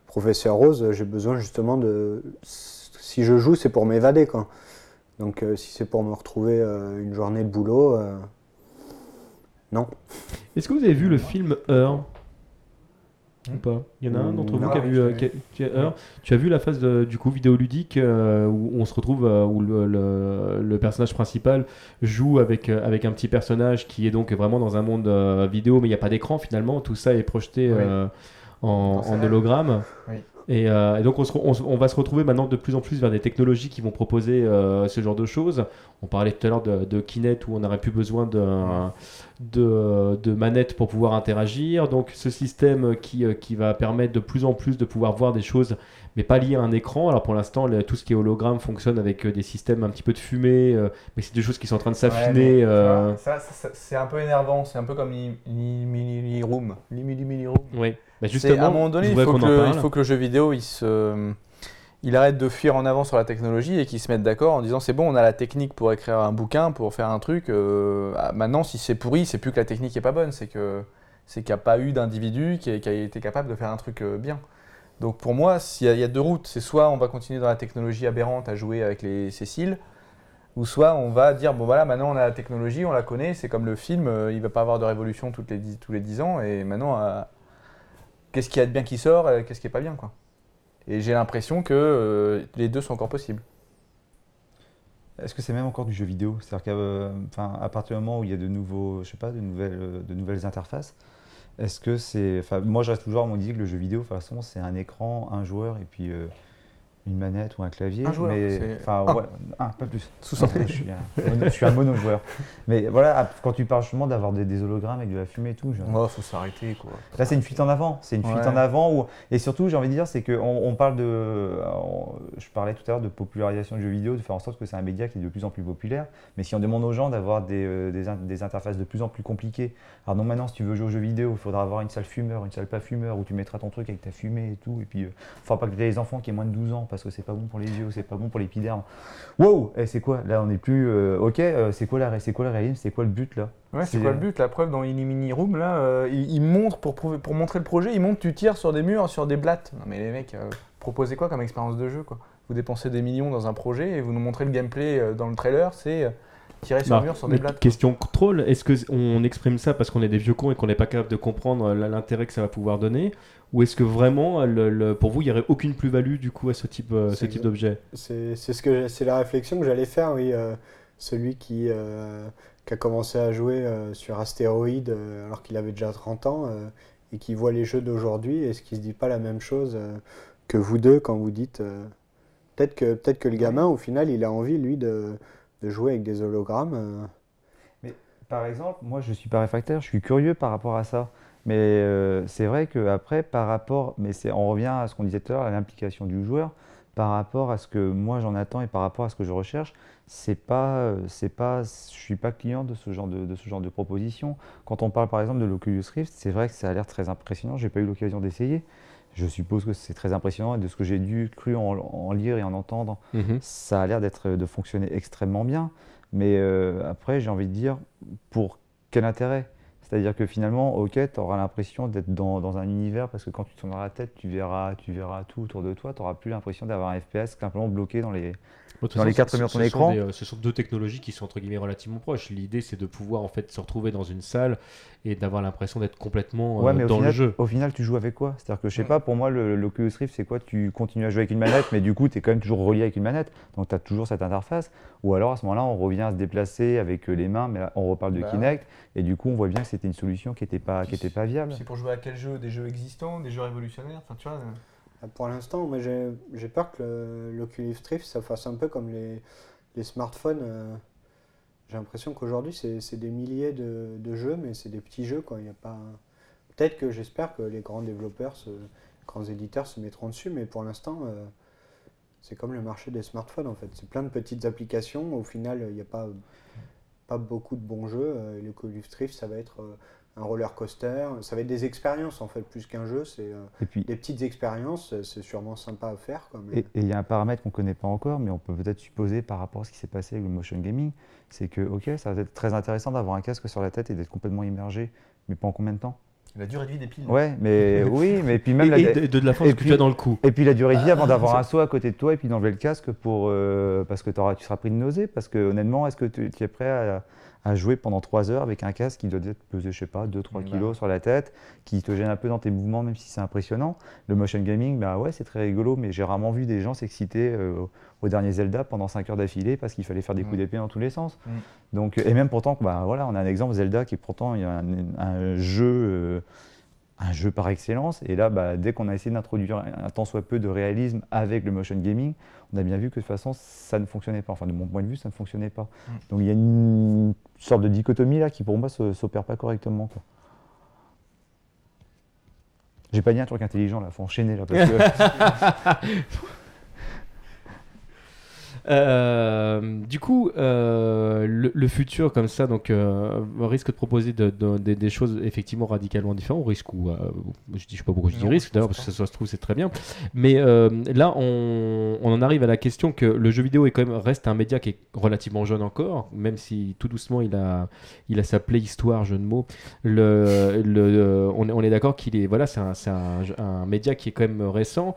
professeur Rose. J'ai besoin justement de, si je joue, c'est pour m'évader. Quoi. Donc, si c'est pour me retrouver une journée de boulot, non. Est-ce que vous avez vu le film Heure ou pas Il y en a un d'entre vous qui a vu, euh, vu. qui a- qui a Heure Tu as vu la phase de- du coup vidéoludique euh, où on se retrouve euh, où le, le- le personnage principal joue avec, euh, avec un petit personnage qui est donc vraiment dans un monde euh, vidéo mais il n'y a pas d'écran finalement tout ça est projeté Oui. euh, en, hologramme Oui. Et, euh, et donc on, se re- on se- on va se retrouver maintenant de plus en plus vers des technologies qui vont proposer euh, ce genre de choses on parlait tout à l'heure de, de Kinect où on n'aurait plus besoin de, de, de manettes pour pouvoir interagir. Donc ce système qui, euh, qui va permettre de plus en plus de pouvoir voir des choses, mais pas liées à un écran. Alors pour l'instant, tout ce qui est hologramme fonctionne avec euh, des systèmes un petit peu de fumée, euh, mais c'est des choses qui sont en train de Ouais, s'affiner. euh, ça- c'est un peu énervant, c'est un peu comme Mini Room. Mini Room. Oui, bah justement, à un moment donné, il faut, que le, parle. il faut que le jeu vidéo il, se, il arrête de fuir en avant sur la technologie et qu'il se mette d'accord en disant c'est bon, on a la technique pour écrire un bouquin, pour faire un truc. euh, ah, maintenant, si c'est pourri, c'est plus que la technique est pas bonne, c'est que c'est qu'il n'y a pas eu d'individu qui, a- qui a été capable de faire un truc euh, bien. Donc pour moi, y, il y a deux routes, c'est soit on va continuer dans la technologie aberrante à jouer avec les Céciles, ou soit on va dire bon voilà maintenant on a la technologie, on la connaît, c'est comme le film, euh, il va pas avoir de révolution toutes les tous les 10 ans et maintenant qu'est-ce qu'il y a de bien qui sort, euh, qu'est-ce qui est pas bien quoi. Et j'ai l'impression que euh, les deux sont encore possibles. Est-ce que c'est même encore du jeu vidéo? C'est-à-dire qu'à euh, partir du moment où il y a de nouveaux, je sais pas, de nouvelles, euh, de nouvelles interfaces, est-ce que c'est, moi je reste toujours à mon idée que le jeu vidéo, de toute façon, c'est un écran, un joueur et puis une manette ou un clavier. Un joueur, mais, enfin, un. ouais, un, pas plus. Sous je, suis un, mono- je suis un mono-joueur. Mais voilà, quand tu parles justement d'avoir des, des hologrammes avec de la fumée et tout, je- Oh, faut s'arrêter quoi. Là, c'est une fuite en avant. C'est une fuite en avant. Où... Et surtout, j'ai envie de dire, c'est qu'on on parle de. on- Je parlais tout à l'heure de popularisation du jeu vidéo, de faire en sorte que c'est un média qui est de plus en plus populaire. Mais si on demande aux gens d'avoir des, euh, des, in- des interfaces de plus en plus compliquées, alors non, maintenant, si tu veux jouer aux jeux vidéo, il faudra avoir une salle fumeur, une salle pas fumeur, où tu mettras ton truc avec ta fumée et tout. Et puis, il faudra pas que les enfants qui aient moins de 12 ans, parce que c'est pas bon pour les yeux, c'est pas bon pour l'épiderme. Wow Eh, C'est quoi? Là, on n'est plus. euh, ok, euh, c'est quoi, la... c'est quoi le réalisme? C'est quoi le but là? Ouais, c'est quoi le but? La preuve dans Illimini Room, là, euh, il, il montre pour, prouver- pour montrer le projet, il montre tu tires sur des murs, sur des blattes. Non mais les mecs, euh, proposez quoi comme expérience de jeu quoi? Vous dépensez des millions dans un projet et vous nous montrez le gameplay euh, dans le trailer, c'est euh, tirer sur Bah, mur, des. Question troll, est-ce qu'on exprime ça parce qu'on est des vieux cons et qu'on n'est pas capable de comprendre euh, l'intérêt que ça va pouvoir donner Ou est-ce que vraiment, le- le- pour vous, il n'y aurait aucune plus-value du coup à ce type, euh, ce type d'objet? C'est c'est ce que c'est la réflexion que j'allais faire, oui. euh, celui qui, euh, qui a commencé à jouer euh, sur Astéroïde euh, alors qu'il avait déjà 30 ans euh, et qui voit les jeux d'aujourd'hui, est-ce qu'il se dit pas la même chose euh, que vous deux quand vous dites euh, peut-être que peut-être que le gamin au final il a envie lui de, de jouer avec des hologrammes. euh. Par exemple, moi je suis pas réfractaire, je suis curieux par rapport à ça. Mais euh, c'est vrai qu'après, par rapport, mais on revient à ce qu'on disait tout à l'heure, à l'implication du joueur, par rapport à ce que moi j'en attends et par rapport à ce que je recherche, c'est pas, euh, c'est pas, je suis pas client de ce genre de, de ce genre de proposition. Quand on parle par exemple de l'Oculus Rift, c'est vrai que ça a l'air très impressionnant. J'ai pas eu l'occasion d'essayer. Je suppose que c'est très impressionnant et de ce que j'ai dû cru en, en lire et en entendre, Mhm. ça a l'air d'être de fonctionner extrêmement bien. Mais euh, après, j'ai envie de dire, pour quel intérêt? C'est-à-dire que finalement, ok, tu auras l'impression d'être dans, dans un univers parce que quand tu tourneras la tête, tu verras, tu verras tout autour de toi. Tu n'auras plus l'impression d'avoir un FPS simplement bloqué dans les. Dans les quatre murs de ton écran. des, euh, ce sont deux technologies qui sont entre guillemets relativement proches. L'idée, c'est de pouvoir en fait se retrouver dans une salle et d'avoir l'impression d'être complètement euh, mais dans final, le jeu. au final, tu joues avec quoi? C'est-à-dire que je sais Ouais. pas, pour moi, le- l'Oculus Rift, c'est quoi? Tu continues à jouer avec une manette, mais du coup, tu es quand même toujours relié avec une manette. Donc, tu as toujours cette interface. Ou alors, à ce moment-là, on revient à se déplacer avec euh, les mains, mais là, on reparle de Bah. Kinect. Et du coup, on voit bien que c'était une solution qui n'était pas, qui était pas viable. C'est pour jouer à quel jeu? Des jeux existants, des jeux révolutionnaires? Enfin, tu vois. euh, Pour l'instant, j'ai peur que l'Oculus Rift ça fasse un peu comme les, les smartphones. euh. J'ai l'impression qu'aujourd'hui c'est des milliers de, de jeux, mais c'est des petits jeux. Quoi. Il y a pas... Peut-être que j'espère que les grands développeurs, se, grands éditeurs se mettront dessus, mais pour l'instant euh, c'est comme le marché des smartphones en fait. C'est plein de petites applications. Au final, il n'y a pas, pas beaucoup de bons jeux. Euh, L'Oculus Rift ça va être euh, un roller coaster. Ça va être des expériences en fait, plus qu'un jeu. C'est. euh, des petites expériences, c'est sûrement sympa à faire. Quoi, mais- Et il y a un paramètre qu'on ne connaît pas encore, mais on peut peut-être supposer par rapport à ce qui s'est passé avec le motion gaming, c'est que, ok, ça va être très intéressant d'avoir un casque sur la tête et d'être complètement immergé, mais pas en combien de temps? La durée de vie des piles. Ouais, mais oui, mais puis même la, Et, et de, de la force et que puis- tu as dans le cou. et puis la durée de vie avant Ah, d'avoir ça- un saut à côté de toi et puis d'enlever le casque pour euh, parce que t'auras- tu seras pris de nausée. Parce que honnêtement, est-ce que tu, tu es prêt à, à jouer pendant 3 heures avec un casque qui doit être peser, je sais pas, 2-3 Bah. kilos sur la tête, qui te gêne un peu dans tes mouvements, même si c'est impressionnant. Le motion gaming, bah ouais, c'est très rigolo, mais j'ai rarement vu des gens s'exciter euh, au dernier Zelda pendant 5 heures d'affilée parce qu'il fallait faire des coups Mm. d'épée dans tous les sens. Mm. Donc, et même pourtant, bah, voilà, on a un exemple Zelda qui est pourtant il y a un, un jeu. euh, un jeu par excellence. Et là, bah, dès qu'on a essayé d'introduire un tant soit peu de réalisme avec le motion gaming, on a bien vu que de toute façon, ça ne fonctionnait pas. Enfin, de mon point de vue, ça ne fonctionnait pas. Mm. Donc il y a une sorte de dichotomie là qui, pour moi, ne s'opère pas correctement. quoi. J'ai pas dit un truc intelligent là, faut enchaîner là. Parce que... Euh, du coup, euh, le, le futur comme ça, donc euh, risque de proposer de- de- des- des choses effectivement radicalement différentes. Risque ou euh, je dis je sais pas pourquoi je dis Non, risque d'ailleurs parce que ça, ça se trouve c'est très bien. Mais là, on, on en arrive à la question que le jeu vidéo est quand même reste un média qui est relativement jeune encore, même si tout doucement il a il a sa préhistoire, jeu de mots. Le, le, on, est- on est d'accord qu'il est voilà, c'est un, un, un média qui est quand même récent.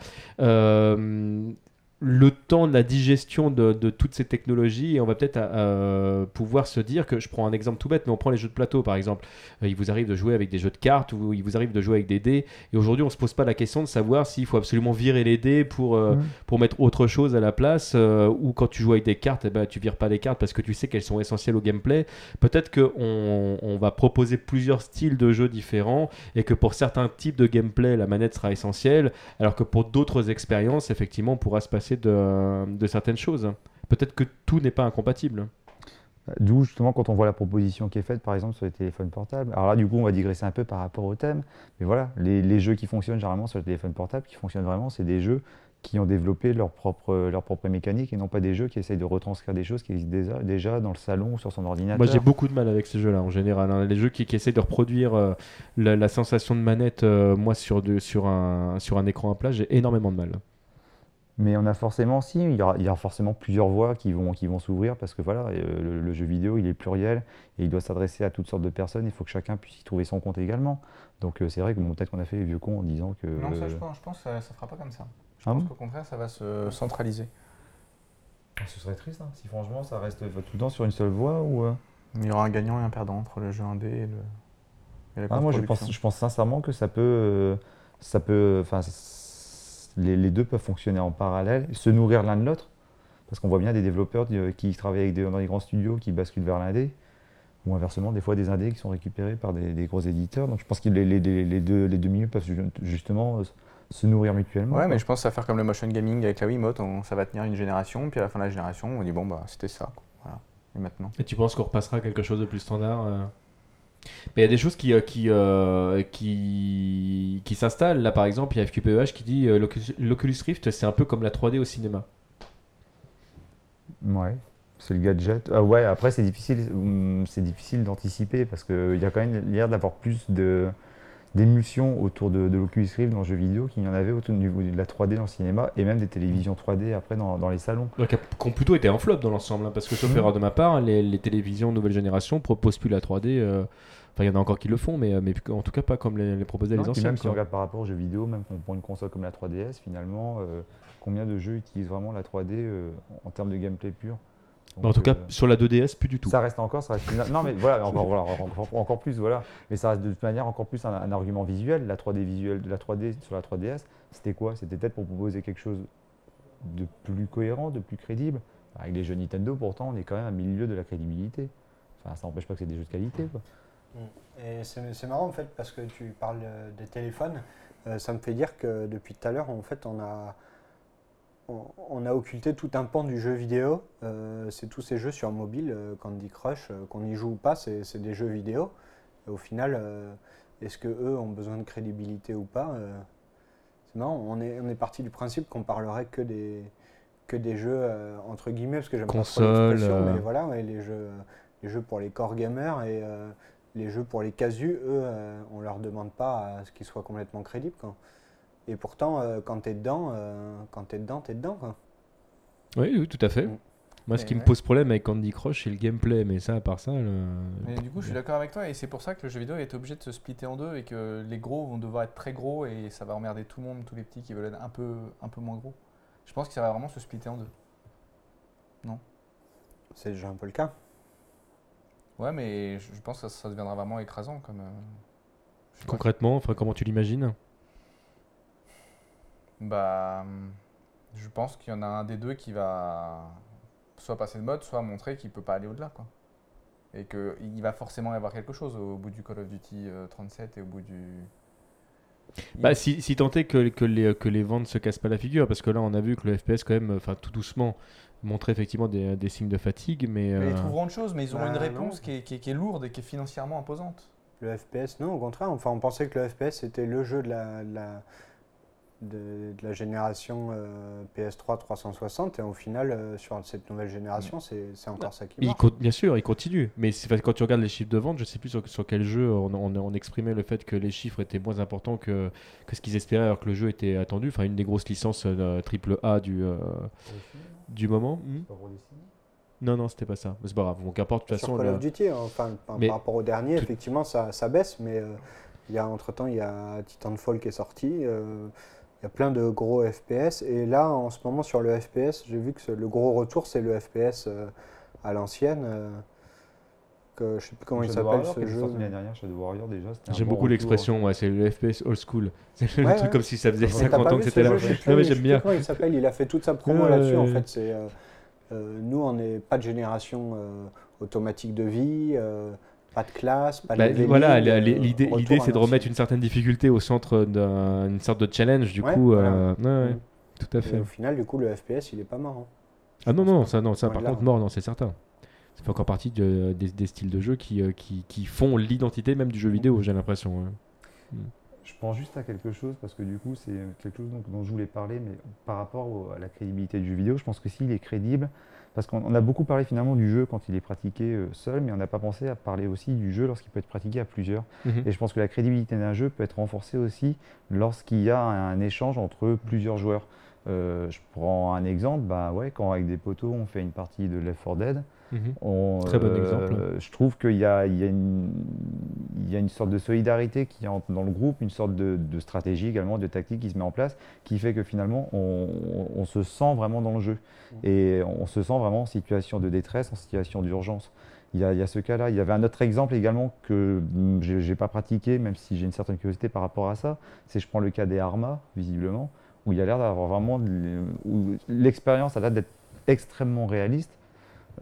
Le temps de la digestion de, de toutes ces technologies et on va peut-être euh, pouvoir se dire que je prends un exemple tout bête mais on prend les jeux de plateau par exemple Euh, il vous arrive de jouer avec des jeux de cartes ou il vous arrive de jouer avec des dés et aujourd'hui on se pose pas la question de savoir s'il faut absolument virer les dés pour, euh, Mhm. pour mettre autre chose à la place euh, ou quand tu joues avec des cartes eh ben, tu vires pas les cartes parce que tu sais qu'elles sont essentielles au gameplay peut-être qu'on on va proposer plusieurs styles de jeux différents et que pour certains types de gameplay la manette sera essentielle alors que pour d'autres expériences effectivement on pourra se passer de, de certaines choses peut-être que tout n'est pas incompatible D'où justement quand on voit la proposition qui est faite par exemple sur les téléphones portables. Alors là du coup on va digresser un peu par rapport au thème. Mais voilà, les, les jeux qui fonctionnent généralement sur les téléphones portables, qui fonctionnent vraiment, c'est des jeux qui ont développé leur propre, leur propre mécanique et non pas des jeux qui essayent de retranscrire des choses qui existent déjà, dans le salon ou sur son ordinateur. Moi j'ai beaucoup de mal avec ces jeux-là en général. hein. Les jeux qui, qui essaient de reproduire euh, la, la sensation de manette, euh, moi sur, de, sur, un, sur un écran à plat, j'ai énormément de mal. Mais on a forcément, si, il y aura, il y aura forcément plusieurs voies qui vont, qui vont s'ouvrir parce que voilà, euh, le, le jeu vidéo il est pluriel et il doit s'adresser à toutes sortes de personnes. Il faut que chacun puisse y trouver son compte également. Donc euh, c'est vrai que bon, peut-être qu'on a fait les vieux cons en disant que. Non, ça, euh, je pense, je pense que ça, ça fera pas comme ça. Je Ah pense bon qu'au contraire, ça va se centraliser. Ce serait triste hein, si franchement ça reste tout le temps sur une seule voie ou. euh, Il y aura un gagnant et un perdant entre le jeu indé et, le, et la Ah, moi je pense, je pense sincèrement que ça peut. euh, ça peut enfin, les, les deux peuvent fonctionner en parallèle, se nourrir l'un de l'autre. Parce qu'on voit bien des développeurs qui travaillent avec des, dans des grands studios qui basculent vers l'indé. Ou inversement, des fois des indés qui sont récupérés par des, des gros éditeurs. Donc je pense que les, les- deux, les deux milieux peuvent ju- justement euh, se nourrir mutuellement. Ouais, quoi. mais je pense que ça va faire comme le motion gaming avec la Wiimote. on- ça va tenir une génération, puis à la fin de la génération, on dit bon, bah c'était ça. quoi. Voilà. Et maintenant? Et tu penses qu'on repassera à quelque chose de plus standard euh Mais il y a des choses qui, euh, qui, euh, qui, qui s'installent. Là, par exemple, il y a FQPEH qui dit euh, l'Oculus- Rift, c'est un peu comme la 3D au cinéma. Ouais, c'est le gadget. Ah ouais, après c'est difficile, hum, c'est difficile d'anticiper parce qu'il y a quand même l'air d'avoir plus de d'émulsion autour de, de l'Oculus Rift dans le jeu vidéo qu'il y en avait autour du de la 3D dans le cinéma et même des télévisions 3D après dans, dans les salons. Donc, qui ont plutôt été un flop dans l'ensemble. hein, parce que, sauf Mhm. erreur de ma part, les, les télévisions nouvelle génération proposent plus la 3D. euh, Enfin, il y en a encore qui le font, mais, euh, mais en tout cas pas comme les, les les anciens. même si on regarde par rapport aux jeux vidéo, même quand on prend une console comme la 3DS, finalement, euh, combien de jeux utilisent vraiment la 3D euh, en termes de gameplay pur? Bah, en tout cas, euh, sur la 2DS, plus du tout. Ça reste encore, ça reste une- Non, mais voilà, encore, voilà, encore, encore plus, voilà. Mais ça reste de toute manière encore plus un, un argument visuel. La 3D visuelle, la 3D sur la 3DS, c'était quoi? C'était peut-être pour proposer quelque chose de plus cohérent, de plus crédible. Avec les jeux Nintendo, pourtant, on est quand même à milieu de la crédibilité. Enfin, ça n'empêche pas que c'est des jeux de qualité, quoi. Et c'est marrant en fait parce que tu parles euh, des téléphones. Euh, ça me fait dire que depuis tout à l'heure, en fait, on a, on, on a occulté tout un pan du jeu vidéo. Euh, c'est tous ces jeux sur mobile, euh, Candy Crush, qu'on y joue ou pas, c'est des jeux vidéo. Et au final, est-ce que eux ont besoin de crédibilité ou pas C'est marrant. On est, on est parti du principe qu'on parlerait que des que des jeux entre guillemets parce que j'aime pas trop mais voilà, ouais, les jeux, les jeux pour les core gamers et les jeux pour les casus, eux, euh, on leur demande pas à ce qu'ils soient complètement crédibles. Quoi. Et pourtant, euh, quand tu es dedans, euh, quand tu es dedans, tu es dedans. Quoi. Oui, oui, tout à fait. Mm. Moi, ce qui me pose problème avec Candy Crush, c'est le gameplay. Mais ça, à part ça. le- Mais du coup, je suis d'accord avec toi, et c'est pour ça que le jeu vidéo est obligé de se splitter en deux, et que les gros vont devoir être très gros, et ça va emmerder tout le monde, tous les petits qui veulent être un peu, un peu moins gros. Je pense que ça va vraiment se splitter en deux. C'est déjà un peu le cas. Ouais, mais je pense que ça, ça deviendra vraiment écrasant. Comme, euh. Concrètement, enfin, comment tu l'imagines Bah, hum, je pense qu'il y en a un des deux qui va soit passer de mode, soit montrer qu'il peut pas aller au-delà, quoi. Et qu'il va forcément y avoir quelque chose au bout du Call of Duty euh, 37 et au bout du. Bah, si, si tant est que, que, les, que les ventes se cassent pas la figure, parce que là, on a vu que le FPS, quand même, enfin, tout doucement, montrait effectivement des, des signes de fatigue, mais. Mais euh, ils trouveront autre chose, mais ils auront Bah, une réponse qui est, qui est- qui est lourde et qui est financièrement imposante. Le FPS, non, au contraire. Enfin, on pensait que le FPS c'était le jeu de la, de la, de, de la génération euh, PS3 360, et au final, euh, sur cette nouvelle génération, c'est c'est encore ça qui il marche. co- bien sûr, il continue. Mais c'est quand tu regardes les chiffres de vente, je sais plus sur, sur quel jeu on, on- on exprimait le fait que les chiffres étaient moins importants que, que ce qu'ils espéraient alors que le jeu était attendu. Enfin, une des grosses licences euh, triple A du, euh, du moment. Hmm non, non, c'était pas ça. C'est pas grave. Donc, qu'importe, de toute Sur façon. Call là- of Duty, enfin, par, Mais par rapport au dernier, tout- effectivement, ça, ça baisse, mais euh, il y a entre temps, il y a Titanfall qui est sorti. euh, il y a plein de gros FPS. Et là, en ce moment, sur le FPS, j'ai vu que le gros retour, c'est le FPS euh, à l'ancienne. Que, je sais plus comment il s'appelle Warrior, ce jeu. sorti l'année dernière, Shadow Warrior déjà. c'était un J'aime bon beaucoup retour. l'expression, ouais, c'est le FPS old school. C'est le Ouais, truc ouais. comme si ça faisait Mais t'as 50 pas ans vu que ce c'était là. jeu, je sais plus- Non, mais je sais j'aime plus bien. Comment il s'appelle? Il a fait toute sa promo Ouais, là-dessus. En ouais. fait, c'est euh, euh, nous, on n'est pas de génération euh, automatique de vie, euh, pas de classe, pas de Bah, leveling, voilà, euh, l'idée, retour l'idée à c'est de remettre une certaine difficulté au centre d'une sorte de challenge. Du Ouais, coup, voilà. euh, ouais, ouais, Mm. tout à Et fait. au final, du coup, le FPS, il est pas marrant. Ah non, non, ça, non, ça par contre, mort, non, c'est certain. Ça fait encore partie de- des, des styles de jeu qui, euh, qui, qui font l'identité même du jeu vidéo, j'ai l'impression. ouais. Je pense juste à quelque chose parce que du coup, c'est quelque chose dont je voulais parler, mais par rapport au- à la crédibilité du jeu vidéo, je pense que s'il est crédible, parce qu'on on a beaucoup parlé finalement du jeu quand il est pratiqué euh, seul, mais on n'a pas pensé à parler aussi du jeu lorsqu'il peut être pratiqué à plusieurs. Mhm. Et je pense que la crédibilité d'un jeu peut être renforcée aussi lorsqu'il y a un échange entre plusieurs joueurs. Euh, je prends un exemple, bah ouais, quand avec des potos on fait une partie de Left 4 Dead, Mhm. on, Très bon euh, exemple. Je trouve qu'il y a, y, une- il y a une sorte de solidarité qui entre dans le groupe, une sorte de, de stratégie également, de tactique qui se met en place, qui fait que finalement on, se sent vraiment dans le jeu. Et on se sent vraiment en situation de détresse, en situation d'urgence. Il y, a, il y a ce cas-là. Il y avait un autre exemple également que j'ai j'ai pas pratiqué, même si j'ai une certaine curiosité par rapport à ça. C'est je prends le cas des Arma, visiblement, où il y a l'air d'avoir vraiment l'expérience a l'air d'être extrêmement réaliste.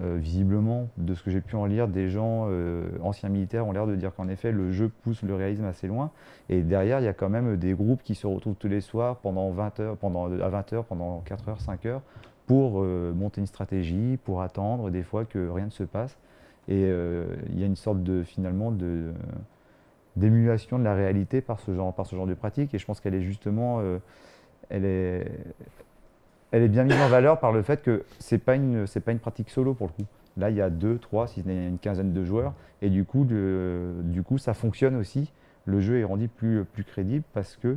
Euh, visiblement, de ce que j'ai pu en lire, des gens euh, anciens militaires ont l'air de dire qu'en effet, le jeu pousse le réalisme assez loin. Et derrière, il y a quand même des groupes qui se retrouvent tous les soirs pendant 20 heures, pendant, à 20 heures, pendant 4 heures, 5 heures, pour euh, monter une stratégie, pour attendre des fois que rien ne se passe. Et il y a une sorte de, finalement, de d'émulation de la réalité par ce genre, par ce genre de pratique. Et je pense qu'elle est justement, elle est, elle est bien mise en valeur par le fait que c'est pas une, c'est pas une pratique solo pour le coup. Là, il y a deux, trois, si ce n'est une quinzaine de joueurs, et du coup, le- du coup, ça fonctionne aussi. Le jeu est rendu plus, plus crédible parce que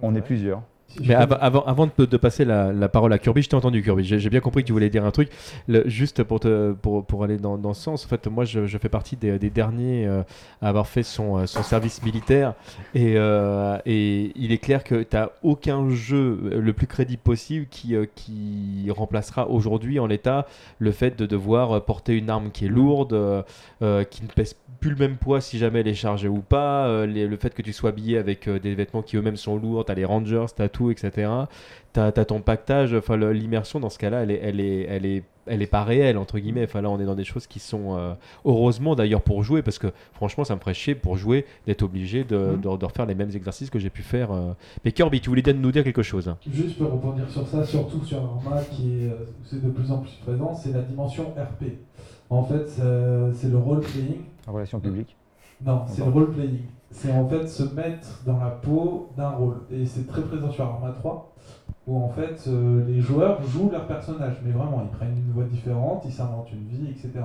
on est plusieurs. Si Mais av- avant, avant de, de passer la, la parole à Kirby, je t'ai entendu Kirby, j'ai bien compris que tu voulais dire un truc. Le- juste pour, te, pour, pour aller dans, dans ce sens, en fait, moi je, je fais partie des, des derniers euh, à avoir fait son, euh, son service militaire et, euh, et il est clair que tu n'as aucun jeu le plus crédible possible qui, euh, qui remplacera aujourd'hui en l'état le fait de devoir porter une arme qui est lourde, qui ne pèse plus le même poids si jamais elle est chargée ou pas, les- le fait que tu sois habillé avec des vêtements qui eux-mêmes sont lourds, tu as les rangers, t'as tout, etc. Tu as, ton pactage, enfin l'immersion dans ce cas-là, elle est, elle, est, elle, est, elle est pas réelle, entre guillemets. Enfin là, on est dans des choses qui sont, euh, heureusement d'ailleurs pour jouer, parce que franchement, ça me ferait chier pour jouer d'être obligé de, de- de refaire les mêmes exercices que j'ai pu faire. euh. Mais Kirby, tu voulais nous dire quelque chose? Juste pour rebondir sur ça, surtout sur Arma qui est, euh, de plus en plus présent, c'est la dimension RP. En fait, c'est le role-playing. En relation publique. Non, c'est le role-playing. C'est en fait se mettre dans la peau d'un rôle. Et c'est très présent sur Arma 3, où en fait euh, les joueurs jouent leur personnage. Mais vraiment, ils prennent une voix différente, ils s'inventent une vie, etc.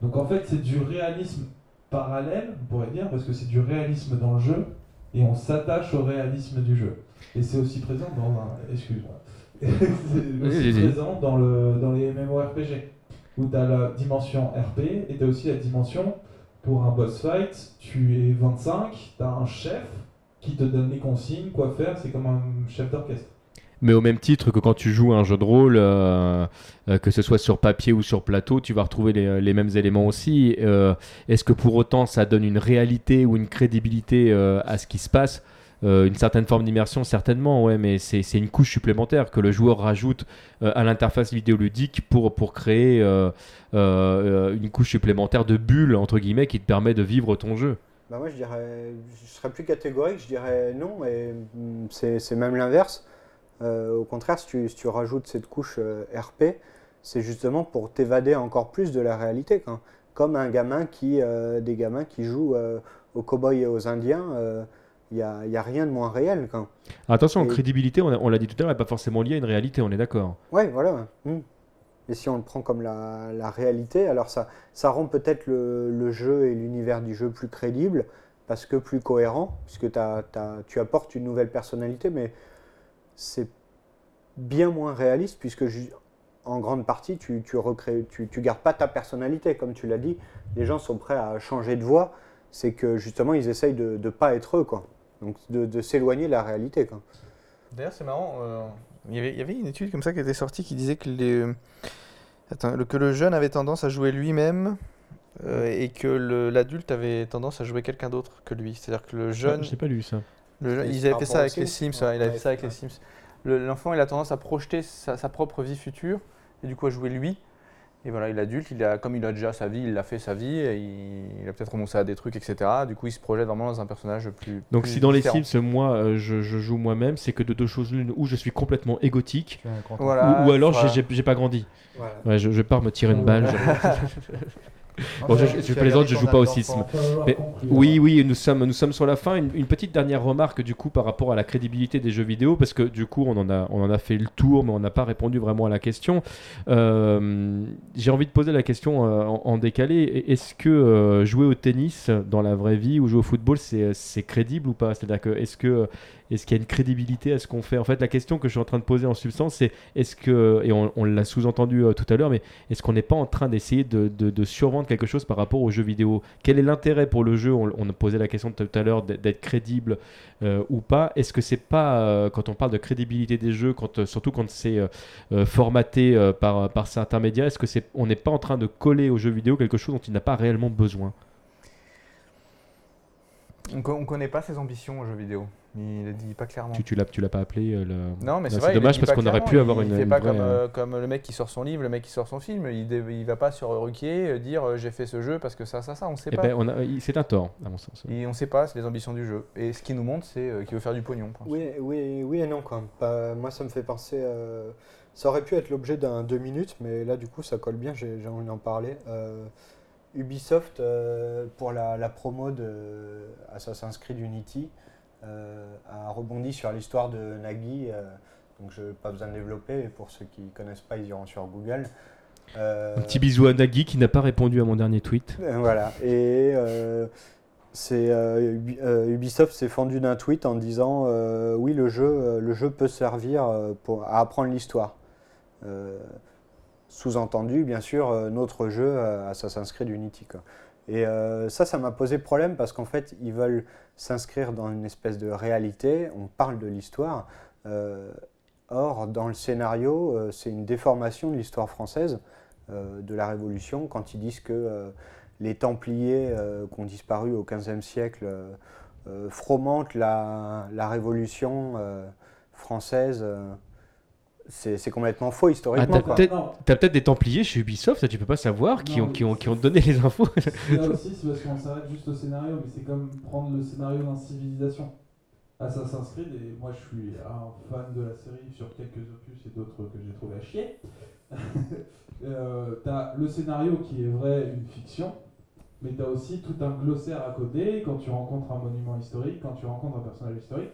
Donc en fait, c'est du réalisme parallèle, on pourrait dire, parce que c'est du réalisme dans le jeu, et on s'attache au réalisme du jeu. Et c'est aussi présent dans un... Excuse-moi. c'est aussi présent dans, le, dans les MMORPG, où tu as la dimension RP, et tu as aussi la dimension, pour un boss fight, tu es 25, tu as un chef qui te donne les consignes, quoi faire, c'est comme un chef d'orchestre. Mais au même titre que quand tu joues un jeu de rôle, euh, euh, que ce soit sur papier ou sur plateau, tu vas retrouver les, les mêmes éléments aussi. Euh, Est-ce que pour autant ça donne une réalité ou une crédibilité euh, à ce qui se passe? Euh, Une certaine forme d'immersion, certainement, ouais, mais c'est une couche supplémentaire que le joueur rajoute euh, à l'interface vidéoludique pour, pour créer euh, une couche supplémentaire de bulle, entre guillemets, qui te permet de vivre ton jeu. Bah moi je dirais, je serais plus catégorique, je dirais non, et mm, c'est même l'inverse. Au contraire, si tu, si tu rajoutes cette couche RP, c'est justement pour t'évader encore plus de la réalité. Comme un gamin qui, des gamins qui jouent aux cow-boys et aux indiens, il n'y a, rien de moins réel. quoi. Attention, Et- crédibilité, on, l'a dit tout à l'heure, n'est pas forcément liée à une réalité, on est d'accord. Ouais, voilà. mm. Et si on le prend comme la, la réalité, alors ça, ça rend peut-être le, le jeu et l'univers du jeu plus crédible, parce que plus cohérent, puisque tu apportes une nouvelle personnalité, mais c'est bien moins réaliste, puisque en grande partie, tu, tu, recrées, tu, tu gardes pas ta personnalité, comme tu l'as dit. Les gens sont prêts à changer de voix, c'est que justement, ils essayent de ne pas être eux, quoi. Donc de, de s'éloigner de la réalité, quoi. D'ailleurs, c'est marrant. euh, il, y avait, il y avait une étude comme ça qui était sortie qui disait que, les, Attends, le, que le jeune avait tendance à jouer lui-même euh, et que le- l'adulte avait tendance à jouer quelqu'un d'autre que lui. C'est-à-dire que le jeune. Je n'ai pas lu ça. le jeune- Et ils avaient fait ça avec aux les Sims, ouais, il avait ouais, fait ça avec les. Sims. Le- L'enfant, il a tendance à projeter sa, sa propre vie future et du coup à jouer lui. Et voilà, et l'adulte, il a, comme il a déjà sa vie, il a fait sa vie, et il, il a peut-être renoncé à des trucs, etc. Du coup, il se projette vraiment dans un personnage plus. Donc plus si dans les différent. Sims, moi, euh, je, je joue moi-même, c'est que de deux choses l'une, ou je suis complètement égotique. Voilà, ou, ou alors voilà. j'ai pas grandi. Voilà. Ouais, je, je pars me tirer une balle. Bon, je- je plaisante, je joue pas au sisme. Mais- Oui, oui, nous sommes, nous sommes sur la fin. Une, une petite dernière remarque du coup par rapport à la crédibilité des jeux vidéo, parce que du coup on en a, on en a fait le tour, mais on n'a pas répondu vraiment à la question. Euh, J'ai envie de poser la question euh, en, en décalé. Est-ce que euh, jouer au tennis dans la vraie vie ou jouer au football, c'est c'est crédible ou pas? C'est-à-dire que est-ce que est-ce qu'il y a une crédibilité à ce qu'on fait? En fait, la question que je suis en train de poser en substance, c'est est-ce que, et on, l'a sous-entendu euh, tout à l'heure, mais est-ce qu'on n'est pas en train d'essayer de, survendre quelque chose par rapport aux jeux vidéo? Quel est l'intérêt pour le jeu? On, on a posé la question tout à l'heure d'être crédible euh, ou pas. Est-ce que c'est pas, euh, quand on parle de crédibilité des jeux, surtout quand c'est formaté par, par certains est-ce que c'est, on n'est pas en train de coller aux jeux vidéo quelque chose dont il n'a pas réellement besoin? On, on connaît pas ses ambitions aux jeux vidéo. Il ne dit pas clairement. Tu, tu l'as, tu l'as pas appelé euh, le... Non, mais c'est vrai. il dommage parce pas qu'on aurait clairement, pu avoir il une, fait une pas vraie, comme, euh, euh, comme le mec qui sort son livre, le mec qui sort son film. Il, il va pas sur Ruquier dire j'ai fait ce jeu parce que ça, ça, ça. On sait Eh pas. ben, c'est un tort, à mon sens. Et on sait pas, c'est les ambitions du jeu. Et ce qu'il nous montre, c'est euh, qu'il veut faire du pognon. Oui, oui, oui et non. Pas- moi, ça me fait penser. euh, ça aurait pu être l'objet d'un deux minutes, mais là, du coup, ça colle bien. J'ai j'ai envie d'en parler. Euh, Ubisoft euh, pour la, la promo de Assassin's Creed Unity euh, a rebondi sur l'histoire de Nagui. euh, donc, je n'ai pas besoin de développer. Pour ceux qui connaissent pas, ils iront sur Google. Euh, Un petit bisou à Nagui qui n'a pas répondu à mon dernier tweet. euh, Voilà. Et euh, c'est euh, euh, Ubisoft s'est fendu d'un tweet en disant euh, oui le jeu euh, le jeu peut servir euh, pour à apprendre l'histoire. Sous-entendu bien sûr euh, notre jeu euh, Assassin's Creed Unity quoi. Et euh, ça ça m'a posé problème parce qu'en fait ils veulent s'inscrire dans une espèce de réalité. On parle de l'histoire. or dans le scénario c'est une déformation de l'histoire française de la Révolution quand ils disent que les Templiers qui ont disparu au XVe siècle fomentent la, la Révolution française. C'est complètement faux historiquement. Ah, peut-être- T'as peut-être des Templiers chez Ubisoft, ça tu peux pas savoir, qui Non, ont, qui, ont, qui ont donné les infos. Là aussi, c'est parce qu'on s'arrête juste au scénario, mais c'est comme prendre le scénario d'un civilisation. Assassin's Creed, et moi je suis un fan de la série sur quelques opus et d'autres que j'ai trouvé à chier. euh, t'as le scénario qui est vrai, une fiction, mais t'as aussi tout un glossaire à côté quand tu rencontres un monument historique, quand tu rencontres un personnage historique,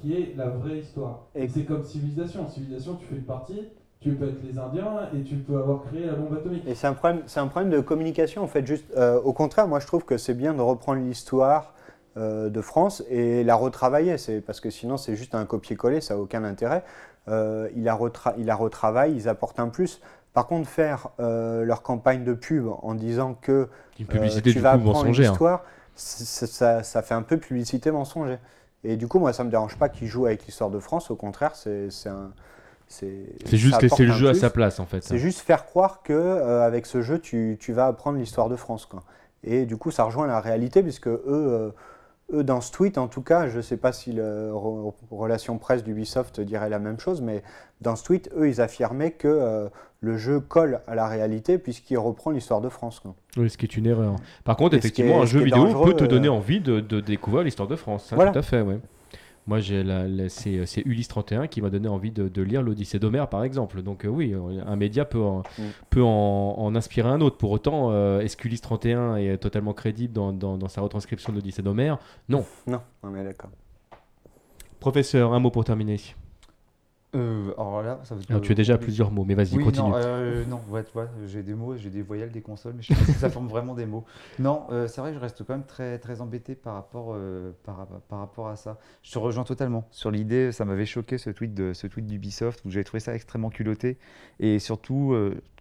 qui est la vraie histoire. Et- c'est comme civilisation. Civilisation, tu fais une partie, tu peux être les Indiens et tu peux avoir créé la bombe atomique. Et c'est un problème, c'est un problème de communication en fait. Juste, euh, au contraire, moi je trouve que c'est bien de reprendre l'histoire euh, de France et la retravailler. C'est parce que sinon c'est juste un copier-coller, ça n'a aucun intérêt. Euh, il, la retra- il la retravaille, ils apportent un plus. Par contre, faire euh, leur campagne de pub en disant que Une euh, publicité tu du vas coup apprendre mensongère. l'histoire, ça, ça fait un peu publicité mensongère. Et du coup, moi, ça me dérange pas qu'ils jouent avec l'histoire de France. Au contraire, c'est un. C'est juste laisser le jeu à sa place en fait. C'est juste faire croire que euh, avec ce jeu, tu, tu vas apprendre l'histoire de France. Quoi. Et du coup, ça rejoint la réalité, puisque eux, euh, eux dans ce tweet, en tout cas, je ne sais pas si la re- relation presse d'Ubisoft dirait la même chose, mais dans ce tweet, eux, ils affirmaient que euh, le jeu colle à la réalité, puisqu'il reprend l'histoire de France. Quoi. Oui, ce qui est une erreur. Par contre, Et effectivement, est- un jeu vidéo peut te donner euh, envie de, de découvrir l'histoire de France. Voilà. Tout à fait, ouais. Moi, j'ai la- c'est, c'est Ulysse 31 qui m'a donné envie de, de lire l'Odyssée d'Homère, par exemple. Donc euh, oui, euh, un média peut en, Mm. peut en, en inspirer un autre. Pour autant, euh, est-ce qu'Ulysse 31 est totalement crédible dans, dans- dans sa retranscription de l'Odyssée d'Homère? Non, on est d'accord. Professeur, un mot pour terminer. Euh, alors là, ça veut Alors, tu as déjà plusieurs mots, mais vas-y, oui, continue. Non, euh, non ouais, tu vois, j'ai des mots, j'ai des voyelles, des consoles, mais je sais pas si ça forme vraiment des mots. Non, euh, c'est vrai que je reste quand même très, très embêté par rapport, par, par rapport à ça. Je te rejoins totalement sur l'idée, ça m'avait choqué ce tweet de ce tweet d'Ubisoft où j'avais trouvé ça extrêmement culotté et surtout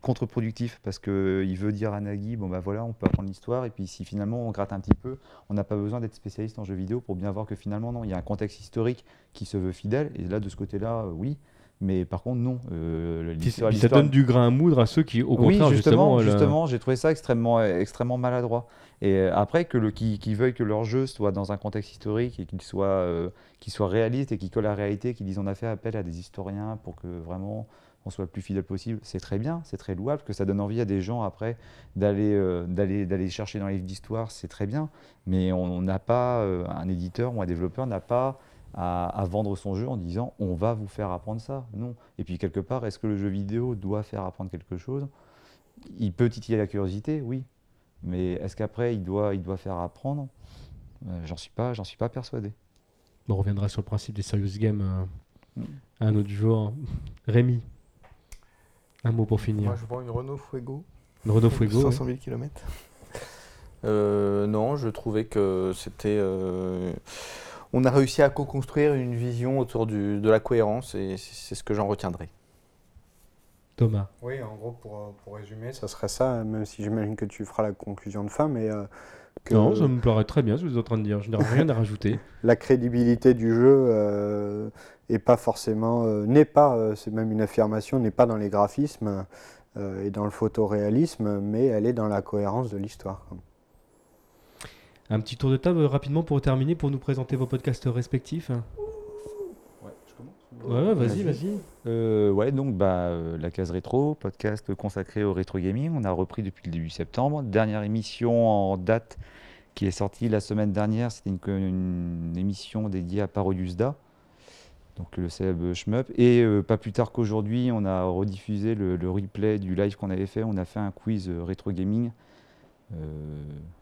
contre-productif parce qu'il veut dire à Nagui, bon bah voilà, on peut apprendre l'histoire, et puis si finalement on gratte un petit peu, on n'a pas besoin d'être spécialiste en jeux vidéo pour bien voir que finalement non, il y a un contexte historique qui se veut fidèle, et là de ce côté-là, euh, oui. Mais par contre, non. Euh, l'histoire- ça donne du grain à moudre à ceux qui, au oui, contraire, justement, justement, la- justement, j'ai trouvé ça extrêmement, extrêmement maladroit. Et euh, après, que le, qui, qui veuille que leur jeu soit dans un contexte historique et qu'il soit, euh, qu'il soit réaliste et qu'il colle à la réalité, qu'ils disent on a fait appel à des historiens pour que vraiment on soit le plus fidèle possible, c'est très bien, c'est très louable, que ça donne envie à des gens après d'aller euh, d'aller d'aller chercher dans les livres d'histoire, c'est très bien. Mais on n'a pas, euh, un éditeur ou un développeur n'a pas à, à vendre son jeu en disant on va vous faire apprendre ça. Non. Et puis quelque part, est-ce que le jeu vidéo doit faire apprendre quelque chose? Il peut titiller la curiosité, oui. Mais est-ce qu'après il doit, il doit faire apprendre? Euh, J'en suis pas, j'en suis pas persuadé. On reviendra sur le principe des serious games Mm. un autre jour. Rémi, un mot pour finir. Moi, je vends une Renault Fuego. Renault Fuego. 500 000 km. Euh, non, je trouvais que c'était. euh, on a réussi à co-construire une vision autour du- de la cohérence et c'est c'est ce que j'en retiendrai. Thomas. Oui, en gros, pour, euh, pour résumer, ça serait ça, même si j'imagine que tu feras la conclusion de fin, mais euh, que Non, ça me plairait très bien ce que vous êtes en train de dire. Je n'ai rien à rajouter. la crédibilité du jeu euh, est pas forcément, euh, n'est pas, euh, c'est même une affirmation, n'est pas dans les graphismes euh, et dans le photoréalisme, mais elle est dans la cohérence de l'histoire. Un petit tour de table rapidement pour terminer, pour nous présenter vos podcasts respectifs. Ouais, vas-y, Vas-y. Euh, ouais, donc bah, euh, la case rétro, podcast consacré au rétro gaming. On a repris depuis le début septembre. Dernière émission en date qui est sortie la semaine dernière, c'était une, une émission dédiée à Parodius Da, donc le célèbre shmup. Et euh, pas plus tard qu'aujourd'hui, on a rediffusé le, le replay du live qu'on avait fait. On a fait un quiz rétro gaming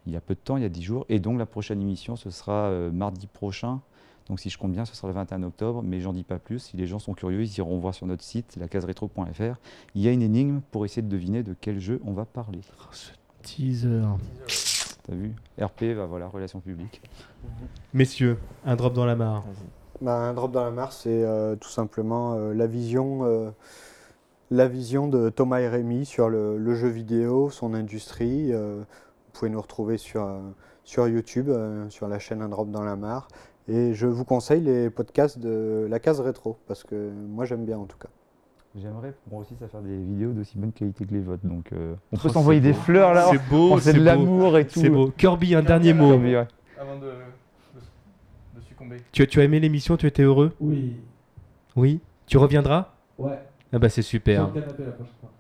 il y a peu de temps, il y a 10 jours. Et donc la prochaine émission, ce sera mardi prochain. Donc si je compte bien, ce sera le 21 octobre, mais j'en dis pas plus. Si les gens sont curieux, ils iront voir sur notre site, lacaseretro.fr. Il y a une énigme pour essayer de deviner de quel jeu on va parler. Oh, ce teaser. T'as vu? RP, bah voilà, relations publiques. Messieurs, un drop dans la mare. Bah, un drop dans la mare, c'est euh, tout simplement euh, la vision, euh, la vision de Thomas et Rémy sur le, le jeu vidéo, son industrie. euh, vous pouvez nous retrouver sur, euh, sur YouTube, euh, sur la chaîne Un drop dans la mare. Et je vous conseille les podcasts de la case rétro, parce que moi j'aime bien en tout cas. J'aimerais qu'on réussisse à faire des vidéos d'aussi bonne qualité que les vôtres. Donc euh, on Oh, peut c'est s'envoyer des fleurs là. C'est beau, Oh, c'est de l'amour et tout. C'est beau. Kirby, un dernier mot. Kirby, ouais. Avant de, succomber. Tu, tu as aimé l'émission Tu étais heureux? Oui. Oui? Tu reviendras? Ouais. Ah bah c'est super. Le canapé la prochaine fois.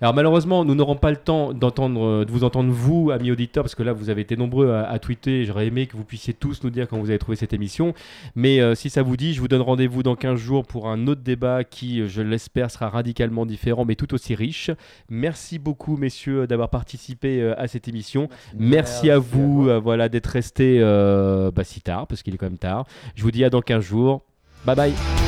Alors malheureusement, nous n'aurons pas le temps d'entendre, euh, de vous entendre vous, amis auditeurs, parce que là vous avez été nombreux à, à tweeter. J'aurais aimé que vous puissiez tous nous dire quand vous avez trouvé cette émission. Mais euh, si ça vous dit, je vous donne rendez-vous dans 15 jours pour un autre débat qui, je l'espère, sera radicalement différent, mais tout aussi riche. Merci beaucoup, messieurs, d'avoir participé euh, à cette émission. Merci, à vous, euh, voilà, d'être restés euh, bah, si tard, parce qu'il est quand même tard. Je vous dis à dans 15 jours. Bye bye.